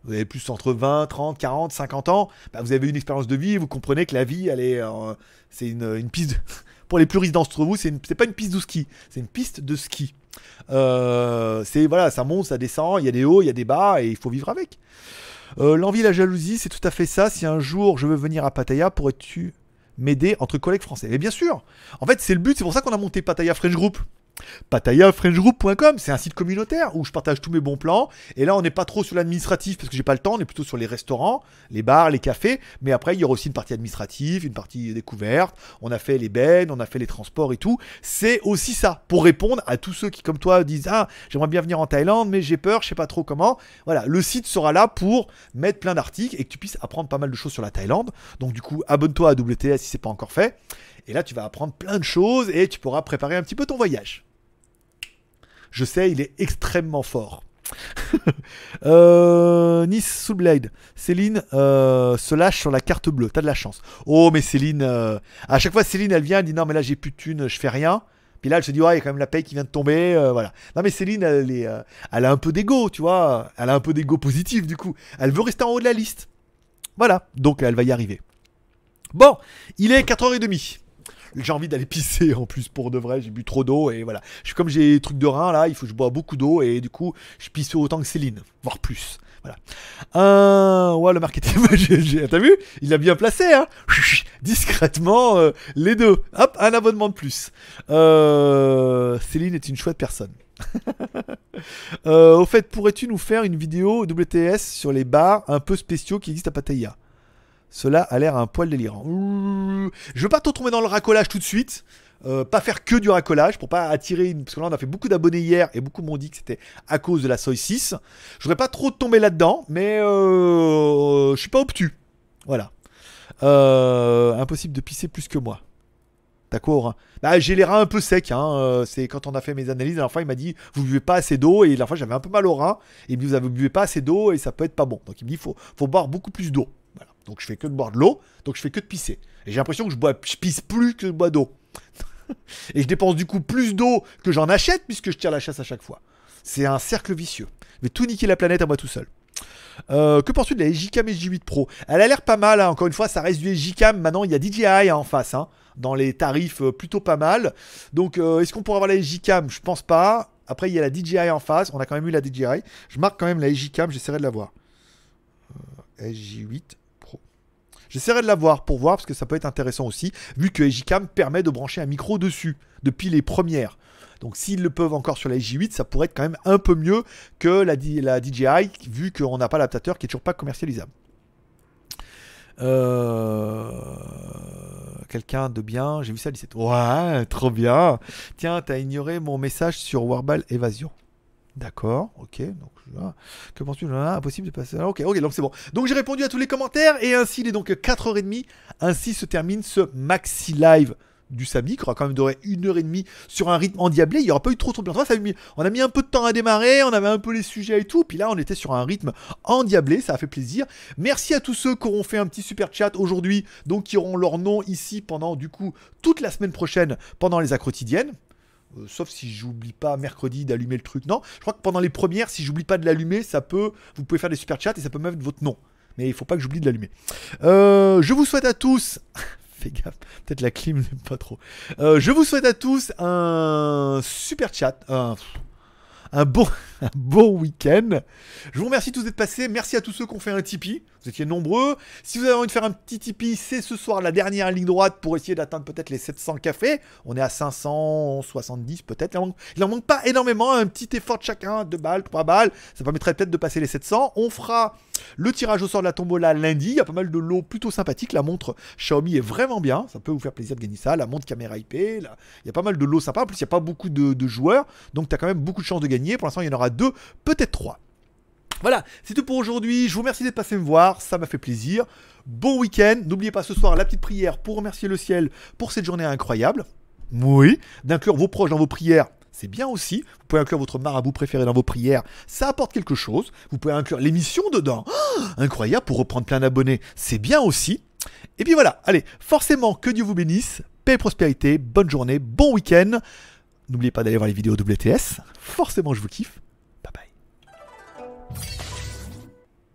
[SPEAKER 5] Vous avez plus entre 20, 30, 40, 50 ans. Bah, vous avez une expérience de vie, vous comprenez que la vie, elle est, euh, c'est une, piste. de- Pour les plus riches d'entre vous, c'est, c'est pas une piste de ski, c'est une piste de ski. Euh, c'est voilà, ça monte, ça descend, il y a des hauts, il y a des bas, et il faut vivre avec. Euh, l'envie et la jalousie, c'est tout à fait ça. Si un jour je veux venir à Pattaya, pourrais-tu m'aider entre collègues français? Mais bien sûr. En fait, c'est le but. C'est pour ça qu'on a monté Pattaya French Group. PattayaFrenchGroup.com, c'est un site communautaire où je partage tous mes bons plans. Et là, on n'est pas trop sur l'administratif parce que j'ai pas le temps. On est plutôt sur les restaurants, les bars, les cafés. Mais après, il y aura aussi une partie administrative, une partie découverte. On a fait les bennes, on a fait les transports et tout. C'est aussi ça pour répondre à tous ceux qui, comme toi, disent ah j'aimerais bien venir en Thaïlande, mais j'ai peur, je sais pas trop comment. Voilà, le site sera là pour mettre plein d'articles et que tu puisses apprendre pas mal de choses sur la Thaïlande. Donc du coup, abonne-toi à WTS si c'est pas encore fait. Et là, tu vas apprendre plein de choses et tu pourras préparer un petit peu ton voyage. Je sais, il est extrêmement fort. Euh, nice Soulblade. Céline euh, se lâche sur la carte bleue. T'as de la chance. Oh, mais Céline, euh, à chaque fois, Céline, elle vient, elle dit non, mais là, j'ai plus de thunes, je fais rien. Puis là, elle se dit, ouais, il y a quand même la paye qui vient de tomber. euh, voilà. Non, mais Céline, elle, a un peu d'ego, tu vois. Elle a un peu d'ego positif, du coup. Elle veut rester en haut de la liste. Voilà. Donc, elle va y arriver. Bon, il est 4h30. J'ai envie d'aller pisser en plus pour de vrai. J'ai bu trop d'eau et voilà. Je, comme j'ai des trucs de rein là, il faut que je bois beaucoup d'eau et du coup, je pisse autant que Céline, voire plus. Voilà. Un, ouais, le marketing, t'as vu? Il a bien placé, hein Discrètement, euh, les deux. Hop, un abonnement de plus. Euh, Céline est une chouette personne. Euh, au fait, pourrais-tu nous faire une vidéo WTS sur les bars un peu spéciaux qui existent à Pattaya? Cela a l'air un poil délirant. Je veux pas trop tomber dans le racolage tout de suite. Euh, pas faire que du racolage pour pas attirer une... parce que là on a fait beaucoup d'abonnés hier et beaucoup m'ont dit que c'était à cause de la soy 6 je voudrais pas trop tomber là-dedans mais euh, je suis pas obtus voilà Euh, impossible de pisser plus que moi D'accord. hein. Bah, j'ai les reins un peu secs. Hein. C'est quand on a fait mes analyses. La fois, il m'a dit vous buvez pas assez d'eau. Et la dernière fois, j'avais un peu mal aux reins. Et il me dit vous ne buvez pas assez d'eau et ça peut être pas bon. Donc il me dit faut boire beaucoup plus d'eau. Donc je fais que de boire de l'eau. Donc je fais que de pisser. Et j'ai l'impression que je, bois, pisse plus que je bois d'eau. et je dépense du coup plus d'eau que j'en achète puisque je tire la chasse à chaque fois. C'est un cercle vicieux. Je vais tout niquer la planète à moi tout seul. Euh, que penses-tu de la J-Cam SJ8 Pro? Elle a l'air pas mal, hein. encore une fois, ça reste du J-Cam. Maintenant, il y a DJI hein, en face, hein, dans les tarifs euh, plutôt pas mal. Donc, euh, est-ce qu'on pourra avoir la J-Cam Je pense pas. Après, il y a la DJI en face. On a quand même eu la DJI. Je marque quand même la J-Cam, j'essaierai de la voir. Euh, SJ8 Pro. J'essaierai de la voir pour voir parce que ça peut être intéressant aussi, vu que J-Cam permet de brancher un micro dessus depuis les premières. Donc s'ils le peuvent encore sur la J8, ça pourrait être quand même un peu mieux que la, DJI, vu qu'on n'a pas l'adaptateur qui est toujours pas commercialisable. Euh, Quelqu'un de bien, j'ai vu ça 17. Ouais, trop bien. Tiens, t'as ignoré mon message sur Warball Évasion. D'accord, ok. Donc, que penses-tu? Ah, Impossible de passer. Ah, Ok, ok, donc c'est bon. Donc j'ai répondu à tous les commentaires et ainsi il est donc 4h30. Ainsi se termine ce maxi live du samedi qui aura quand même duré une heure et demie sur un rythme endiablé. Il n'y aura pas eu trop trop de. Ça a On a mis un peu de temps à démarrer, on avait un peu les sujets et tout. Puis là, on était sur un rythme endiablé, ça a fait plaisir. Merci à tous ceux qui auront fait un petit super chat aujourd'hui, donc qui auront leur nom ici pendant du coup toute la semaine prochaine pendant les quotidiennes. Euh, sauf si j'oublie pas mercredi d'allumer le truc. Non, je crois que pendant les premières, si j'oublie pas de l'allumer, ça peut. Vous pouvez faire des super chats et ça peut mettre votre nom. Mais il faut pas que j'oublie de l'allumer. Euh, je vous souhaite à tous. Fais gaffe, peut-être la clim n'aime pas trop. Euh, je vous souhaite à tous un super chat. Un, bon, un bon week-end. Je vous remercie tous d'être passés. Merci à tous ceux qui ont fait un Tipeee. Vous étiez nombreux. Si vous avez envie de faire un petit Tipeee, c'est ce soir la dernière ligne droite pour essayer d'atteindre peut-être les 700 cafés. On est à 570 peut-être. Il en manque- pas énormément. Un petit effort de chacun, 2 balles, 3 balles. Ça permettrait peut-être de passer les 700. On fera le tirage au sort de la tombola lundi. Il y a pas mal de lots plutôt sympathiques. La montre Xiaomi est vraiment bien. Ça peut vous faire plaisir de gagner ça. La montre caméra IP. Il y a pas mal de lots sympas. En plus, il n'y a pas beaucoup de, de joueurs. Donc, tu as quand même beaucoup de chances de gagner. Pour l'instant, il y en aura deux, peut-être trois. Voilà, c'est tout pour aujourd'hui. Je vous remercie d'être passé me voir, ça m'a fait plaisir. Bon week-end. N'oubliez pas ce soir la petite prière pour remercier le ciel pour cette journée incroyable. Oui, d'inclure vos proches dans vos prières. C'est bien aussi. Vous pouvez inclure votre marabout préféré dans vos prières. Ça apporte quelque chose. Vous pouvez inclure l'émission dedans. Oh, incroyable pour reprendre plein d'abonnés. C'est bien aussi. Et puis voilà. Allez, forcément, que Dieu vous bénisse. Paix et prospérité. Bonne journée. Bon week-end. N'oubliez pas d'aller voir les vidéos WTS. Forcément, je vous kiffe.